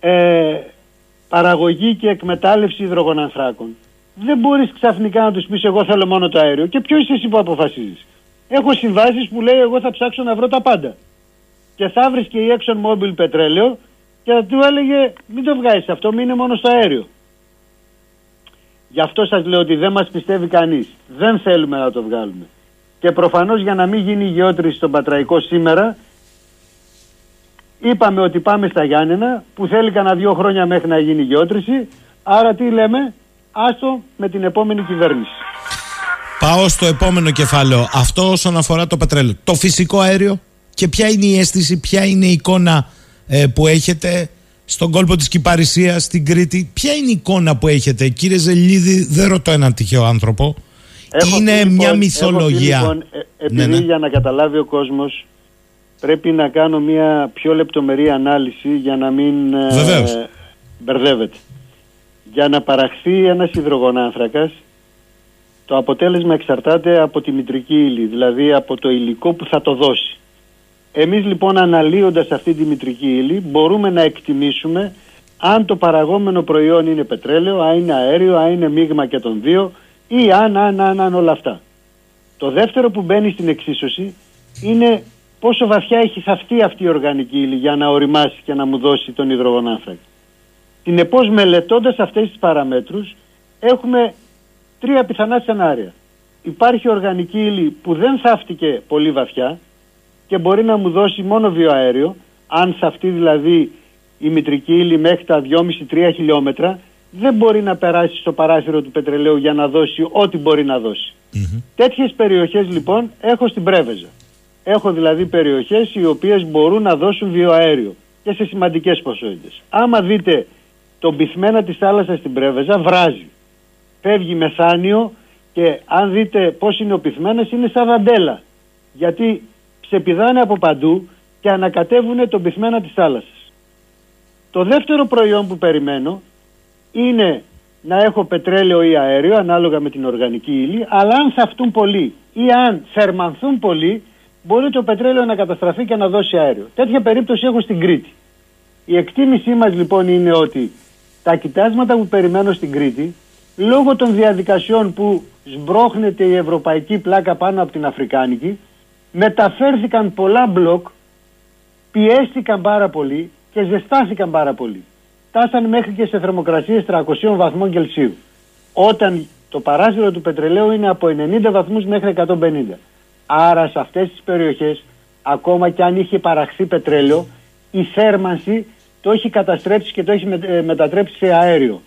ε, παραγωγή και εκμετάλλευση υδρογονανθράκων, δεν μπορείς ξαφνικά να τους πεις: Εγώ θέλω μόνο το αέριο. Και ποιο είσαι εσύ που αποφασίζεις. Έχω συμβάσεις που λέει: Εγώ θα ψάξω να βρω τα πάντα. Και θα βρεις και η Exxon Mobil πετρέλαιο και θα του έλεγε: Μην το βγάζεις αυτό, μείνε μόνο στο αέριο. Γι' αυτό σας λέω ότι δεν μας πιστεύει κανείς. Δεν θέλουμε να το βγάλουμε. Και προφανώς για να μην γίνει γεώτρηση στον Πατραϊκό σήμερα, είπαμε ότι πάμε στα Γιάννενα, που θέλει κανένα δύο χρόνια μέχρι να γίνει γεώτρηση. Άρα τι λέμε, άστο με την επόμενη κυβέρνηση. Πάω στο επόμενο κεφάλαιο. Αυτό όσον αφορά το πετρέλαιο. Το φυσικό αέριο και ποια είναι η αίσθηση, ποια είναι η εικόνα ε, που έχετε στον κόλπο της Κυπαρισίας, στην Κρήτη. Ποια είναι η εικόνα που έχετε. Κύριε Ζελίδη, δεν ρωτώ έναν τυχαίο άνθρωπο. Έχω είναι πει, μια λοιπόν, μυθολογία. έχω πει, λοιπόν, ε, επειδή Ναι, ναι. για να καταλάβει ο κόσμος πρέπει να κάνω μια πιο λεπτομερή ανάλυση για να μην ε, Βεβαίως. μπερδεύεται. Για να παραχθεί ένας υδρογονάνθρακας το αποτέλεσμα εξαρτάται από τη μητρική ύλη, δηλαδή από το υλικό που θα το δώσει. Εμείς λοιπόν αναλύοντας αυτή τη μητρική ύλη μπορούμε να εκτιμήσουμε αν το παραγόμενο προϊόν είναι πετρέλαιο, αν είναι αέριο, αν είναι μείγμα και των δύο ή αν, αν, αν, αν όλα αυτά. Το δεύτερο που μπαίνει στην εξίσωση είναι πόσο βαθιά έχει θαυτεί αυτή η οργανική ύλη για να οριμάσει και να μου δώσει τον υδρογονάνθρακα. Συνεπώς μελετώντας αυτές τις παραμέτρους έχουμε τρία πιθανά σενάρια. Υπάρχει οργανική ύλη που δεν θαύτηκε πολύ βαθιά και μπορεί να μου δώσει μόνο βιοαέριο, αν θαυτεί δηλαδή η μητρική ύλη μέχρι τα 2,5-3 χιλιόμετρα, δεν μπορεί να περάσει στο παράθυρο του πετρελαίου για να δώσει ό,τι μπορεί να δώσει. Τέτοιες περιοχές λοιπόν έχω στην Πρέβεζα. Έχω δηλαδή περιοχές οι οποίες μπορούν να δώσουν βιοαέριο και σε σημαντικές ποσότητες. Άμα δείτε τον πυθμένα της θάλασσας στην Πρέβεζα βράζει. Φεύγει μεθάνιο και αν δείτε πώς είναι ο πυθμένας είναι σαν δαντέλα. Γιατί ξεπηδάνε από παντού και ανακατεύουν τον πυθμένα της θάλασσας. Το δεύτερο προϊόν που περιμένω είναι να έχω πετρέλαιο ή αέριο ανάλογα με την οργανική ύλη, αλλά αν θαυτούν πολύ ή αν θερμανθούν πολύ, μπορεί το πετρέλαιο να καταστραφεί και να δώσει αέριο. Τέτοια περίπτωση έχω στην Κρήτη. Η εκτίμησή μας λοιπόν είναι ότι τα κοιτάσματα που περιμένω στην Κρήτη, λόγω των διαδικασιών που σμπρώχνεται η ευρωπαϊκή πλάκα πάνω από την αφρικάνικη, μεταφέρθηκαν πολλά μπλοκ, πιέστηκαν πάρα πολύ και ζεστάθηκαν πάρα πολύ. Φτάσαν μέχρι και σε θερμοκρασίες 300 βαθμών Κελσίου. Όταν το παράθυρο του πετρελαίου είναι από 90 βαθμούς μέχρι 150. Άρα σε αυτές τις περιοχές, ακόμα και αν είχε παραχθεί πετρέλαιο, η θέρμανση το έχει καταστρέψει και το έχει με- ε, μετατρέψει σε αέριο.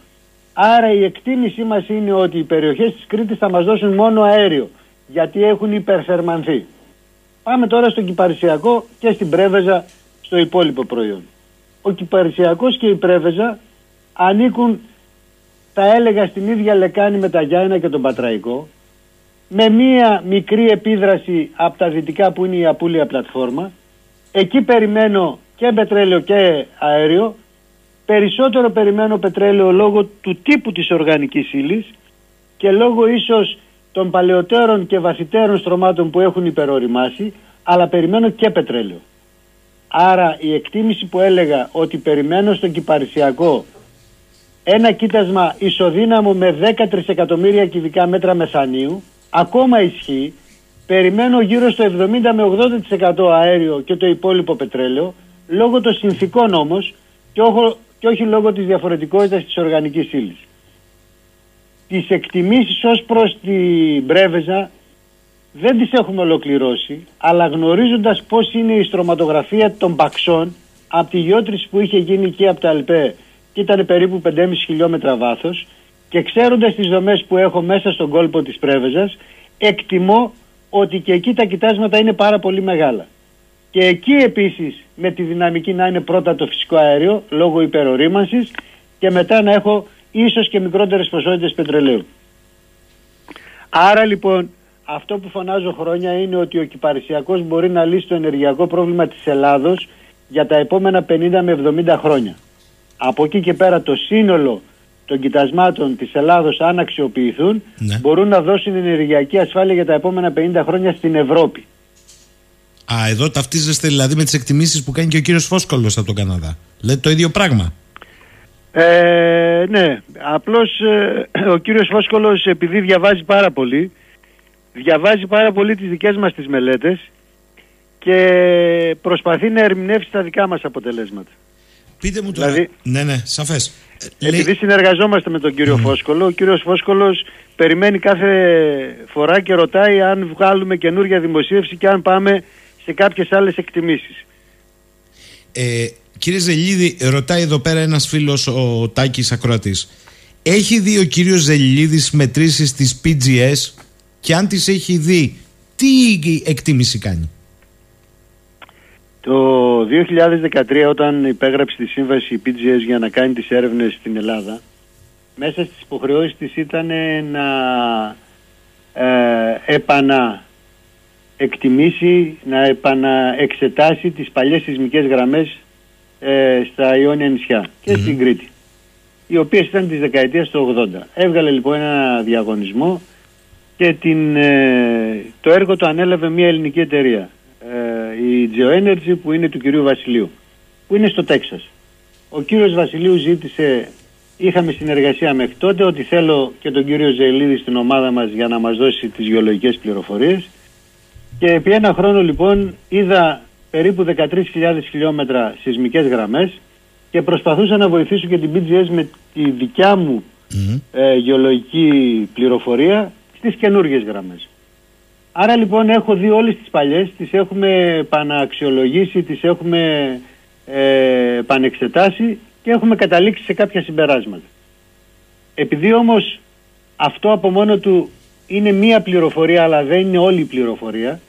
Άρα η εκτίμησή μας είναι ότι οι περιοχές της Κρήτης θα μας δώσουν μόνο αέριο, γιατί έχουν υπερθερμανθεί. Πάμε τώρα στον Κυπαρισιακό και στην Πρέβεζα στο υπόλοιπο προϊόν. Ο Κυπαρισιακός και η Πρέβεζα ανήκουν, θα έλεγα, στην ίδια λεκάνη με τα Γιάννα και τον Πατραϊκό, με μία μικρή επίδραση από τα δυτικά που είναι η Απούλια πλατφόρμα. Εκεί περιμένω και πετρέλαιο και αέριο. Περισσότερο περιμένω πετρέλαιο λόγω του τύπου της οργανικής ύλης και λόγω ίσως των παλαιότερων και βαθυτέρων στρωμάτων που έχουν υπεροριμάσει, αλλά περιμένω και πετρέλαιο. Άρα η εκτίμηση που έλεγα ότι περιμένω στον Κυπαρισιακό ένα κοίτασμα ισοδύναμο με 10 τρισεκατομμύρια κυβικά μέτρα μεθανίου ακόμα ισχύει. Περιμένω γύρω στο 70 με 80% αέριο και το υπόλοιπο πετρέλαιο λόγω των συνθήκων όμως και, όχι- και όχι λόγω της διαφορετικότητας της οργανικής ύλης. Τις εκτιμήσεις ως προς την Πρέβεζα δεν τις έχουμε ολοκληρώσει, αλλά γνωρίζοντας πώς είναι η στρωματογραφία των παξών από τη γεώτρηση που είχε γίνει εκεί από τα ΑΛΠΕ και ήταν περίπου 5,5 χιλιόμετρα βάθος και ξέροντας τις δομές που έχω μέσα στον κόλπο της Πρέβεζας, εκτιμώ ότι και εκεί τα κοιτάσματα είναι πάρα πολύ μεγάλα. Και εκεί επίσης με τη δυναμική να είναι πρώτα το φυσικό αέριο λόγω υπερορίμανσης και μετά να έχω ίσως και μικρότερες ποσότητες πετρελαίου. Άρα λοιπόν αυτό που φωνάζω χρόνια είναι ότι ο κυπαρισιακός μπορεί να λύσει το ενεργειακό πρόβλημα της Ελλάδος για τα επόμενα 50 με 70 χρόνια. Από εκεί και πέρα το σύνολο των κοιτασμάτων της Ελλάδος αν αξιοποιηθούν Ναι. μπορούν να δώσουν ενεργειακή ασφάλεια για τα επόμενα 50 χρόνια στην Ευρώπη. Α, εδώ ταυτίζεστε δηλαδή με τις εκτιμήσεις που κάνει και ο κύριος Φόσκολος από τον Καναδά. Λέτε το ίδιο πράγμα. Ε, ναι, απλώς ε, ο κύριος Φόσκολος επειδή διαβάζει πάρα πολύ, διαβάζει πάρα πολύ τις δικές μας τις μελέτες και προσπαθεί να ερμηνεύσει τα δικά μας αποτελέσματα. Πείτε μου τώρα. Δηλαδή- ναι, ναι, σαφές. Επειδή συνεργαζόμαστε με τον κύριο Φόσκολο, ο κύριος Φόσκολος περιμένει κάθε φορά και ρωτάει αν βγάλουμε καινούργια δημοσίευση και αν πάμε σε κάποιες άλλες εκτιμήσεις. Ε, κύριε Ζελίδη, ρωτάει εδώ πέρα ένας φίλος, ο Τάκης Ακροατής. Έχει δει ο κύριος Ζελίδης μετρήσεις της PGS και αν τις έχει δει, τι εκτίμηση κάνει; Το 2013 όταν υπέγραψε τη σύμβαση η PGS για να κάνει τις έρευνες στην Ελλάδα μέσα στις υποχρεώσεις της ήταν να ε, επανα εκτιμήσει, να επαναεξετάσει τις παλιές σεισμικές γραμμές ε, στα Ιόνια νησιά και στην Κρήτη οι οποίες ήταν της δεκαετίας του 80. Έβγαλε λοιπόν ένα διαγωνισμό και την, ε, το έργο το ανέλαβε μια ελληνική εταιρεία ε, η GeoEnergy που είναι του κυρίου Βασιλείου που είναι στο Τέξας. Ο κύριος Βασιλείου ζήτησε, είχαμε συνεργασία μέχρι τότε ότι θέλω και τον κύριο Ζελίδη στην ομάδα μας για να μας δώσει τις γεωλογικές πληροφορίες και επί ένα χρόνο λοιπόν είδα περίπου 13.000 χιλιόμετρα σεισμικές γραμμές και προσπαθούσα να βοηθήσω και την BGS με τη δικιά μου ε, γεωλογική πληροφορία στις καινούργιες γραμμές. Άρα λοιπόν έχω δει όλες τις παλιές, τις έχουμε παναξιολογήσει, τις έχουμε ε, πανεξετάσει και έχουμε καταλήξει σε κάποια συμπεράσματα. Επειδή όμως αυτό από μόνο του είναι μία πληροφορία αλλά δεν είναι όλη η πληροφορία,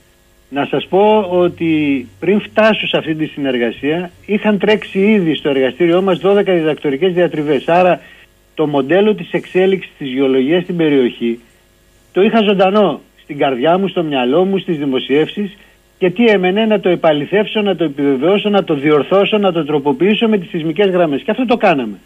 να σας πω ότι πριν φτάσω σε αυτή τη συνεργασία είχαν τρέξει ήδη στο εργαστήριό μας 12 διδακτορικές διατριβές. Άρα το μοντέλο της εξέλιξης της γεωλογίας στην περιοχή το είχα ζωντανό στην καρδιά μου, στο μυαλό μου, στις δημοσιεύσεις και τι έμενε να το επαληθεύσω, να το επιβεβαιώσω, να το διορθώσω, να το τροποποιήσω με τις σεισμικές γραμμές. Και αυτό το κάναμε.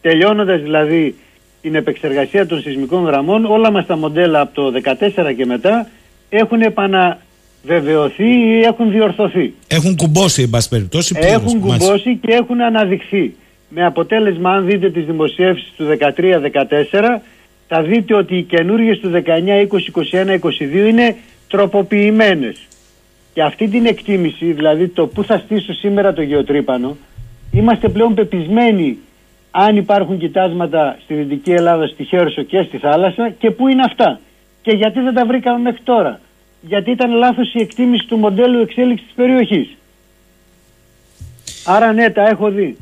Τελειώνοντας δηλαδή την επεξεργασία των σεισμικών γραμμών, όλα μας τα μοντέλα από το 14 και μετά έχουν επαναβεβαιωθεί ή έχουν διορθωθεί. Έχουν κουμπώσει, εν πάση περιπτώσει. πλήρως. Έχουν Μάλιστα. κουμπώσει και έχουν αναδειχθεί. Με αποτέλεσμα, αν δείτε τις δημοσιεύσεις του 13-14, θα δείτε ότι οι καινούργιες του 19, 20, 21, 22 είναι τροποποιημένες. Και αυτή την εκτίμηση, δηλαδή το που θα στήσω σήμερα το γεωτρύπανο, είμαστε πλέον πεπισμένοι αν υπάρχουν κοιτάσματα στη Δυτική Ελλάδα, στη Χέρσο και στη θάλασσα και πού είναι αυτά; Και γιατί δεν τα βρήκαμε μέχρι τώρα; Γιατί ήταν λάθος η εκτίμηση του μοντέλου εξέλιξης της περιοχής; Άρα ναι, τα έχω δει.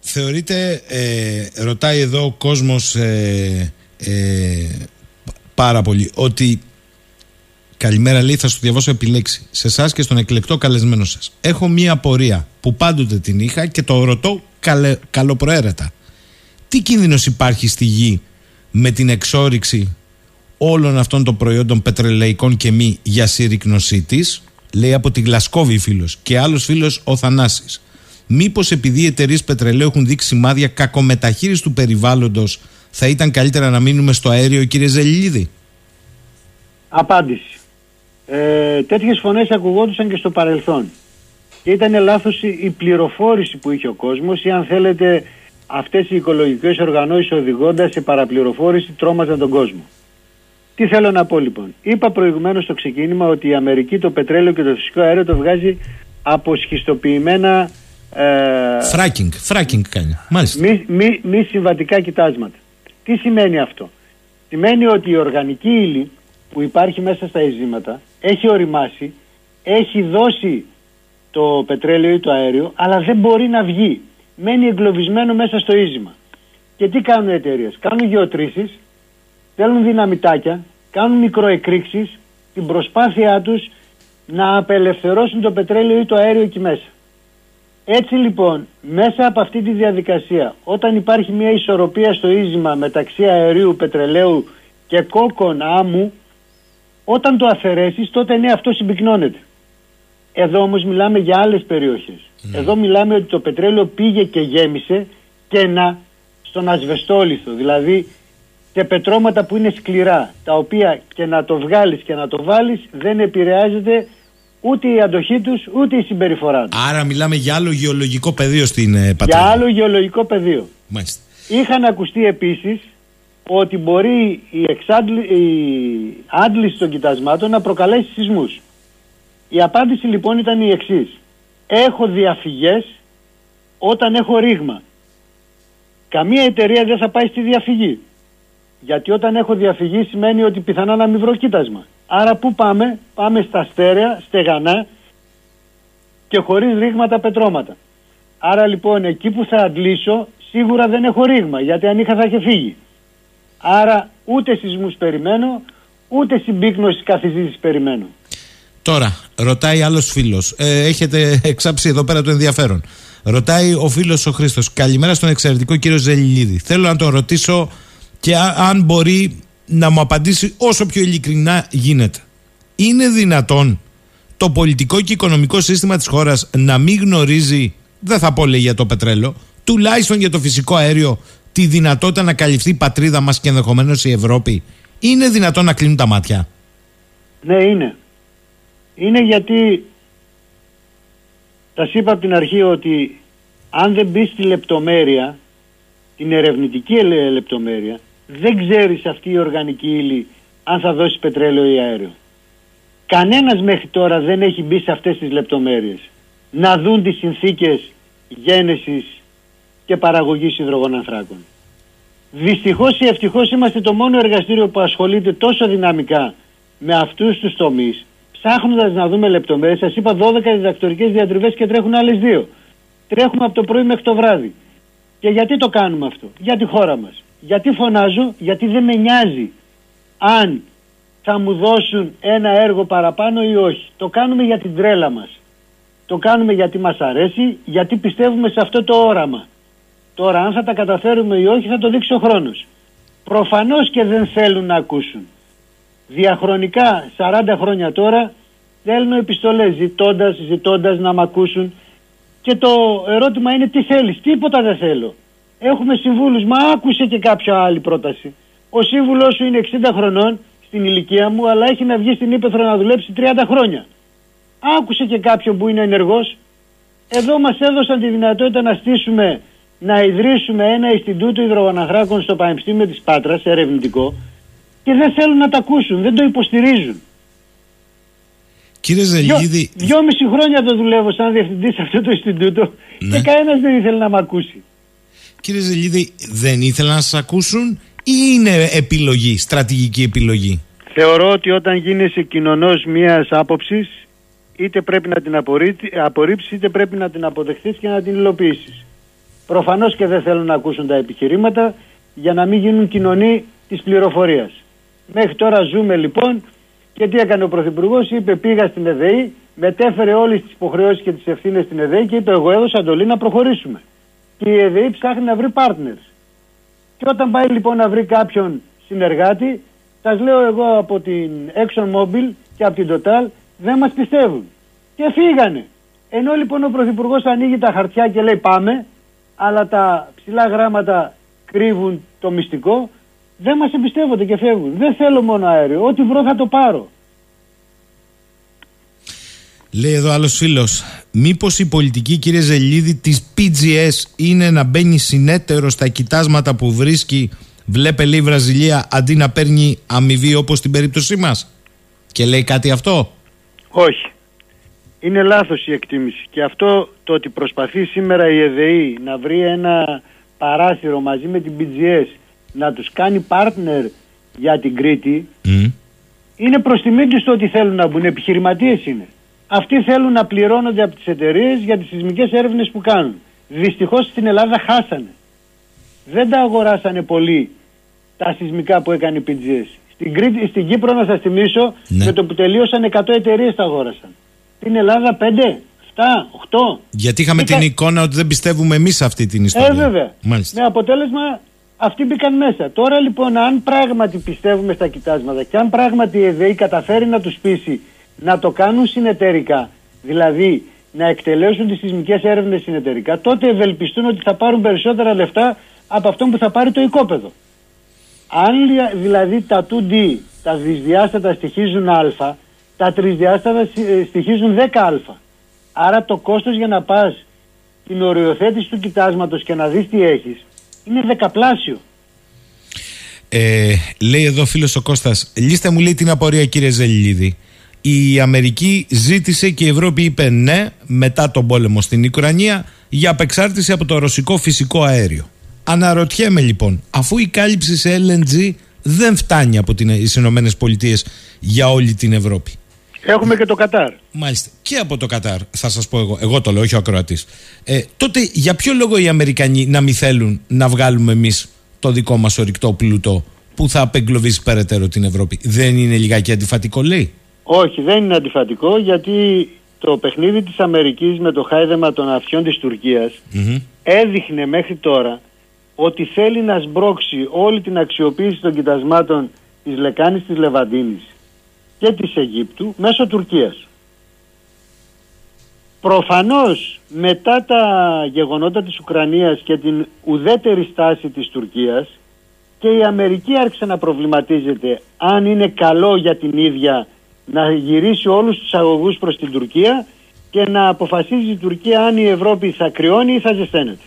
Θεωρείτε, ε, ρωτάει εδώ ο κόσμος ε, ε, πάρα πολύ, ότι καλημέρα λέει, θα σου διαβάσω επιλέξει σε εσάς και στον εκλεκτό καλεσμένο σας. Έχω μία απορία που πάντοτε την είχα και το ρωτώ καλε, καλοπροαίρετα. Τι κίνδυνος υπάρχει στη γη με την εξόριξη όλων αυτών των προϊόντων πετρελαϊκών και μη για σύρρυκνωσή της, λέει από τη Γλασκόβη φίλος και άλλος φίλος ο Θανάσης. Μήπως επειδή οι εταιρείες πετρελαίου έχουν δείξει σημάδια κακομεταχείριση του περιβάλλοντος, θα ήταν καλύτερα να μείνουμε στο αέριο, κύριε Ζελίδη; Απάντηση. Ε, τέτοιες φωνές ακουγόντουσαν και στο παρελθόν. Και ήταν λάθος η η πληροφόρηση που είχε ο κόσμος ή αν θέλετε αυτές οι οικολογικές οργανώσεις οδηγώντας σε παραπληροφόρηση τρόμαζαν τον κόσμο. Τι θέλω να πω λοιπόν. Είπα προηγουμένως στο ξεκίνημα ότι η Αμερική το πετρέλαιο και το φυσικό αέριο το βγάζει από σχιστοποιημένα ε, Φράκινγκ, φράκινγκ κάνει. Μάλιστα. μη, μη, μη συμβατικά κοιτάσματα. Τι σημαίνει αυτό; Σημαίνει ότι η οργανική ύλη που υπάρχει μέσα στα ειζήματα έχει οριμάσει, έχει δώσει το πετρέλαιο ή το αέριο, αλλά δεν μπορεί να βγει. Μένει εγκλωβισμένο μέσα στο ίζημα. Και τι κάνουν οι εταιρείες; Κάνουν γεωτρήσεις, στέλνουν δυναμητάκια, κάνουν μικροεκρήξεις, την προσπάθειά τους να απελευθερώσουν το πετρέλαιο ή το αέριο εκεί μέσα. Έτσι λοιπόν, μέσα από αυτή τη διαδικασία, όταν υπάρχει μια ισορροπία στο ίζημα μεταξύ αερίου, πετρελαίου και κόκκον άμμου, όταν το αφαιρέσεις τότε ναι αυτό συμπυκνώνεται. Εδώ όμως μιλάμε για άλλες περιοχές. Εδώ μιλάμε ότι το πετρέλαιο πήγε και γέμισε και να στον ασβεστόλιθο, δηλαδή σε πετρώματα που είναι σκληρά, τα οποία και να το βγάλεις και να το βάλεις δεν επηρεάζεται ούτε η αντοχή τους ούτε η συμπεριφορά τους. Άρα μιλάμε για άλλο γεωλογικό πεδίο στην ε, πατρίδα. Για άλλο γεωλογικό πεδίο. Μάλιστα. Είχαν ακουστεί επίσης ότι μπορεί η, εξάντλη, η άντληση των κοιτασμάτων να προκαλέσει σεισμούς. Η απάντηση λοιπόν ήταν η εξής. Έχω διαφυγές όταν έχω ρήγμα. Καμία εταιρεία δεν θα πάει στη διαφυγή. Γιατί όταν έχω διαφυγή σημαίνει ότι πιθανά να μην βρω κοίτασμα. Άρα πού πάμε, πάμε στα στέρεα, στεγανά και χωρίς ρήγματα πετρώματα. Άρα λοιπόν εκεί που θα αντλήσω σίγουρα δεν έχω ρήγμα γιατί αν είχα θα είχε φύγει. Άρα ούτε σεισμούς περιμένω ούτε συμπίκνωση καθιζήτηση περιμένω. Τώρα, ρωτάει άλλος φίλος. Ε, έχετε εξάψει εδώ πέρα το ενδιαφέρον. Ρωτάει ο φίλος ο Χρήστος. Καλημέρα στον εξαιρετικό κύριο Ζελιλίδη. Θέλω να τον ρωτήσω και αν μπορεί να μου απαντήσει όσο πιο ειλικρινά γίνεται. Είναι δυνατόν το πολιτικό και οικονομικό σύστημα της χώρας να μην γνωρίζει, δεν θα πω λέει για το πετρέλαιο, τουλάχιστον για το φυσικό αέριο, τη δυνατότητα να καλυφθεί η πατρίδα μας και ενδεχομένως η Ευρώπη. Είναι δυνατόν να κλείνουν τα μάτια; Ναι είναι. Είναι γιατί θα είπα από την αρχή ότι αν δεν μπει στη λεπτομέρεια, την ερευνητική λεπτομέρεια, δεν ξέρεις αυτή η οργανική ύλη αν θα δώσεις πετρέλαιο ή αέριο. Κανένας μέχρι τώρα δεν έχει μπει σε αυτές τις λεπτομέρειες. Να δουν τις συνθήκες γένεσης και παραγωγής υδρογονανθράκων. Δυστυχώς ή ευτυχώς είμαστε το μόνο εργαστήριο που ασχολείται τόσο δυναμικά με αυτούς τους τομείς ψάχνοντας να δούμε λεπτομέρειες. Σας είπα 12 διδακτορικές διατριβές και τρέχουν άλλες δύο. Τρέχουμε από το πρωί μέχρι το βράδυ. Και γιατί το κάνουμε αυτό; Για τη χώρα μας. Γιατί φωνάζω, γιατί δεν με νοιάζει αν θα μου δώσουν ένα έργο παραπάνω ή όχι. Το κάνουμε για την τρέλα μας. Το κάνουμε γιατί μας αρέσει, γιατί πιστεύουμε σε αυτό το όραμα. Τώρα αν θα τα καταφέρουμε ή όχι θα το δείξει ο χρόνος. Προφανώς και δεν θέλουν να ακούσουν. Διαχρονικά 40 χρόνια τώρα στέλνω επιστολές ζητώντας, ζητώντας να μ' ακούσουν και το ερώτημα είναι τι θέλεις, τίποτα δεν θέλω. Έχουμε συμβούλους. Μα άκουσε και κάποια άλλη πρόταση. Ο σύμβουλός σου είναι 60 χρονών στην ηλικία μου, αλλά έχει να βγει στην Ήπεθρο να δουλέψει 30 χρόνια. Άκουσε και κάποιον που είναι ενεργός. Εδώ μας έδωσαν τη δυνατότητα να στήσουμε, να ιδρύσουμε ένα Ινστιτούτο Ιδρογοναχράκων στο Πανεπιστήμιο της Πάτρας, ερευνητικό, και δεν θέλουν να τα ακούσουν, δεν το υποστηρίζουν. Κύριε Ζελίδη. Δυο, δυόμιση χρόνια το δουλεύω σαν διευθυντής σε αυτό το Ινστιτούτο ναι. και κανένας δεν ήθελε να με ακούσει. Κύριε Ζελίδη, δεν ήθελαν να σας ακούσουν ή είναι επιλογή, στρατηγική επιλογή; Θεωρώ ότι όταν γίνεσαι κοινωνός μιας άποψης, είτε πρέπει να την απορρίψεις, είτε πρέπει να την αποδεχθείς και να την υλοποιήσεις. Προφανώς και δεν θέλουν να ακούσουν τα επιχειρήματα για να μην γίνουν κοινωνοί της πληροφορίας. Μέχρι τώρα ζούμε λοιπόν και τι έκανε ο Πρωθυπουργός, είπε πήγα στην ΕΔΕΗ, μετέφερε όλες τις υποχρεώσεις και τις ευθύνες στην ΕΔΕΗ και είπε εγώ έδωσα εντολή να προχωρήσουμε και η ΕΔΕΗ ψάχνει να βρει partners. Και όταν πάει λοιπόν να βρει κάποιον συνεργάτη, σας λέω εγώ από την ExxonMobil και από την Total, δεν μας πιστεύουν. Και φύγανε. Ενώ λοιπόν ο Πρωθυπουργός ανοίγει τα χαρτιά και λέει πάμε, αλλά τα ψηλά γράμματα κρύβουν το μυστικό, δεν μας εμπιστεύονται και φεύγουν. Δεν θέλω μόνο αέριο. Ό,τι βρω θα το πάρω. Λέει εδώ άλλος φίλος, μήπως η πολιτική κύριε Ζελίδη της PGS είναι να μπαίνει συνέτερο στα κοιτάσματα που βρίσκει, βλέπε λέει η Βραζιλία, αντί να παίρνει αμοιβή όπως στην περίπτωσή μας. Και λέει κάτι αυτό; Όχι. Είναι λάθος η εκτίμηση. Και αυτό το ότι προσπαθεί σήμερα η ΕΔΕΗ να βρει ένα παράθυρο μαζί με την PGS να τους κάνει partner για την Κρήτη είναι προς τιμή τους το ότι θέλουν να μπουν. Επιχειρηματίες είναι. Αυτοί θέλουν να πληρώνονται από τις εταιρείες για τις σεισμικές έρευνες που κάνουν. Δυστυχώς στην Ελλάδα χάσανε. Δεν τα αγοράσανε πολύ τα σεισμικά που έκανε η PGS. Στην, Κρήτη, στην Κύπρο, να σας θυμίσω, Ναι. με το που τελείωσαν 100 εταιρείες τα αγόρασαν. Την Ελλάδα 5, 7, 8. Γιατί είχαμε Είχα- την εικόνα ότι δεν πιστεύουμε εμείς αυτή την ιστορία. Ε, βέβαια. Μάλιστα. Με αποτέλεσμα αυτοί μπήκαν μέσα. Τώρα λοιπόν, αν πράγματι πιστεύουμε στα κοιτάσματα και αν πράγματι η ΕΔΕΗ καταφέρει να τους πείσει να το κάνουν συνεταιρικά, δηλαδή να εκτελέσουν τις σεισμικές έρευνες συνεταιρικά, τότε ευελπιστούν ότι θα πάρουν περισσότερα λεφτά από αυτό που θα πάρει το οικόπεδο. Αν λια- δηλαδή τα 2D, τα δυσδιάστατα στοιχίζουν α, τα τρισδιάστατα σι- ε, στοιχίζουν 10α. Άρα το κόστος για να πας την οριοθέτηση του κοιτάσματος και να δεις τι έχεις είναι δεκαπλάσιο. Ε, λέει εδώ φίλος ο Κώστας Λίστε μου λέει την απορία κύριε Ζελιλίδη Η Αμερική ζήτησε και η Ευρώπη είπε ναι Μετά τον πόλεμο στην Ουκρανία Για απεξάρτηση από το ρωσικό φυσικό αέριο Αναρωτιέμαι λοιπόν Αφού η κάλυψη σε LNG Δεν φτάνει από τις Ηνωμένες Πολιτείες Για όλη την Ευρώπη Έχουμε και το Κατάρ. Μάλιστα. Και από το Κατάρ, θα σας πω εγώ. Εγώ το λέω, όχι ο ακροατής. Ε, τότε για ποιο λόγο οι Αμερικανοί να μην θέλουν να βγάλουμε εμείς το δικό μας ορυκτό πλούτο που θα απεγκλωβίσει περαιτέρω την Ευρώπη; Δεν είναι λιγάκι αντιφατικό, λέει; Όχι, δεν είναι αντιφατικό γιατί το παιχνίδι της Αμερικής με το χάιδεμα των αυτιών της Τουρκίας έδειχνε μέχρι τώρα ότι θέλει να σμπρώξει όλη την αξιοποίηση των κοιτασμάτων της λεκάνης της Λεβαντίνης και της Αιγύπτου μέσω Τουρκίας. Προφανώς μετά τα γεγονότα της Ουκρανίας και την ουδέτερη στάση της Τουρκίας και η Αμερική άρχισε να προβληματίζεται αν είναι καλό για την ίδια να γυρίσει όλους τους αγωγούς προς την Τουρκία και να αποφασίζει η Τουρκία αν η Ευρώπη θα κρυώνει ή θα ζεσταίνεται.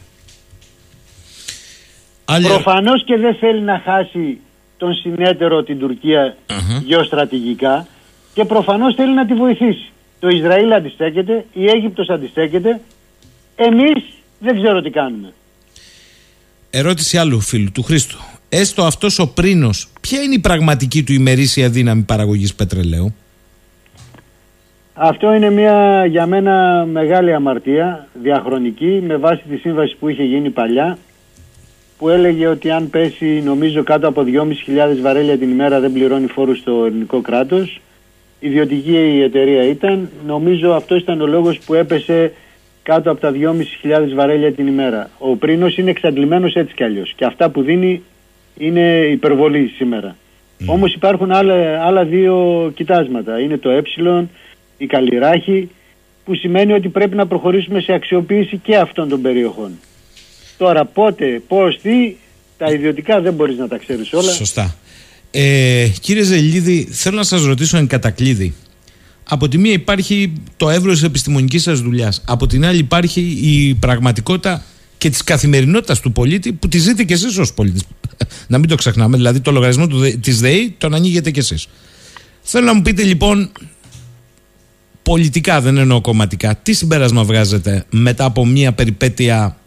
Προφανώς και δεν θέλει να χάσει τον συνέτερο την τουρκια γεωστρατηγικά και προφανώς θέλει να τη βοηθήσει. Το Ισραήλ αντιστέκεται, η Αίγυπτος αντιστέκεται, εμείς δεν ξέρω τι κάνουμε. Ερώτηση άλλου φίλου του Χρήστου. Έστω αυτός ο πρίνος, ποια είναι η πραγματική του ημερήσια δύναμη παραγωγής πετρελαίου; Αυτό είναι μια για μένα μεγάλη αμαρτία, διαχρονική, με βάση τη σύμβαση που είχε γίνει παλιά, που έλεγε ότι αν πέσει νομίζω κάτω από 2.500 βαρέλια την ημέρα δεν πληρώνει φόρους στο ελληνικό κράτος. Ιδιωτική η εταιρεία ήταν, νομίζω αυτός ήταν ο λόγος που έπεσε κάτω από τα 2.500 βαρέλια την ημέρα. Ο πρίνος είναι εξαντλημένος έτσι κι αλλιώς και αυτά που δίνει είναι υπερβολή σήμερα. Όμως υπάρχουν άλλα, άλλα δύο κοιτάσματα. Είναι το ε, η καλλιράχη, που σημαίνει ότι πρέπει να προχωρήσουμε σε αξιοποίηση και αυτών των περιοχών. Τώρα πότε, πώς, τι, τα ιδιωτικά δεν μπορείς να τα ξέρεις όλα. Σωστά. Ε, κύριε Ζελίδη, θέλω να σας ρωτήσω εν κατακλείδη. Από τη μία υπάρχει το εύρο της επιστημονικής σας δουλειάς. Από την άλλη υπάρχει η πραγματικότητα και της καθημερινότητας του πολίτη που τη ζείτε και εσείς ως πολίτης. να μην το ξεχνάμε. Δηλαδή το λογαριασμό του, ΔΕ- της ΔΕΗ τον ανοίγετε και εσείς. Θέλω να μου πείτε λοιπόν πολιτικά δεν εννοώ κομματικά τι συμπέρασμα βγάζετε μετά από μια περιπέτεια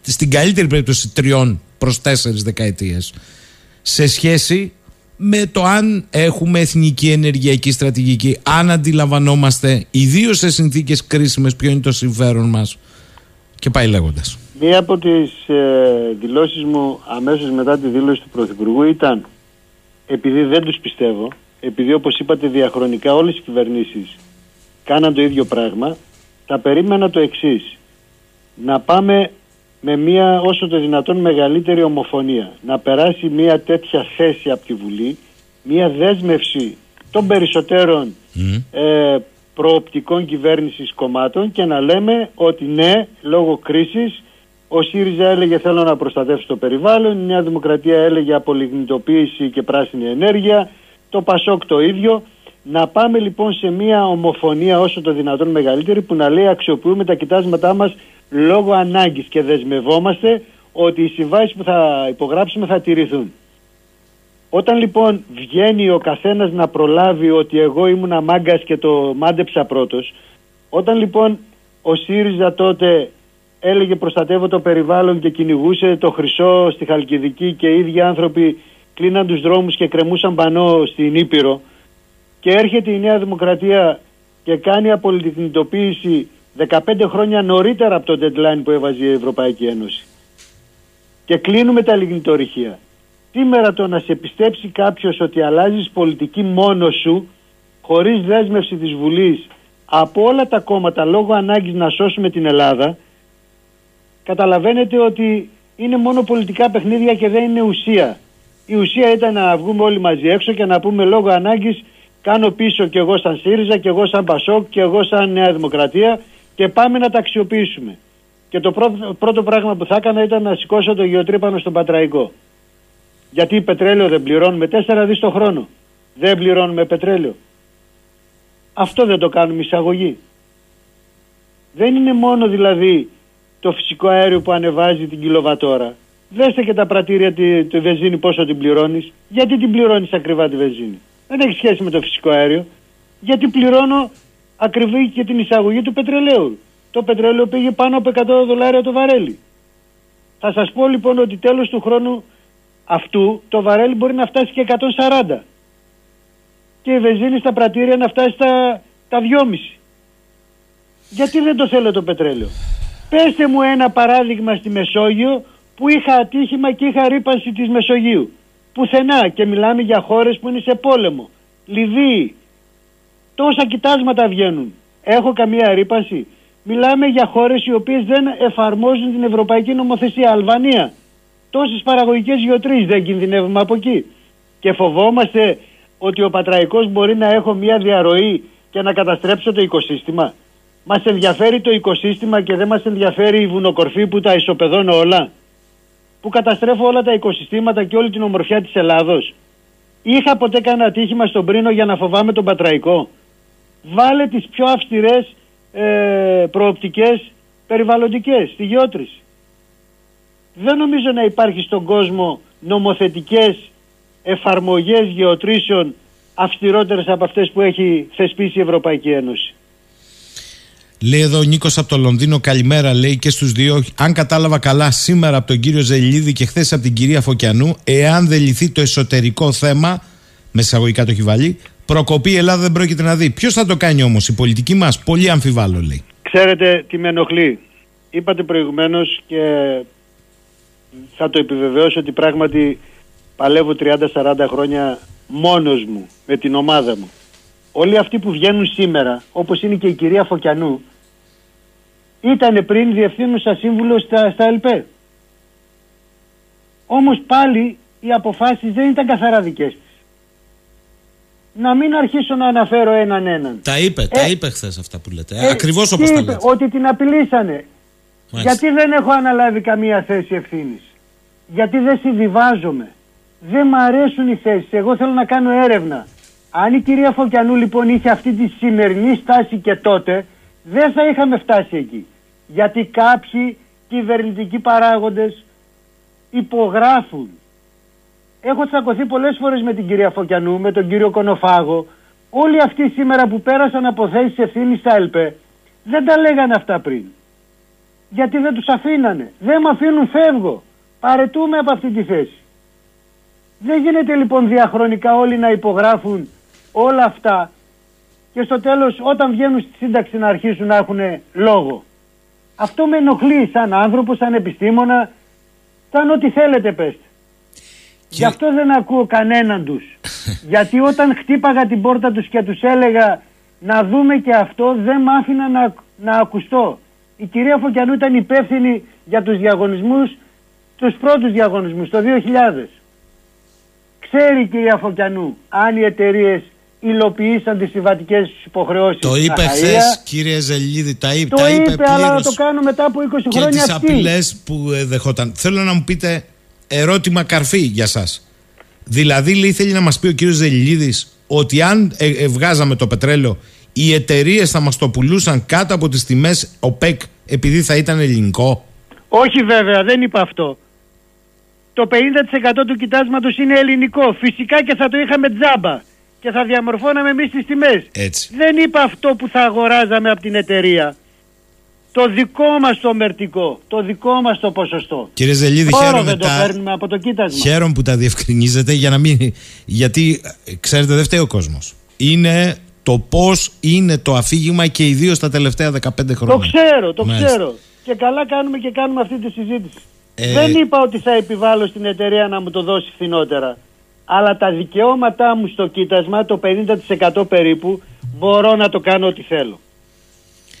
στην καλύτερη περίπτωση τριών προς τέσσερις δεκαετίες σε σχέση με το αν έχουμε εθνική ενεργειακή στρατηγική, αν αντιλαμβανόμαστε ιδίως σε συνθήκες κρίσιμες ποιο είναι το συμφέρον μας και πάει λέγοντας. Μία από τις ε, δηλώσεις μου αμέσως μετά τη δήλωση του Πρωθυπουργού ήταν επειδή δεν τους πιστεύω, επειδή όπως είπατε διαχρονικά όλες οι κυβερνήσεις κάναν το ίδιο πράγμα, θα περίμενα το εξής. Να πάμε με μία όσο το δυνατόν μεγαλύτερη ομοφωνία. Να περάσει μία τέτοια θέση από τη Βουλή, μία δέσμευση των περισσότερων ε, προοπτικών κυβέρνησης κομμάτων και να λέμε ότι ναι, λόγω κρίσης ο ΣΥΡΙΖΑ έλεγε θέλω να προστατεύσω το περιβάλλον, η Νέα Δημοκρατία έλεγε απολιγνητοποίηση και πράσινη ενέργεια, το ΠΑΣΟΚ το ίδιο. Να πάμε λοιπόν σε μια ομοφωνία όσο το δυνατόν μεγαλύτερη που να λέει αξιοποιούμε τα κοιτάσματά μας λόγω ανάγκης και δεσμευόμαστε ότι οι συμβάσεις που θα υπογράψουμε θα τηρηθούν. Όταν λοιπόν βγαίνει ο καθένας να προλάβει ότι εγώ ήμουν μάγκας και το μάντεψα πρώτος, όταν λοιπόν ο ΣΥΡΙΖΑ τότε έλεγε προστατεύω το περιβάλλον και κυνηγούσε το χρυσό στη Χαλκιδική και οι ίδιοι άνθρωποι κλείναν τους δρόμους και κρεμούσαν πανό στην Ήπειρο και έρχεται η Νέα Δημοκρατία και κάνει απολυτικνητοποίηση 15 χρόνια νωρίτερα από το deadline που έβαζε η Ευρωπαϊκή Ένωση. Και κλείνουμε τα λιγνητορυχεία. Σήμερα το να σε πιστέψει κάποιος ότι αλλάζεις πολιτική μόνος σου, χωρίς δέσμευση της Βουλής, από όλα τα κόμματα λόγω ανάγκης να σώσουμε την Ελλάδα, καταλαβαίνετε ότι είναι μόνο πολιτικά παιχνίδια και δεν είναι ουσία. Η ουσία ήταν να βγούμε όλοι μαζί έξω και να πούμε λόγω ανάγκης κάνω πίσω και εγώ σαν ΣΥΡΙΖΑ και εγώ σαν Πασόκ και εγώ σαν Νέα Δημοκρατία και πάμε να τα αξιοποιήσουμε. Και το πρώτο, πρώτο πράγμα που θα έκανα ήταν να σηκώσω το γεωτρύπανο στον Πατραϊκό. Γιατί πετρέλαιο δεν πληρώνουμε 4 δις το χρόνο. Δεν πληρώνουμε πετρέλαιο. Αυτό δεν το κάνουμε εισαγωγή. Δεν είναι μόνο δηλαδή το φυσικό αέριο που ανεβάζει την κιλοβατόρα. Δέστε και τα πρατήρια τη, τη βενζίνη πόσο την πληρώνεις. Γιατί την πληρώνεις ακριβά τη βενζίνη; Δεν έχει σχέση με το φυσικό αέριο. Γιατί πληρώνω ακριβή και την εισαγωγή του πετρελαίου. Το πετρέλαιο πήγε πάνω από 100 δολάρια το βαρέλι. Θα σας πω λοιπόν ότι τέλος του χρόνου αυτού το βαρέλι μπορεί να φτάσει και 140. Και η βενζίνη στα πρατήρια να φτάσει στα, τα 2,5. Γιατί δεν το θέλω το πετρέλαιο; Πέστε μου ένα παράδειγμα στη Μεσόγειο που είχα ατύχημα και είχα ρήπανση της Μεσογείου. Πουθενά και μιλάμε για χώρες που είναι σε πόλεμο. Λιβύη. Τόσα κοιτάσματα βγαίνουν. Έχω καμία ρήπανση. Μιλάμε για χώρες οι οποίες δεν εφαρμόζουν την ευρωπαϊκή νομοθεσία. Αλβανία. Τόσες παραγωγικές γεωτρήσεις δεν κινδυνεύουμε από εκεί. Και φοβόμαστε ότι ο Πατραϊκός μπορεί να έχω μια διαρροή και να καταστρέψω το οικοσύστημα. Μας ενδιαφέρει το οικοσύστημα και δεν μας ενδιαφέρει η βουνοκορφή που τα ισοπεδώνω όλα. Που καταστρέφω όλα τα οικοσυστήματα και όλη την ομορφιά της Ελλάδος. Είχα ποτέ κανένα ατύχημα στον Πρίνο για να φοβάμαι τον Πατραϊκό. Βάλε τις πιο αυστηρές ε, προοπτικές περιβαλλοντικές στη γεώτρηση. Δεν νομίζω να υπάρχει στον κόσμο νομοθετικές εφαρμογές γεωτρήσεων αυστηρότερες από αυτές που έχει θεσπίσει η Ευρωπαϊκή Ένωση. Λέει εδώ ο Νίκος από το Λονδίνο, καλημέρα λέει και στους δύο. Αν κατάλαβα καλά, σήμερα από τον κύριο Ζελίδη και χθες από την κυρία Φωκιανού, εάν δεν λυθεί το εσωτερικό θέμα, με εισαγωγικά το έχει βάλει, προκοπή η Ελλάδα δεν πρόκειται να δει. Ποιος θα το κάνει όμως, η πολιτική μας, πολύ αμφιβάλλω λέει. Ξέρετε τι με ενοχλεί. Είπατε προηγουμένως και θα το επιβεβαιώσω ότι πράγματι παλεύω 30-40 χρόνια μόνος μου με την ομάδα μου. Όλοι αυτοί που βγαίνουν σήμερα, όπως είναι και η κυρία Φωκιανού, ήταν πριν διευθύνουσα σύμβουλο στα, στα ΕΛΠΕ. Όμως πάλι οι αποφάσεις δεν ήταν καθαρά δικές της. Να μην αρχίσω να αναφέρω έναν έναν. Τα είπε, τα είπε χθες αυτά που λέτε. Ε, Ακριβώς όπως τα λέτε. Ότι την απειλήσανε. Γιατί δεν έχω αναλάβει καμία θέση ευθύνης. Γιατί δεν συμβιβάζομαι. Δεν μ' αρέσουν οι θέσεις. Εγώ θέλω να κάνω έρευνα. Αν η κυρία Φωκιανού λοιπόν είχε αυτή τη σημερινή στάση και τότε, δεν θα είχαμε φτάσει εκεί. Γιατί κάποιοι κυβερνητικοί παράγοντες υπογράφουν. Έχω τσακωθεί πολλές φορές με την κυρία Φωκιανού, με τον κύριο Κονοφάγο. Όλοι αυτοί σήμερα που πέρασαν από θέσεις ευθύνης στα ΕΛΠΕ δεν τα λέγανε αυτά πριν. Γιατί δεν τους αφήνανε. Δεν με αφήνουν φεύγω. Παρετούμε από αυτή τη θέση. Δεν γίνεται λοιπόν διαχρονικά όλοι να υπογράφουν όλα αυτά και στο τέλος όταν βγαίνουν στη σύνταξη να αρχίσουν να έχουν λόγο. Αυτό με ενοχλεί σαν άνθρωπο, σαν επιστήμονα, σαν ό,τι θέλετε πέστε. Γι' αυτό δεν ακούω κανέναν τους. Γιατί όταν χτύπαγα την πόρτα τους και τους έλεγα να δούμε και αυτό δεν μ' άφηνα να, να ακουστώ. Η κυρία Φωκιανού ήταν υπεύθυνη για τους διαγωνισμούς, τους πρώτους διαγωνισμούς το 2000. Ξέρει η κυρία Φωκιανού αν οι εταιρείες υλοποιήσαν τις συμβατικές τους υποχρεώσεις. Το είπε χθες, κύριε Ζελίδη, τα είπε. Το τα είπε, είπε αλλά να το κάνω μετά από 20 και χρόνια. Και τι απειλές που ε, δεχόταν. Θέλω να μου πείτε ερώτημα καρφί για σας. Δηλαδή, λέει, θέλει να μας πει ο κύριος Ζελίδης ότι αν ε, ε, βγάζαμε το πετρέλαιο, οι εταιρείες θα μας το πουλούσαν κάτω από τις τιμές ΟΠΕΚ επειδή θα ήταν ελληνικό; Όχι βέβαια, δεν είπα αυτό. Το 50% του κοιτάσματος είναι ελληνικό. Φυσικά και θα το είχαμε τζάμπα και θα διαμορφώναμε εμείς τις τιμές. Δεν είπα αυτό που θα αγοράζαμε από την εταιρεία. Το δικό μας το μερτικό, το δικό μας το ποσοστό. Κύριε Ζελίδη, Τώρα χαίρομαι, δεν το τα... παίρνουμε από το κοίτασμα. χαίρομαι που τα διευκρινίζετε για να μην. Γιατί ε, ξέρετε, δεν φταίει ο κόσμος. Είναι το πώς είναι το αφήγημα και ιδίως τα τελευταία 15 χρόνια. Το ξέρω, το Μάλιστα. ξέρω. Και καλά κάνουμε και κάνουμε αυτή τη συζήτηση. Ε, Δεν είπα ότι θα επιβάλλω στην εταιρεία να μου το δώσει φθηνότερα. Αλλά τα δικαιώματά μου στο κοίτασμα, το 50% περίπου, μπορώ να το κάνω ό,τι θέλω.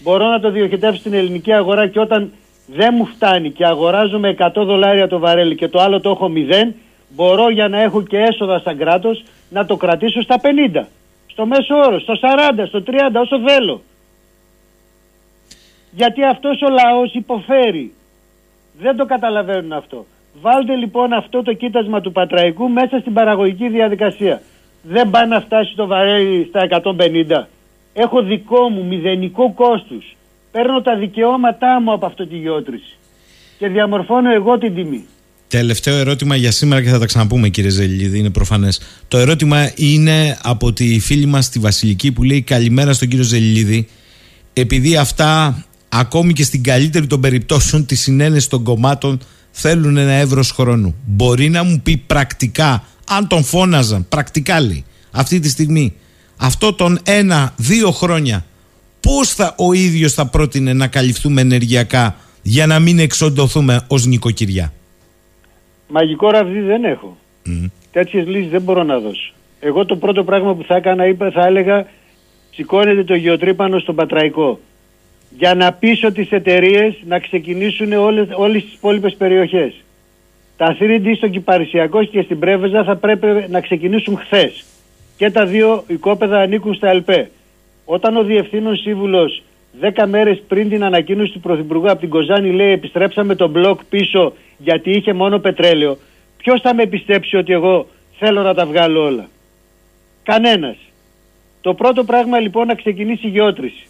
Μπορώ να το διοχετεύσω στην ελληνική αγορά και όταν δεν μου φτάνει και αγοράζω με 100 δολάρια το βαρέλι και το άλλο το έχω 0, μπορώ για να έχω και έσοδα σαν κράτος να το κρατήσω στα 50. Στο μέσο όρο, στο 40, στο 30, όσο θέλω. Γιατί αυτός ο λαός υποφέρει. Δεν το καταλαβαίνουν αυτό. Βάλτε λοιπόν αυτό το κοίτασμα του Πατραϊκού μέσα στην παραγωγική διαδικασία. Δεν πάει να φτάσει το βαρέλι στα 150. Έχω δικό μου μηδενικό κόστους. Παίρνω τα δικαιώματά μου από αυτό τη γεώτρηση. Και διαμορφώνω εγώ την τιμή. Τελευταίο ερώτημα για σήμερα και θα τα ξαναπούμε κύριε Ζελίδη, είναι προφανές. Το ερώτημα είναι από τη φίλη μας στη Βασιλική που λέει καλημέρα στον κύριο Ζελίδη. Επειδή αυτά ακόμη και στην καλύτερη των περιπτώσεων τη συνένεση των κομμάτων θέλουν ένα εύρος χρόνου. Μπορεί να μου πει πρακτικά, αν τον φώναζαν, πρακτικά λέει, αυτή τη στιγμή, αυτό τον ένα-δύο χρόνια, πώς θα ο ίδιος θα πρότεινε να καλυφθούμε ενεργειακά για να μην εξοντωθούμε ως νοικοκυριά; Μαγικό ραβδί δεν έχω. Μμ. Τέτοιες λύσεις δεν μπορώ να δώσω. Εγώ το πρώτο πράγμα που θα έκανα είπα, θα έλεγα σηκώνεται το γεωτρύπανο στον Πατραϊκό για να πείσω τις εταιρείες να ξεκινήσουν όλες, όλες τις υπόλοιπες περιοχές. Τα 3D στο Κυπαρισιακό και στην Πρέβεζα θα πρέπει να ξεκινήσουν χθες. Και τα δύο οικόπεδα ανήκουν στα ΕΛΠΕ. Όταν ο Διευθύνων Σύμβουλος 10 μέρες πριν την ανακοίνωση του Πρωθυπουργού από την Κοζάνη λέει επιστρέψαμε τον μπλοκ πίσω γιατί είχε μόνο πετρέλαιο. Ποιος θα με πιστέψει ότι εγώ θέλω να τα βγάλω όλα; Κανένας. Το πρώτο πράγμα λοιπόν να ξεκινήσει η γεώτρηση.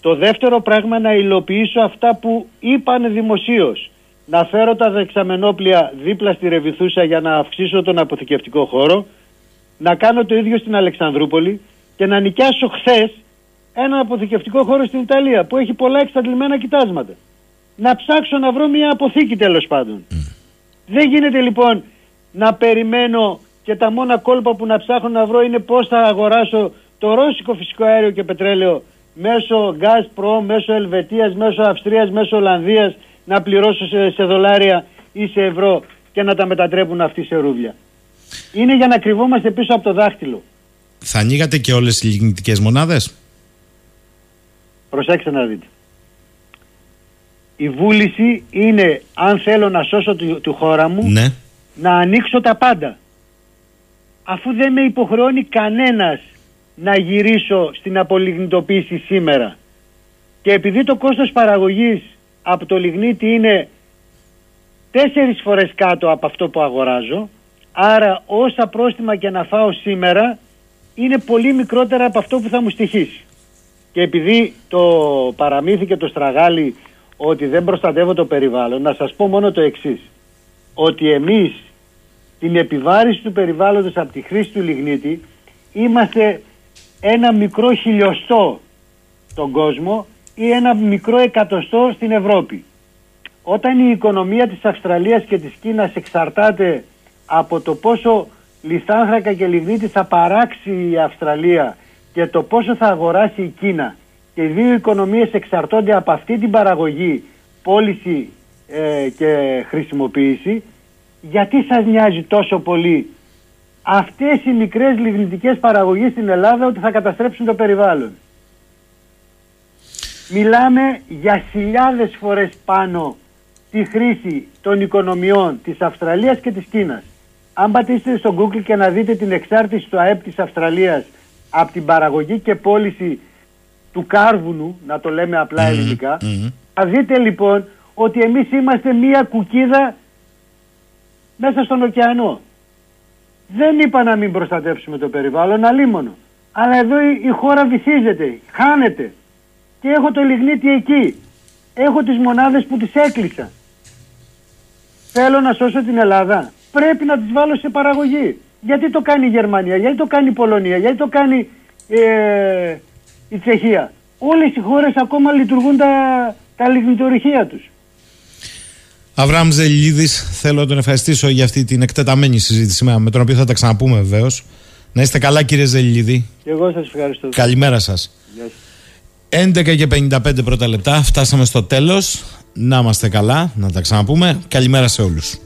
Το δεύτερο πράγμα να υλοποιήσω αυτά που είπαν δημοσίως. Να φέρω τα δεξαμενόπλια δίπλα στη Ρεβιθούσα για να αυξήσω τον αποθηκευτικό χώρο. Να κάνω το ίδιο στην Αλεξανδρούπολη και να νοικιάσω χθες ένα αποθηκευτικό χώρο στην Ιταλία που έχει πολλά εξαντλημένα κοιτάσματα. Να ψάξω να βρω μια αποθήκη τέλος πάντων. Δεν γίνεται λοιπόν να περιμένω και τα μόνα κόλπα που να ψάχνω να βρω είναι πώς θα αγοράσω το ρώσικο φυσικό αέριο και πετρέλαιο μέσω Gazprom, μέσω Ελβετίας, μέσω Αυστρίας, μέσω Ολλανδίας να πληρώσω σε, σε δολάρια ή σε ευρώ και να τα μετατρέπουν αυτοί σε ρούβλια. Είναι για να κρυβόμαστε πίσω από το δάχτυλο. Θα ανοίγατε και όλες τις λιγνητικές μονάδες; Προσέξτε να δείτε. Η βούληση είναι αν θέλω να σώσω του, του χώρα μου Ναι. να ανοίξω τα πάντα. Αφού δεν με υποχρεώνει κανένας να γυρίσω στην απολιγνητοποίηση σήμερα. Και επειδή το κόστος παραγωγής από το λιγνίτη είναι τέσσερις φορές κάτω από αυτό που αγοράζω, άρα όσα πρόστιμα και να φάω σήμερα είναι πολύ μικρότερα από αυτό που θα μου στοιχήσει. Και επειδή το παραμύθι και το στραγάλι ότι δεν προστατεύω το περιβάλλον, να σας πω μόνο το εξής. Ότι εμείς την επιβάρηση του περιβάλλοντος από τη χρήση του λιγνίτη είμαστε ένα μικρό χιλιοστό στον κόσμο ή ένα μικρό εκατοστό στην Ευρώπη. Όταν η οικονομία της Αυστραλίας και της Κίνας εξαρτάται από το πόσο λιθάνθρακα και λιγνίτη θα παράξει η Αυστραλία και το πόσο θα αγοράσει η Κίνα και οι δύο οικονομίες εξαρτώνται από αυτή την παραγωγή, πώληση ε, και χρησιμοποίηση, γιατί σας νοιάζει τόσο πολύ αυτές οι μικρές λιγνητικές παραγωγές στην Ελλάδα ότι θα καταστρέψουν το περιβάλλον; Μιλάμε για χιλιάδες φορές πάνω τη χρήση των οικονομιών της Αυστραλίας και της Κίνας. Αν πατήσετε στο Google και να δείτε την εξάρτηση του ΑΕΠ της Αυστραλίας από την παραγωγή και πώληση του κάρβουνου, να το λέμε απλά ελληνικά, θα δείτε λοιπόν ότι εμείς είμαστε μία κουκίδα μέσα στον ωκεανό. Δεν είπα να μην προστατεύσουμε το περιβάλλον, αλίμονο. Αλλά εδώ η, η χώρα βυθίζεται, χάνεται. Και έχω το λιγνίτι εκεί. Έχω τις μονάδες που τις έκλεισα. Θέλω να σώσω την Ελλάδα. Πρέπει να τις βάλω σε παραγωγή. Γιατί το κάνει η Γερμανία, γιατί το κάνει η Πολωνία, γιατί το κάνει ε, η Τσεχία. Όλες οι χώρες ακόμα λειτουργούν τα, τα λιγνητορυχεία τους. Αβραάμ Ζελίδης, θέλω να τον ευχαριστήσω για αυτή την εκτεταμένη συζήτηση με με τον οποίο θα τα ξαναπούμε βεβαίως. Να είστε καλά, κύριε Ζελίδη. Και εγώ σας ευχαριστώ. Καλημέρα σας. Γεια σας. 11 και 55 πρώτα λεπτά, φτάσαμε στο τέλος. Να είμαστε καλά, να τα ξαναπούμε. Καλημέρα σε όλους.